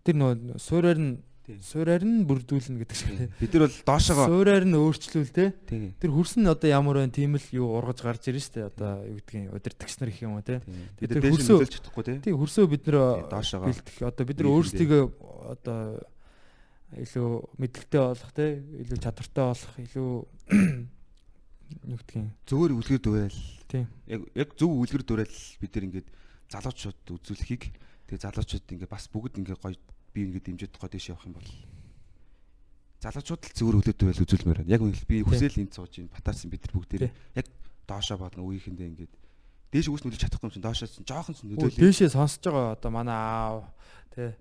Speaker 5: тэр нөө суураар нь суураар нь бүрдүүлнэ гэдэг шиг те.
Speaker 6: Бид нар бол доошоогоо
Speaker 5: суураар нь өөрчлөл те. Тэр хөрс нь одоо ямар байна тийм л юу ургаж гарч ирнэ штэ одоо юу гэдгийг удирдахч нар их юм уу те.
Speaker 6: Бид нар дээш нөлөөлж чадахгүй те.
Speaker 5: Тийм хөрсөө бид нар доошоогоо бэлдэх одоо бид нар өөрсдийгөө одоо илүү мэдлэгтэй болох те илүү чадвартай болох илүү гэдгийг
Speaker 6: зөвөр үлгэр дуурайл.
Speaker 5: Тийм
Speaker 6: яг яг зөв үлгэр дуурайл бид нар ингээд залуучууд үзүүлэхийг тэгээ залуучууд ингээд бас бүгд ингээд гоё би ингээд дэмжиж гоо дэш явах юм бол залуучууд л зөвөр үлгэр дуурайл үзүүлмээр байна. Яг үнэхээр би хүсэл энд сууж ин батаарсан бид нар бүгд яг доошоо бодно үеийнхэндээ ингээд. Дээш үс нүлж чадахгүй юм чинь. Доошоос нь жоохон ч
Speaker 5: нөлөөлөе дээшээ сонсож байгаа одоо манай аав тий.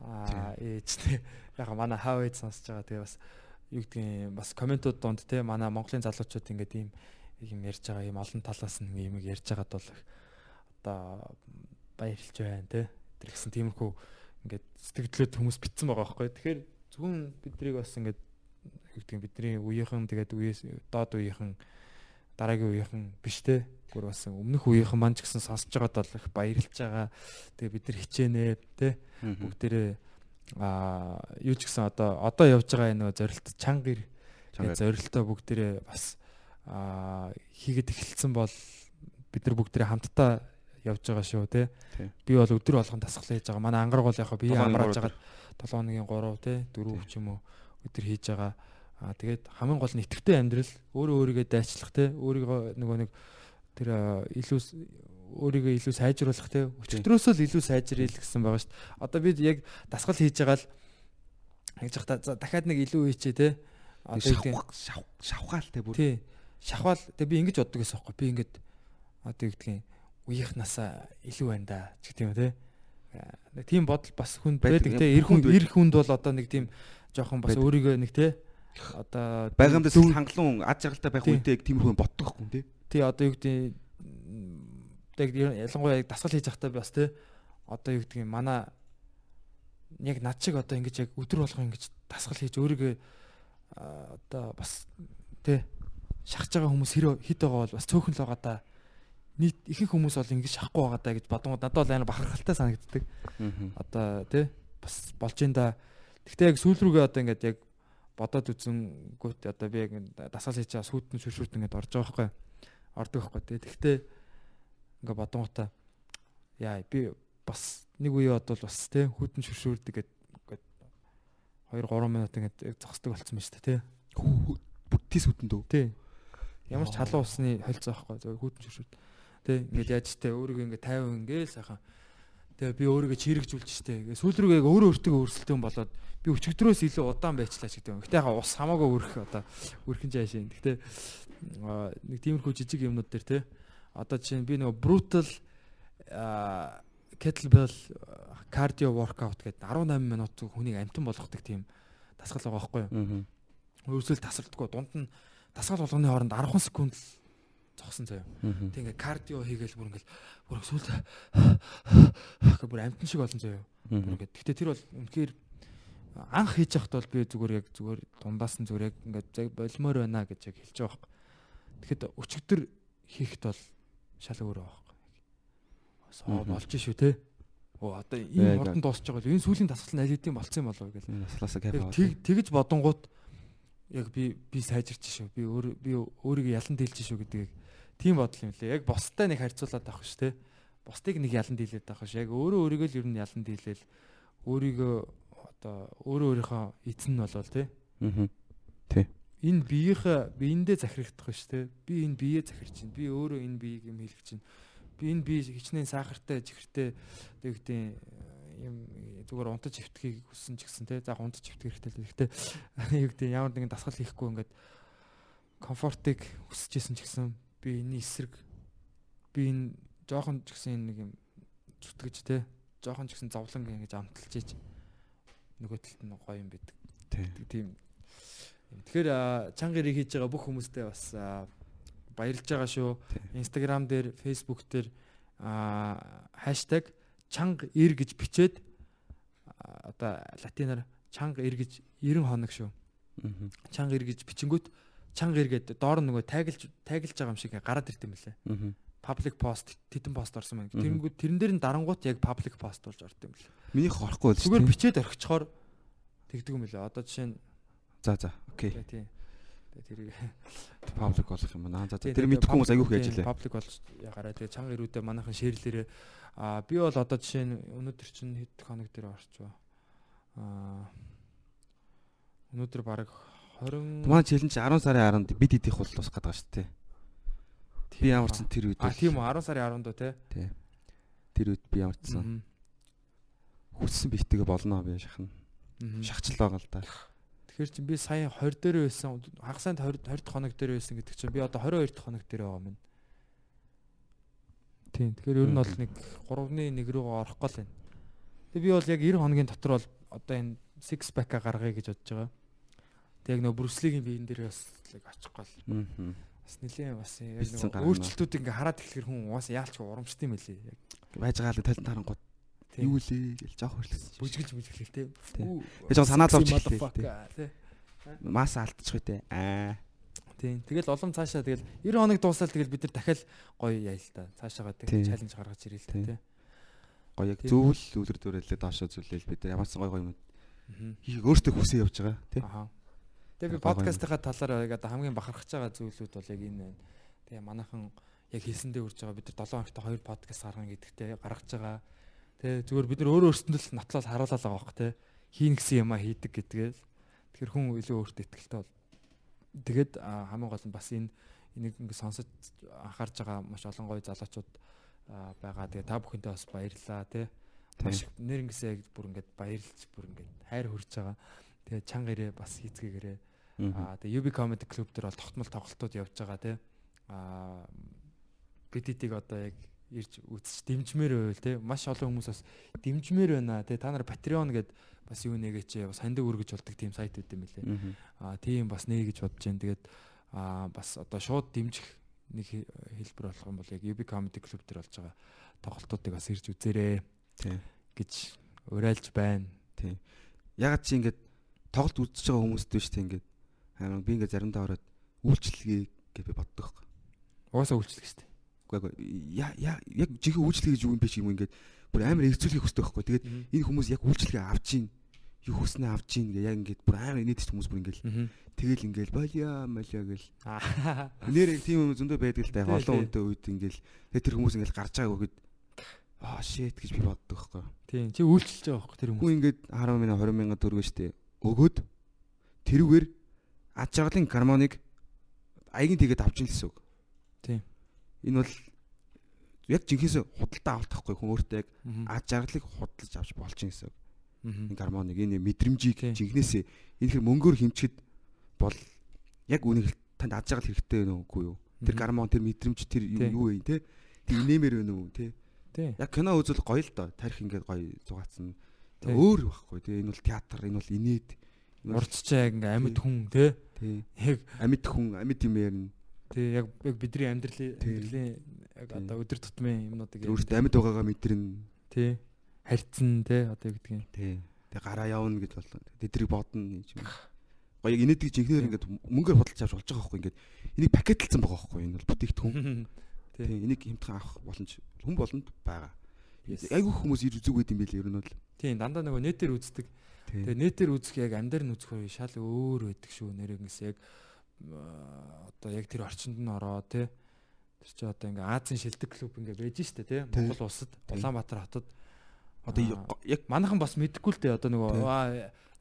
Speaker 5: Аа ээж тий (laughs) яг манай хаав ээж сонсож байгаа. Тэгээ бас юу гэдгийг бас комментууд донд те манай Монголын залуучууд ингээд ийм юм ярьж байгаа юм олон талаас нь юм ярьж байгаад бол одоо баярлж байна те. Тэр гэсэн тиймэрхүү ингээд сэтгэлдлүүд хүмүүс битсэн байгаа байхгүй. Тэгэхээр зөвхөн биднийг бас ингээд юу нь бидний үеийнхэн тэгээд үеэс доод үеийнхэн дараагийн үеийнхэн биш те. Гур бас өмнөх үеийнхэн маань ч гэсэн сонсож байгаад бол их баярлж байгаа. Тэгээ бид нар хичээнэ те. Бүгдээрээ а юу ч гэсэн одоо одоо явж байгаа энэ зорилт чанга ир зорилтоо бүгдээрээ бас а хийгээд эхэлсэн бол бид нар бүгдээрээ хамтдаа явж байгаа шүү те. Би бол өдөр болгон дасгал хийж байгаа. Манай ангараг бол яг бие амрааж байгаа 7 хоногийн 3 те 4 ч юм уу өдөр хийж байгаа. Аа тэгээд хамгийн гол нь итгэвтэй амьдрал өөрөө өөрийгөө дайчлах те өөрийгөө нөгөө нэг тэр илүү өөрийгөө илүү сайжруулах те өчтөрөөсөө л илүү сайжрэл гэсэн байгаа шүү дээ. Одоо бид яг дасгал хийж байгаа л хийж захта дахиад нэг илүү хийчээ те.
Speaker 6: Одоо шавх шавхаал те бүр.
Speaker 5: Тий. Шавхаал те би ингэж боддог гэсэн юм байна. Би ингэж одоо юу гэдгийг үеийнхнасаа илүү байна да ч гэх юм те. Нэг тийм бодол бас хүнд байдаг те. Эр хүнд эр хүнд бол одоо нэг тийм жоохон бас өөрийгөө нэг те одоо
Speaker 6: байгаамдас хангалуун ад жаргалтай байх үедээ тиймэрхүү боддог хүн те.
Speaker 5: Тий одоо юу гэдэг тэг ялангуяа дасгал хийж захтаа бас те одоо юу гэдэг юм манай яг над шиг одоо ингэж яг өдөр болгон ингэж дасгал хийж өөрийгөө одоо бас те шахаж байгаа хүмүүс хэд байгаа бол бас цөөхөн л байгаа да нийт ихэнх хүмүүс бол ингэж шахахгүй байгаа даа гэж бодонгод надад бол амар бахархалтай санагддаг. Одоо тий бас болж ин да. Гэхдээ яг сүүл рүүгээ одоо ингээд яг бодоод үзэнгүүт одоо би яг дасгал хийж байгаа сүйдэн шүршүрт ингээд орж байгаа байхгүй. Ордог байхгүй тий. Гэхдээ ингээд бодонготой яа би бас нэг үе бодвол бас тий хүдэн шүршүрт ингээд ингээд 2 3 минут ингээд зогсдог болцсон байна шүү дээ тий.
Speaker 6: Бүтээс хүдэн дөө.
Speaker 5: Тий. Ямар ч халуун усны холцоо байхгүй зөв хүдэн шүршүрт. Тэ ингээд яаж тэ өөрийгөө ингээд 50 ингээл сайхан. Тэгээ би өөрийгөө чирэгжүүлж штэ. Ингээд сүүл рүүгээ өөрөө өөртөө өрсөлдөөн болоод би өчигдрөөс илүү удаан байчлаа ч гэдэг юм. Гэтэ яхаа ус хамаагүй өрөх одоо өрхөн жаашаа. Гэтэ нэг тиймэрхүү жижиг юмнууд дээр тэ одоо жишээ нь би нэг brutal kettlebell cardio workout гэдэг 18 минут хүнийг амтан болгодог тийм дасгал байгаа байхгүй юу. Өөрсөл тасралтгүй дунд нь дасгал болгоны хооронд 10 секунд л зогсон заяа. Тэг ингээ кардио хийгээл бүр ингээл бүр сүлд гэх бүр амтэн шиг олон заяа. Бүр ингээ. Гэтэ тэр бол үнэхээр анх хийж явахд бол би зүгээр яг зүгээр дундаас нь зүгээр яг ингээ болмоор байна гэж яг хэлж байгаа байхгүй. Тэгэхэд өчигдөр хийхэд бол шал өөр байгаа байхгүй. Соо болж шүү те. Оо одоо ийм хурдан дуусч байгаа л энэ сүүлийн дасгал нь аль хэдийн болцсон юм болов гэж.
Speaker 6: Наслаасаа капа.
Speaker 5: Тэгж бодонгууд яг би би сайжирч шүү. Би өөр би өөрийгөө ялан дийлж шүү гэдгийг Тийм бодол юм лээ. Яг бостой нэг харьцуулаад авах ш тэ. Бусдыг нэг ялан дийлээд авах ш. Яг өөрөө өөрийгөө л ер нь ялан дийлээл өөрийгөө одоо өөрөө өөрийнхөө эзэн нь болвол тэ.
Speaker 6: Аа. Тий.
Speaker 5: Энэ биеийнхээ биендээ захирагдах ш тэ. Би энэ биеэ захирч чинь. Би өөрөө энэ биеийг юм хэлэх чинь. Би энэ бие хичнээн сахартай, чихэртэй тэгтээ юм зүгээр унтаж хөвтөхийг хүссэн ч гэсэн те за унтаж хөвтөх хэрэгтэй л гэхдээ юу гэдэг ямар нэгэн дасгал хийхгүй ингээд комфортыг хүсэжсэн ч гэсэн би энэ эсрэг би энэ жоохон ч гэсэн нэг юм зүтгэж те жоохон ч гэсэн зовлон ингэж амталж ийж нөгөө талд нь гоё юм байдаг. Тийм. Тэгэхээр чанга ирийг хийж байгаа бүх хүмүүстээ бас баярлж байгаа шүү. Instagram дээр, Facebook дээр ир гэж бичээд одоо латинаар чанга ир гэж 90 хоног шүү. Чанга ир гэж бичингүүт чанга эргээд доор нөгөө тагилж тагилж байгаа юм шиг гараад ирд юм лээ. Public post тедэн пост орсон байна. Тэрэнгүүд тэрэн дээр нь дарангуут яг public post болж орд юм лээ.
Speaker 6: Миний хорохгүй л
Speaker 5: зүгээр бичээд орхичоор тэгдэг юм лээ. Одоо жишээ нь
Speaker 6: за за окей.
Speaker 5: Тийм. Тэгээ тэрийг
Speaker 6: public болох юм байна. За за тэр мэдхгүй хүмүүс аягүй их ажиллаа.
Speaker 5: Public болж ягараа тэгээ чанга ирүүдээ манайхан шеэрлээрээ а би бол одоо жишээ нь өнөөдөр чинь хэд хоног дээр орчваа. а өнөөдөр баг 20
Speaker 6: Манай челленж 10 сарын 10-нд бид идэх бол тусах гэдэг шүү дээ. Би ямар ч тэр үед
Speaker 5: А тийм үү 10 сарын 10-нд уу те.
Speaker 6: Тий. Тэр үед би ямар ч сан хүссэн битгээ болно би шахна. Шахчл байгаа л да.
Speaker 5: Тэгэхээр чи би сая 20 дээр байсан хагас санд 20 20 дахь хоног дээр байсан гэдэг чинь би одоо 22 дахь хоног дээр байгаа юм. Тийм. Тэгэхээр ер нь бол нэг 3-ны 1 рүү орох гол байна. Тэгээ би бол яг 90 хоногийн дотор бол одоо энэ 6 pack гаргая гэж бодож байгаа. Тэг яг нөө Брюслигийн биен дээр бас очих гол.
Speaker 6: Аа.
Speaker 5: Бас нилээн бас яг нөө өөрчлөлтүүд ингээ хараад эхлэхэр хүн уус яалч урамшд юм байлээ. Яг
Speaker 6: байж байгаа л талент харангууд юу лээ гэж жоох хөрлөсөн.
Speaker 5: Бүжгэлж бүжгэлээ те.
Speaker 6: Гэж жоо санаа зовж эхэллээ те. Мас алдчих үү те. Аа.
Speaker 5: Тийм. Тэгэл улам цаашаа тэгэл 90 хоног дуусаад тэгэл бид нар дахиад гоё яа л та. Цаашаага
Speaker 6: Тийм.
Speaker 5: тэг чаленж гаргаж ирээ л та тий.
Speaker 6: Гоё яг зөвл үлэр дүрэлээ доошоо зүлээл бид нар ямарсан гоё гоё юм хийх өөртөө хүсээ явж байгаа тий.
Speaker 5: Аха. Тэгээ би подкастынхаа талаар яг одоо хамгийн бахархаж байгаа зүйлүүд бол яг энэ байна. Тэгээ манайхан яг хэлсэндээ үрж байгаа бид нар 7 хоногт хоёр подкаст гаргана гэдэгтэй гаргаж байгаа. Тэгээ зүгээр бид нар өөрөө өөрсөндөө л нотлол харуулаад байгаа бох тий. Хийн гэсэн юм а хийдэг гэдгээл. Тэгэхээр хүн илүү өөртөө ихтэй бол. Тэгээд а, хамгийн гол нь бас энэ энийг ингэ сонсож анхаарж байгаа маш олон гоё залуучууд байгаа. Тэгээ та бүхэндээ бас баярлалаа тий. Маш нэр ингэсээ яг бүр ингээд баярлж бүр ингээд хайр хүрж байгаа. Тэгээ чанга ирээ бас хийцгээгээрээ. Аа тэгээ UB Comedy Club дээр бол тогтмол тоглолтууд явж байгаа тий. Аа бидитийг одоо яг ирж үзэж дэмжмээр байвал тий. Маш олон хүмүүс бас дэмжмээр байна тий. Та нар Patreon гэд бас юу нэгээч бас хандаг өргөж болдог тийм сайт үүд юм.
Speaker 6: Мгм.
Speaker 5: Аа тийм бас нэ гэж бодож байна. Тэгээд аа бас одоо шууд дэмжих нэг хэ- хэлбэр болох юм бол яг UB Comedy Club дээр болж байгаа тоглолтуудыг бас ирж үзээрэй
Speaker 6: Тий.
Speaker 5: гэж уриалж байна.
Speaker 6: Ягаад чи ингээд тоглолт үзэж байгаа хүмүүст биш тий ингээд аа би ингээд заримдаа ороод үйлчлэгээ гэж би боддог байхгүй.
Speaker 5: Угаасаа үйлчлэх дээ.
Speaker 6: Үгүй ээ я я яг жинхэнэ үйлчлэгээ гэж юу юм бэ чи юм ингээд бүр амар эргцүүлэхийг хүсдэг байхгүй. Тэгээд энэ хүмүүс яг үйлчлэгээ авч гин юу хүснээ авч гин гэ яг ингээд бүр амар инээдэж хүмүүс бүр ингээд тэгэл ингээд балия малия гэл нэр яг тийм юм зөндөө байдаг л яг
Speaker 5: Тий,
Speaker 6: олон
Speaker 5: тий.
Speaker 6: хүнтэй үед ингээл тэгээд тэр хүмүүс ингээл гарч байгааг өгöd аа shit гэж би боддог байхгүй.
Speaker 5: Тийм чи үйлчлж байгаа байхгүй тэр хүмүүс.
Speaker 6: Хүн ингээд 10 мянга 20 мянга төгрөгөө штэ өгөөд тэрүүгээр ад жаргалын гармоныг аягийн тэгээд авч ийн л гэсэн үг.
Speaker 5: Тийм.
Speaker 6: Энэ бол яг жинхэнэсээ худалдаа авалт тахгүй хүн өөртөө яг ад жаргалыг худалдаж авч болж ийн гэсэн. Энэ гармоныг энэ мэдрэмжийг
Speaker 5: Тийм.
Speaker 6: жинхэнэсээ энэ хэр мөнгөөр хэмчихэд бол яг үнийг танд ад жаргал хэрэгтэй байна уугүй юу? Тэр гармон тэр мэдрэмж тэр юу вэ те? Тэр инээмэр байна уу те? Яг кино үзэл гоё л доо. Тарих ингээд гоё зугаацсан.
Speaker 5: Тийм.
Speaker 6: Өөр байхгүй те. Энэ бол театр, энэ бол инээд.
Speaker 5: Урдчаа ингээ амьд хүн тий. Яг
Speaker 6: Амьд хүн, амьд юм ярина.
Speaker 5: Тий яг яг бидний амьдралын амьдралын яг одоо өдөр тутмын юмнуудыг
Speaker 6: өөртөө амьд байгаагаа мэдрэн
Speaker 5: тий харьцсан тий одоо юу гэдгийг
Speaker 6: тий. Тэг гараа явна гэж бодлоо. Тэдрийг бодно юм. Гоё яг инээдэг жинхнээр ингээд мөнгөөр худалдаж авч болж байгаа байхгүй ингээд энийг пакетлсан байгаа байхгүй энэ бол бүтээгдэхүүн. (laughs)
Speaker 5: тий.
Speaker 6: Энийг хэмтхэн авах боломж хүн болгонд байгаа. Айгүй хүмүүс ирж үзэг байд юм билээ ер нь бол.
Speaker 5: тий дандаа нөгөө нэтээр үздэг тэгээ нэтээр үзэх яг амьдар нь үзэх үе шал өөр байдаг шүү нэрээс яг аа, одоо яг тэр орчинд нь ороо тий тэр чи одоо ингээ Азийн шилдэг клуб ингээ байж штэ Тий. Монгол улсад Улаанбаатар хотод.
Speaker 6: Одоо яг
Speaker 5: манайхан бас мэдгүй л дээ. Одоо нөгөө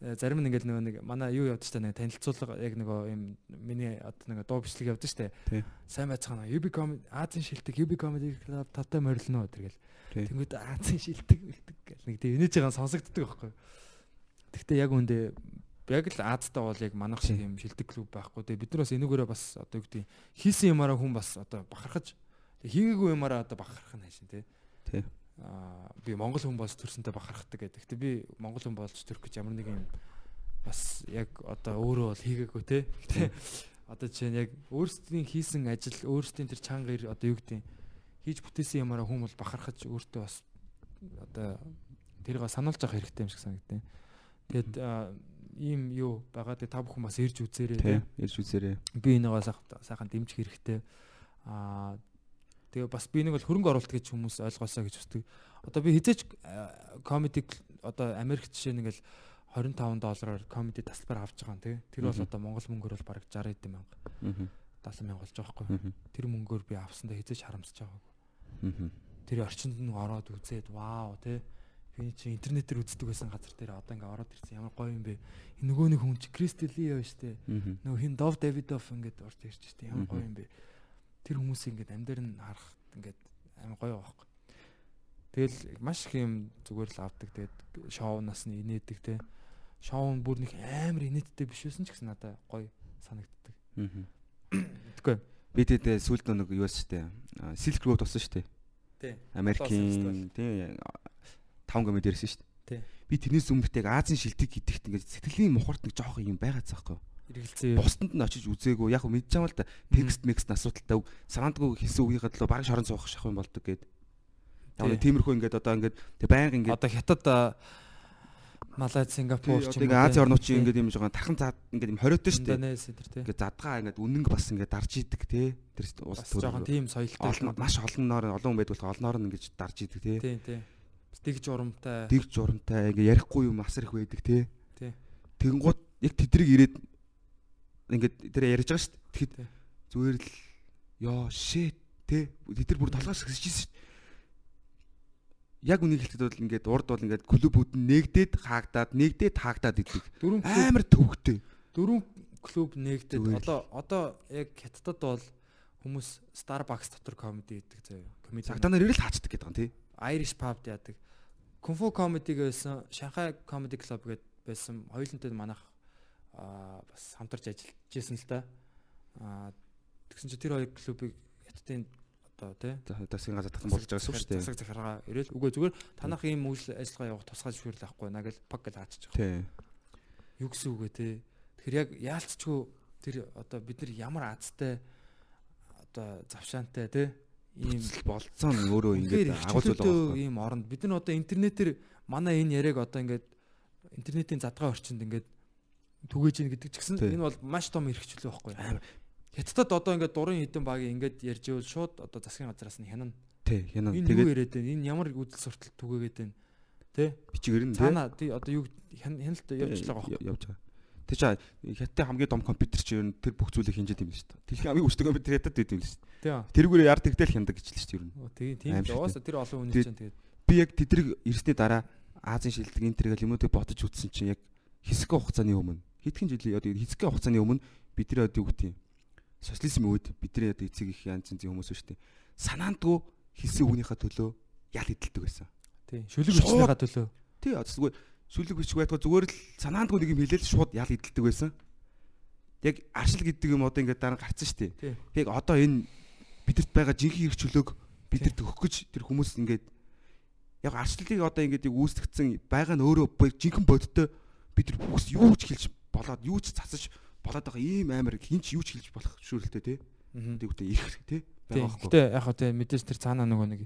Speaker 5: э, зарим нь ингээл нөгөө нэг манай юу явдаг штэ нэг танилцуулга яг нөгөө юм миний одоо нөгөө дуу бичлэг явдаг штэ. Сайн байцгаана. UB comedy Азийн шилдэг UB comedy club татаа морилно тэргээл тэнгууд Азийн шилдэг бэлдэг гэл. Нэг тийм энэж байгаа сонсогддог байхгүй гэхдээ яг үндэ яг л Азтай бол яг манайх шиг юм шилдэг клуб байхгүй тэгээ бид нар бас энэгээрээ бас одоо юу гэдэг хийсэн юмараа хүн бас одоо бахархаж хийгээгүй юмараа одоо бахархах нь хайшин тий
Speaker 6: Тий.
Speaker 5: аа би монгол хүн болж төрсөнтэй бахархдаг гэдэг. Гэтэ би монгол хүн болж төрөх гэж ямар нэг юм бас яг одоо өөрөө бол хийгээгүй те. Гэтэ (laughs) одоо жишээ нь яг өөрсдийн хийсэн ажил, өөрсдийн тэр чанга ир одоо юу гэдэг хийж бүтээсэн юмараа хүн бол бахархаж өөртөө бас одоо тэрийг сануулж авах хэрэгтэй юм шиг санагдтыг. Тэгээд аа, ийм юу байгаа. Тэгээд та бүхэн бас ирж үзээрэй
Speaker 6: тий.
Speaker 5: те.
Speaker 6: Ярьж үзээрэй.
Speaker 5: Би энийгээ сайхан дэмжих хэрэгтэй. Аа тэгээ бас би нэг бол хөрөнгө оруулалт гэж хүмүүс ойлгоосоо гэж үздэг. Одоо би хизээч комеди одоо Америк жишээ нэгэл 25 доллараар комеди тасалбар авч байгаа юм тий. Тэр бол одоо Монгол мөнгөөр бол бараг 60 эд мянга
Speaker 6: Аа.
Speaker 5: 70 мянга болж байгаа.
Speaker 6: Аа.
Speaker 5: Тэр мөнгөөр би авсандаа хизээч харамсаж байгаагүй.
Speaker 6: Аа.
Speaker 5: Тэр орчинд нь ороод үзээд вау тий. Би чи интернетээр үздэг байсан газар дээр одоо ингээ ороод ирсэн ямар гоё юм бэ. Нөгөө нэг хүн чи Кристели яа штэ. Нөгөө хин Дов Давидов ингээд орж ирж штэ ямар гоё юм бэ. Тэр хүмүүсийг ингээд амьдэр нь харах ингээд амар гоё байхгүй. Тэгэл маш их юм зүгээр л авдаг. Тэгээд шоунаас нь инээдэг те. Шоу нь бүр нэг амар инээдтэй биш байсан ч гэсэн надад гоё санагддаг.
Speaker 6: Аа.
Speaker 5: Тэгэхгүй.
Speaker 6: Би тэгээд сүлд нэг юу штэ. Silk Road болсон штэ.
Speaker 5: Тий.
Speaker 6: Америкийн тий 5 гэмэд ирсэн штэ.
Speaker 5: Тий.
Speaker 6: Би тэрнээс өмнөд яг Азийн шилдэг гэдэгт ингээд сэтгэлийн мухарт нэг жоох юм байгаа цаахгүй.
Speaker 5: Эргэлзээ.
Speaker 6: Бусданд нь очиж үзээгүй. Яг мэдж байгаа л да. Текст мекст асуудалтай санаандгүй хийсэн үгийнхээ төлөө баг шорон суух шах юм болдог гэд. Яг
Speaker 5: Тий.
Speaker 6: тиймэрхүү ингээд одоо ингээд тэг байнга ингээд
Speaker 5: Одоо хятад Малайз, Сингапур
Speaker 6: одоо ингээ Ази орнууд чинь ингээд юм жоохон тархан заад ингээд юм хориотой шүү дээ.
Speaker 5: Индонез тэр тий.
Speaker 6: Ингээд задгаа ингээд үнэнг бас ингээд дарж идэг те. Тэр улс
Speaker 5: Бас жоохон тийм соёлтой.
Speaker 6: маш олноор олон хүн байдаг болохоор олноор нь ингэж дарж идэг те.
Speaker 5: тий, тий. Бас Дэгж урамтай.
Speaker 6: Дэгж урамтай ингээ ярихгүй юм асар их байдаг те.
Speaker 5: Тий.
Speaker 6: Тэгэнгუთ яг тэдрийг ирээд ингээд тэр ярьж байгаа шүү дээ.
Speaker 5: Тий.
Speaker 6: Тэгэхэд зүгээр л ёо shit те. Тэд нар бүр толгоос хэсэж дээ. Яг үнийг хэлэхэд бол ингээд урд бол ингээд клубүүд нь нэгдээд хаагдаад нэгдээд хаагдаад идэг. Амар төвөгтэй.
Speaker 5: дөрөв клуб нэгдээд одоо одоо яг хятадд бол хүмүүс Starbucks дотор комеди хийдэг заяа. Комеди.
Speaker 6: Цагтаа нар ирэл хаачдаг гэдэг юм тий.
Speaker 5: Irish pub яадаг. Кунфу комеди гэсэн Шанхай комеди клуб гээд байсан. Хоёулантай манайх аа бас хамтарч ажиллаж байсан л да. Аа тэгсэн чинь тэр хоёр клубыг хятадын одоо тий
Speaker 6: Тасын газар татсан болж байгаа шүү дээ.
Speaker 5: Засаг захиргаа ирээл үгүй зүгээр танах ийм үйл ажиллагаа явах тусгай зөвшөөрөл авахгүй наа гэл пак гэж хаачих.
Speaker 6: Тий.
Speaker 5: Юу гэсэн үг вэ те? Тэгэхээр яг яалтчгүй тэр одоо бид нар ямар азтай одоо завшаантай те ийм
Speaker 6: болцсон өөрөө ингээд агуул зүйл байгаа.
Speaker 5: ийм оронд бид нар одоо интернетээр манай энэ яриаг одоо ингээд интернетийн задгаа орчинд ингээд түгээж ийн гэдэг ч гэсэн
Speaker 6: Тий.
Speaker 5: энэ бол маш том эрхчлөө байхгүй юу? Хятадд одоо ингээд дурын хідэн багийн ингээд ярьж ивэл шууд одоо засгийн газраас нь хянана.
Speaker 6: Тий, хянаа.
Speaker 5: Энэ юу
Speaker 6: Тэгээд
Speaker 5: яриад байна? Энэ ямар үдэл суртал түгээгээд байна? Тэ?
Speaker 6: бичгээр нь тий.
Speaker 5: Тий одоо юу хян- хяналт явж байгаа байхгүй
Speaker 6: явж байгаа. Тэр чинь хятадын хамгийн том компьютер чинь ер нь тэр бүх зүйлийг хинжээд юм шүү дээ. Дэлхийн хамгийн хүчтэй компьютер хятад байд юм шүү дээ. Тэрүүгээр яар тэгтэл хяндаг гэж л шүү дээ ер нь.
Speaker 5: Тийм
Speaker 6: шиг
Speaker 5: уусаа тэр олон хүн чинь тэгээд
Speaker 6: Би яг тэдрийг ирсний дараа Азийн шилдэг энэ тэргээл юмнуудыг бодож үзсэн чинь яг хэсэг хугацааны өмнө хэдхэн жилийн одоо хэсэг хугацааны өмнө бидний одоо юу гэдэг юм социализм үед бидний одоо эцэг их янз янзын хүмүүс шүү дээ. Санаандгүй хэлсэн үгнийхээ төлөө ял идэлдэг байсан.
Speaker 5: тий шүлэг өчнөгаа төлөө.
Speaker 6: Тий зүгээр сүлэг бичиг байтгаа зүгээр л санаандгүй нэг юм хэлээл шууд ял идэлдэг байсан. Яг аршил гэдэг юм одоо ингээд дараа гарцсан шүү дээ. Яг одоо энэ бидэрт байгаа жинхэнэ эрх чөлөөг бидэрт өгөх гэж тэр хүмүүс ингээд яг аршлыг одоо ингээд үүсгэгдсэн байгаа нь өөрөө жинхэнэ бодтой бид нар бүхс юу ч хэлж болоод юу ч засаж болоод байгаа ийм амар хинч юу ч хэлж болох шүүрэлтэй тий. Тэгвэл ирэх тий. Байгаа байхгүй.
Speaker 5: Гэтэ яг хөө тий мэдээж тэр цаанаа нөгөө нэг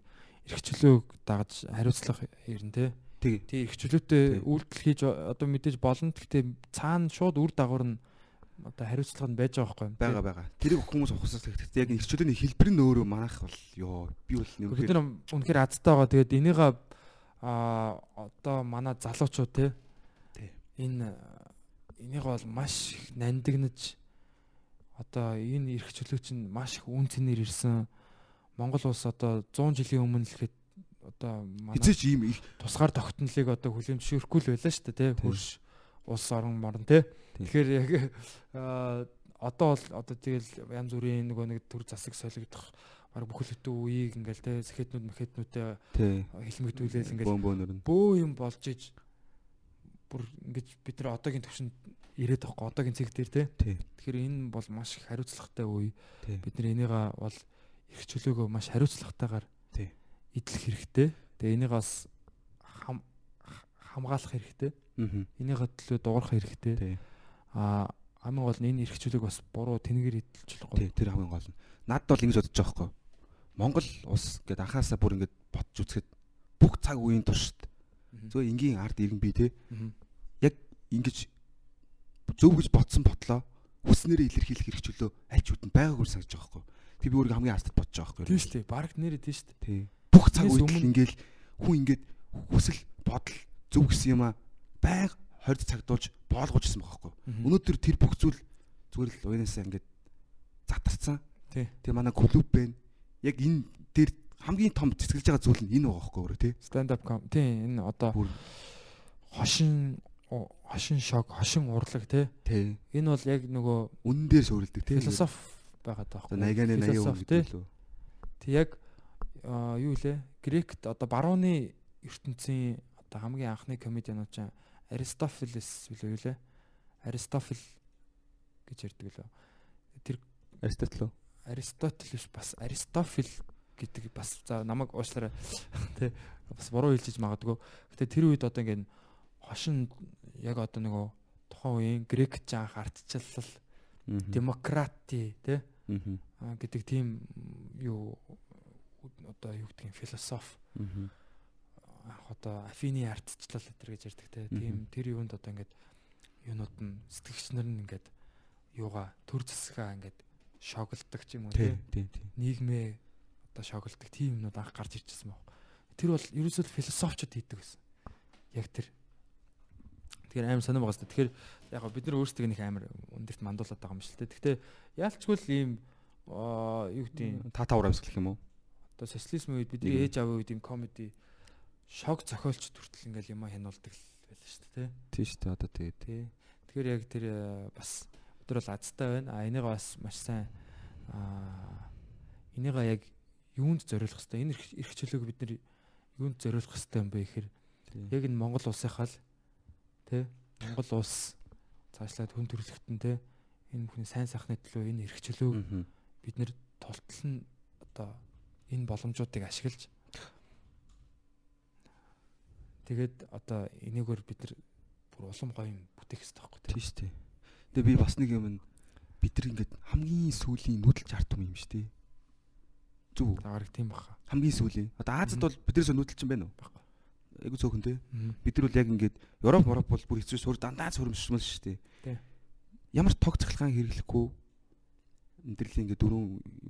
Speaker 5: эрхчлөөг дагаж хариуцлах ирнэ тий.
Speaker 6: Тий.
Speaker 5: Эрхчлөөтэй
Speaker 6: Тий.
Speaker 5: үйлдэл хийж одоо мэдээж болно. Гэтэ цаана шууд үр дагавар нь одоо хариуцлага нь байж байгаа байхгүй
Speaker 6: байгаа байгаа. Тэрийг хүмүүс ухсаас тэгтээ яг эрх чөлөөний хэлбэр нь өөрөө манайх бол ёо би бол
Speaker 5: Бид
Speaker 6: нэмэр
Speaker 5: нар үнэхээр азтай байгаа. Тэгээд энийг а одоо манай залуучууд те энэ энийг бол маш их нандинаж одоо энэ эрх чөлөө чинь маш их үн цэнээр ирсэн Монгол улс одоо 100 жилийн өмнө л ихэд одоо манай
Speaker 6: хизээч ийм их
Speaker 5: тусгаар тогтнолыг одоо хүлэмжшүүрхгүй л байлаа шүү дээ
Speaker 6: Тий.
Speaker 5: хөрш улс орон морон
Speaker 6: Тий.
Speaker 5: тэгэхээр яг одоо бол одоо тэгэл янз бүрийн нөгөө нэг төр засаг солигдох баг бүхэл бүтэн үеийг ингээл те сэхэтнүүд мэхэтнүүдтэй
Speaker 6: тий.
Speaker 5: хэлмэгдүүлээл ингээл бөө юм болж иж бүр ингэж бид нар одоогийн төвшөнд ирээд байхгүй одоогийн цэг дээр
Speaker 6: Тий.
Speaker 5: тэгэхээр энэ бол маш их хариуцлагатай үе
Speaker 6: Тий.
Speaker 5: бид нар энийга бол эрх чөлөөгөө маш хариуцлагатайгаар
Speaker 6: Тий.
Speaker 5: Идэх хэрэгтэй тэгээ энийг бас хам хамгаалах хэрэгтэй
Speaker 6: Аа.
Speaker 5: энийга төлөө дуурах хэрэгтэй
Speaker 6: Тий.
Speaker 5: а хамгийн гол нь энэ эрх чөлөөг бас буруу тэнгэр идэлж болохгүй
Speaker 6: Тий, тэр хамгийн гол нь. Надад бол ингэж бодож байгаа хгүй. Монгол улс гэдэг анхаасаа бүр ингэж бодж үзэхэд бүх цаг үеийн туршид зөв энгийн ард иргэн би те
Speaker 5: Мгм.
Speaker 6: ингэж зөв гэж бодсон ботлоо хүснээрээ илэрхийлэх хэрэг чөлөө аль ч үтэнд байгаагүй санагдаж байгаа хгүй. Тэг би өөрийгөө хамгийн ардд бодож байгаа хгүй.
Speaker 5: тийм шүү дээ баг нэрээ тийм шүү дээ
Speaker 6: Тий. Бүх цаг үед ингээл хүн ингээд хүсэл бодол зөв гэсэн юм а байг хорд цагдуулж боолгож ирсэн байгаа хгүй. Өнөөдөр тэр бүх зүйл зүгээр л уянаасаа ингээд затарсан.
Speaker 5: Тий.
Speaker 6: Тэгээ манай клуб байна. Яг энэ дээр хамгийн том цэцгэлж байгаа зүйл нь энэ байгаа хгүй өөрөө тий.
Speaker 5: stand up com тийм энэ одоо хошин хошин шок хошин урлаг тий
Speaker 6: тий.
Speaker 5: энэ бол яг нөгөө
Speaker 6: Үнэн дээр суурилдаг тий.
Speaker 5: философи байгаа
Speaker 6: Одоо 80-ны 80
Speaker 5: Философи,
Speaker 6: хүн
Speaker 5: тий.
Speaker 6: гэдэг лөө.
Speaker 5: Тэг яг юу лээ грект одоо барууны ертөнцийн одоо хамгийн анхны комедианууд чинь Аристофилес үлээ юу лээ? Аристофил гэж ярьдаг лөө. Тэр
Speaker 6: Аристотель уу?
Speaker 5: Аристотель биш бас Аристофил гэдэг бас за намайг уушлаарай (laughs) тий бас буруу хэлж магадгүй. Гэтэ тэр үед одоо ингээд хошин яг одоо нөгөө тухайн үеийн грек ч анх ардчлал демократи а, гэдэг тийм юу одоо юу юм философи анх одоо афины артчлал гэтэр гэж ярьдаг те. Тийм тэр юунд одоо ингээд юунууд нь сэтгэгч нар нь ингээд юугаа төр засгаа ингээд шоглдог ч юм уу те. Нийгмээ одоо шоглдог тийм юмнууд анх гарч ирчихсэн баг. Тэр бол ерөөсөө л философичуд хийдэг гэсэн. Яг тэр Тэгэхээр амар сонирм байгаа шүү. Тэгэхээр яг бид нар өөрсдөө нэг амар өндөрт мандуулаад байгаа юм дээ. Гэхдээ яалчгүй л ийм юу гэдэг
Speaker 6: Та тавар амьсгал юм уу?
Speaker 5: Одоо социализм үед бидний ээж аав үед ийм комеди шок зохиолч хүртэл ингээл юм хянуулдаг байлаа шүү дээ.
Speaker 6: Тий шүү дээ одоо тэгээд.
Speaker 5: Тий. Тэгэхээр яг тэр э, бас өдөр бол азтай байна. А энийг бас маш сайн аа энийг яг юунд зориулах хэвээр энэ эрх- чөлөөг бид нар юунд зориулах хэвээр юм бэ гэхээр
Speaker 6: тий.
Speaker 5: яг энэ Монгол улсынхаа л тий Монгол улс цаашлаад хүн төрөлхтөн тий энэ бүхний сайн сайхны төлөө энэ эрх чөлөөг бид нэр толтол нь одоо энэ боломжуудыг ашиглаж тэгээд одоо энийгээр бид нар бүр улам гоё юм бүтээх хэрэгтэй байхгүй
Speaker 6: Тий шүү дээ. Тэгээ би бас нэг юм нь бид нар ингээд хамгийн сүүлийн нүүдэлж арт юм шүү дээ. Зүг.
Speaker 5: Лагарыг тийм баха.
Speaker 6: Хамгийн сүүлийн. Одоо Азад бол биднээс нүүдэлч юм байна уу?
Speaker 5: Баггүй.
Speaker 6: Айгу цөөхөн.
Speaker 5: Мгм.
Speaker 6: Бид нар бол яг ингээд Европ Европ бол бүр хэцүү сур дандаа сурамшмал шүү дээ.
Speaker 5: Тий.
Speaker 6: Ямар тог цахилгаан хэрэглэхгүй эндэрлийн ингээд дөрөв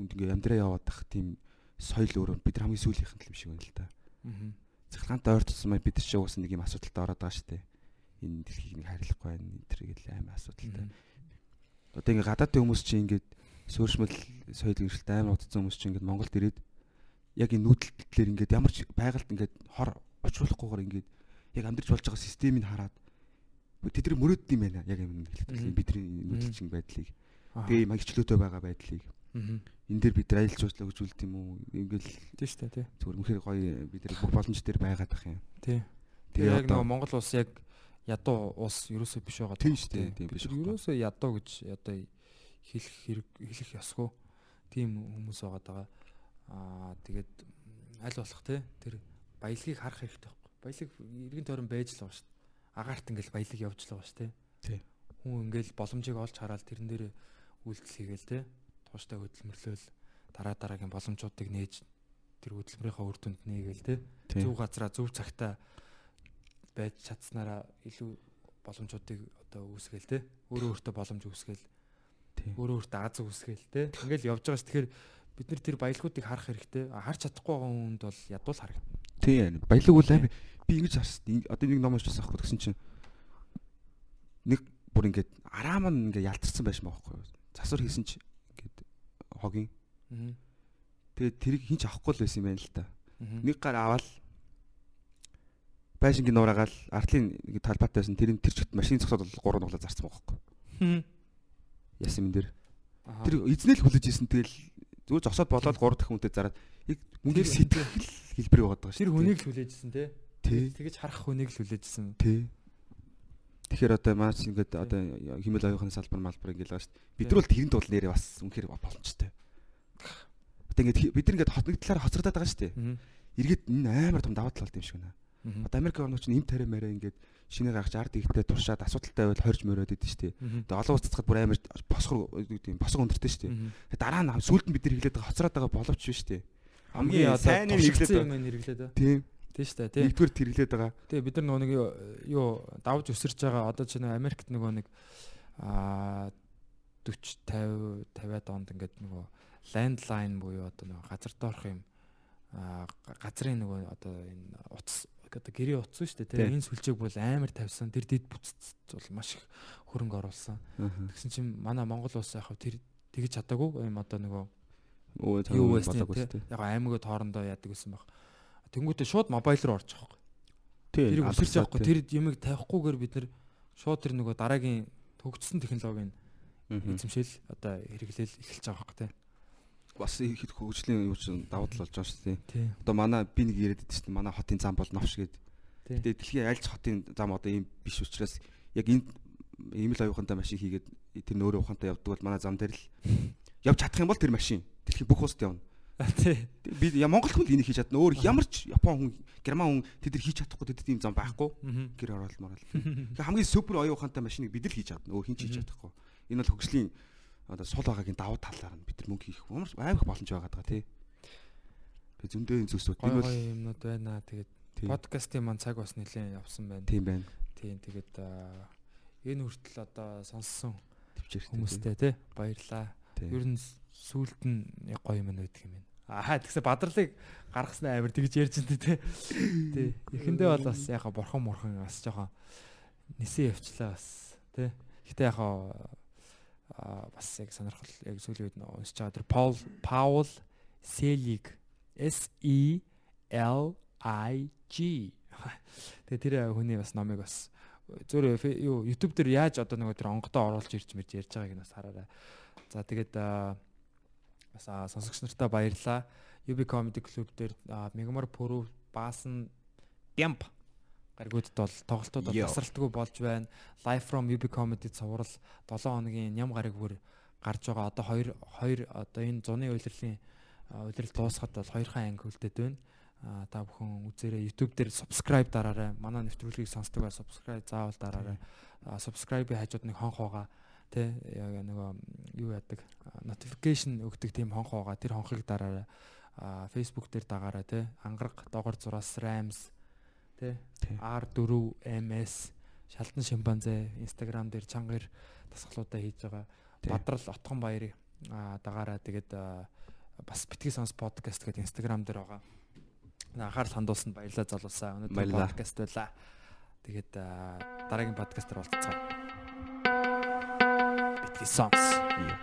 Speaker 6: үнд ингээд амьдраа яваад тах тийм соёл өөрөө бид нар хамгийн сүүлийнх нь юм шиг байна л да.
Speaker 5: Мгм.
Speaker 6: Цахилгаантай ойртсон маяг бид нар ч угаасаа нэг юм асуудалтай ороод байгаа шүү дээ. Энэ дэлхийг нэг харилцахгүй байна энэ төр гэл амар асуудалтай. Одоо ингээд гадаадын хүмүүс чинь ингээд сууршмал соёл гэрэлтэй амар утцсан хүмүүс чинь ингээд Монголд ирээд яг энэ нүүдэлтлэр ингээд ямар ч байгальд ингээд хор очруулахгүйгээр ингээд яг амьдарч болж байгаа системийг хараад тэдний мөрөөд юм байна яг юм mm. бидний нүүдэлчин байдлыг
Speaker 5: Аа.
Speaker 6: тэгээ юм хичлөөтэй байгаа байдлыг
Speaker 5: Мгм.
Speaker 6: Энэ дээр бид нар аялал жуулчлал гэж үлд юм уу ингээл
Speaker 5: Тийм шүү дээ тий.
Speaker 6: зүгээр үнэхээр гоё бид нар бүх боломж дээр байгаад байх юм
Speaker 5: Тий.
Speaker 6: тэгээ
Speaker 5: яг нөгөө Монгол улс яг ядуу улс ерөөсөө биш байгаа.
Speaker 6: Тийм шүү дээ, тийм биш.
Speaker 5: Ерөөсөө ядуу гэж одоо хэлэх хэрэг хэлэх ёсгүй. Тийм хүмүүс байгаа даа. Аа тэгээд аль болох те тэр баялагийг харах хэрэгтэй байхгүй. Баялаг эргэн тойрон байж л байгаа шүү дээ. Агаарт ингээл баялаг явж л байгаа шүү дээ.
Speaker 6: Тий.
Speaker 5: Хүн ингээл боломжийг олж хараад тэрэн дээр үйлдэл хийгээл те. Тууштай хөдөлмөрлөөл дараа дараагийн боломжуудыг нээж тэр хөдөлмөрийнхөө үр дүнд нээгээл те. Зөв газараа зөв цагтаа байж чадсанараа илүү боломжуудыг одоо үүсгээл те. Өөрөө өөртөө боломж үүсгээл өөрөө өөртөө аз үүсгээл те. Ингээл явж байгаа ш тэгэхээр бид нар тэр баялагуудыг харах хэрэгтэй. Харж чадахгүй байгаа хүнд бол ядуул харагдана.
Speaker 6: Тий баялаг бол амар би ингэж харсан. Одоо нэг ном уншсан аахгүй тэгсэн чинь нэг бүр ингээд араам нь ингээд ялтарсан байсан байхгүй юу? Засвар хийсэн чи ингээд хогийн. Тэгээд тэрийг хинч авахгүй л байсан юм байна л та. Нэг гар аваад байшингийн нуураагаал артлын нэг талбайтайсэн тэрийн тэр чигт машин зогсоод бол гурав нуглаа зарцсан байхгүй
Speaker 5: Хм.
Speaker 6: ясан юм дээр тэр эзнэл хүлээж исэн тэгэл зүгээр зогсоод болоод гурав дахин үнтэй зараад яг мөнгөний
Speaker 5: Тэр-
Speaker 6: сэтгэл хэлбэр байгаа даа
Speaker 5: тэр хүнийг л хүлээжсэн те
Speaker 6: тий.
Speaker 5: Тэгэж харах хүнийг л хүлээжсэн
Speaker 6: тий Тэгэхээр одоо маш ингээд одоо химэл оюухны салбар малбар ингээд байгаа шүү дээ. Бид нар бол тэгэн тул нэрээ бас үнэхээр боломжтой. Одоо ингээд бид нар ингээд хотны талаар хоцрогдоод байгаа шүү дээ. Эргээд энэ амар том даваа тал болд юм шиг байна. Одоо Америк орнууд чинь эм тарай мэрэ ингээд шинэ гаргаж ард игтэй туршаад асуудалтай байвал хорж мөрөөд идэв шүү дээ. Тэгээ олон улс цацгаад бүр амар босгор гэдэг юм босго өндөртэй шүү дээ. Дараа нь сүүлд нь бид нар хэлээд байгаа хоцроод байгаа боловч шүү дээ.
Speaker 5: хамгийн
Speaker 6: сайн
Speaker 5: юм хэрэглээд байгаа.
Speaker 6: Тийм.
Speaker 5: Тийм шүү дээ
Speaker 6: Нэгдүгээр тэр хэлээд байгаа.
Speaker 5: Тэгээ бид нар нөгөө нэг юу- давж өсөрж байгаа. Одоо ч нэг Америкт нөгөө нэг аа 40 50 50-аад онд ингээд нөгөө landline буюу одоо нөгөө газар доорх юм газрын нөгөө одоо энэ утас одоо гэрээ утас шүү дээ
Speaker 6: Тий.
Speaker 5: тий энэ сүлжээг бол амар тавьсан. Тэр дэд бүтц бол маш их хөрөнгө оруулсан. Тэгсэн чинь манай Монгол улс яг тэр тэгж чадаагүй юм одоо нөгөө
Speaker 6: Өө
Speaker 5: юу
Speaker 6: болоогүй шүү дээ.
Speaker 5: яг аймагуд хоорондоо яадаг гэсэн баг тэнгуүтээ шууд мобайл руу орж байгаа
Speaker 6: Тийм.
Speaker 5: Тэрийг өсөрч явахгүй
Speaker 6: тий.
Speaker 5: тэр юмыг тавихгүйгээр бид нар шууд тэр нөгөө дараагийн төгссөн технологийн эзэмшил одоо хэрэглээл эхэлж байгаа байхгүй тий.
Speaker 6: бас их хөгжлийн юу ч давуу тал болж байгаа шүү дээ.
Speaker 5: Тий.
Speaker 6: Одоо манай би нэг яриад байсан чинь манай хотын зам бол новш гээд.
Speaker 5: Тий.
Speaker 6: Тэгээ дэлхийн альч хотын зам одоо ийм биш учраас яг энэ ийм л оюухантай машин хийгээд тэр нөөрэ ухаантай явдаг бол манай зам дээр л (laughs) явж чадах юм бол тэр машин дэлхийн бүх улсад явна.
Speaker 5: Тий.
Speaker 6: Би Монгол хүн л энийг хийж чадна. Өөр ямар ч Япон хүн, Герман хүн тэд нар хийж чадахгүй тэд ийм зам байхгүй. Гэр орол морол. Тэгээ хамгийн супер оюун ухаантай машиныг бид л хийж чадна. Өөр хин ч хийж чадахгүй. Энэ бол хөгжлийн одоо сул байгаагийн давуу талаар нь бид нар мөнгө хийх амар их боломж байгаа даа тий. Тэгээ зөндөө энэ зүйлсүүд тийм бол
Speaker 5: юмнууд байна. Тэгээд. Подкастын маань цаг бас нэлээд явсан байна.
Speaker 6: Тийм байна.
Speaker 5: Тийм тэгээд энэ хүртэл одоо сонссон
Speaker 6: Төвчээртэй.
Speaker 5: хүмүүстэй тий баярлаа. Ер нь сүулт нь гоё юм байдаг юм байна. Аа тэгсээ бадралыг гаргасан амир тэгж ярьж энэ тий. Тий. Эхэндээ бол бас яхаа бурхан мурхан бас жоохон нисэн явчлаа бас тий. Гэтэ яхаа аа бас яг сонирхол яг сүүлийн үед уншиж байгаа тэр Паул Паул Селиг S E L I G Тэгээ тэр хүний бас номыг бас зөөр юу YouTube дээр яаж одоо нөгөө тэр онгодоо оруулж ирж мэрж ярьж байгааг нь бас хараарай. За тэгээд бас сонсогч нартаа баярлаа. UB Comedy Club дээр Мегамар Пүрүү Баасан Бямп гаригуудад бол тоглолтууд тасралтгүй болж байна. Live from UB Comedy цуврал 7 хоногийн ням гараг бүр гарч байгаа. Одоо 2 2 одоо энэ зуны а, улирал дуусахад бол 2 хаан анги хөлдөд байна. А, та бүхэн үзээрэй YouTube дээр subscribe дараарай. Манай нэвтрүүлгийг сонсдог байл subscribe заавал дараарай. Subscribe-ийн хажууд нэг хонх байгаа. Тэ яг нөгөө юу яадаг notification өгдөг тийм хонх байгаа. Тэр хонхыг дараарай. Facebook дээр дагаарай тэ. Ангараг доогор зураас Rams тэ
Speaker 6: Тийм.
Speaker 5: R4MS шалтан шимпанзе Instagram дээр чангаар тасгалуудаа хийж байгаа. Бадрал Отгон баярыг дагаараа тэгээд бас битгий сонс подкаст гэдэг Instagram дээр байгаа. Анхаарал хандуулсанд баярлалаа залуусаа. Өнөөдөр подкаст байлаа. Тэгээд дараагийн подкастаар уулзцаа. Битгий сонс.
Speaker 6: Йо.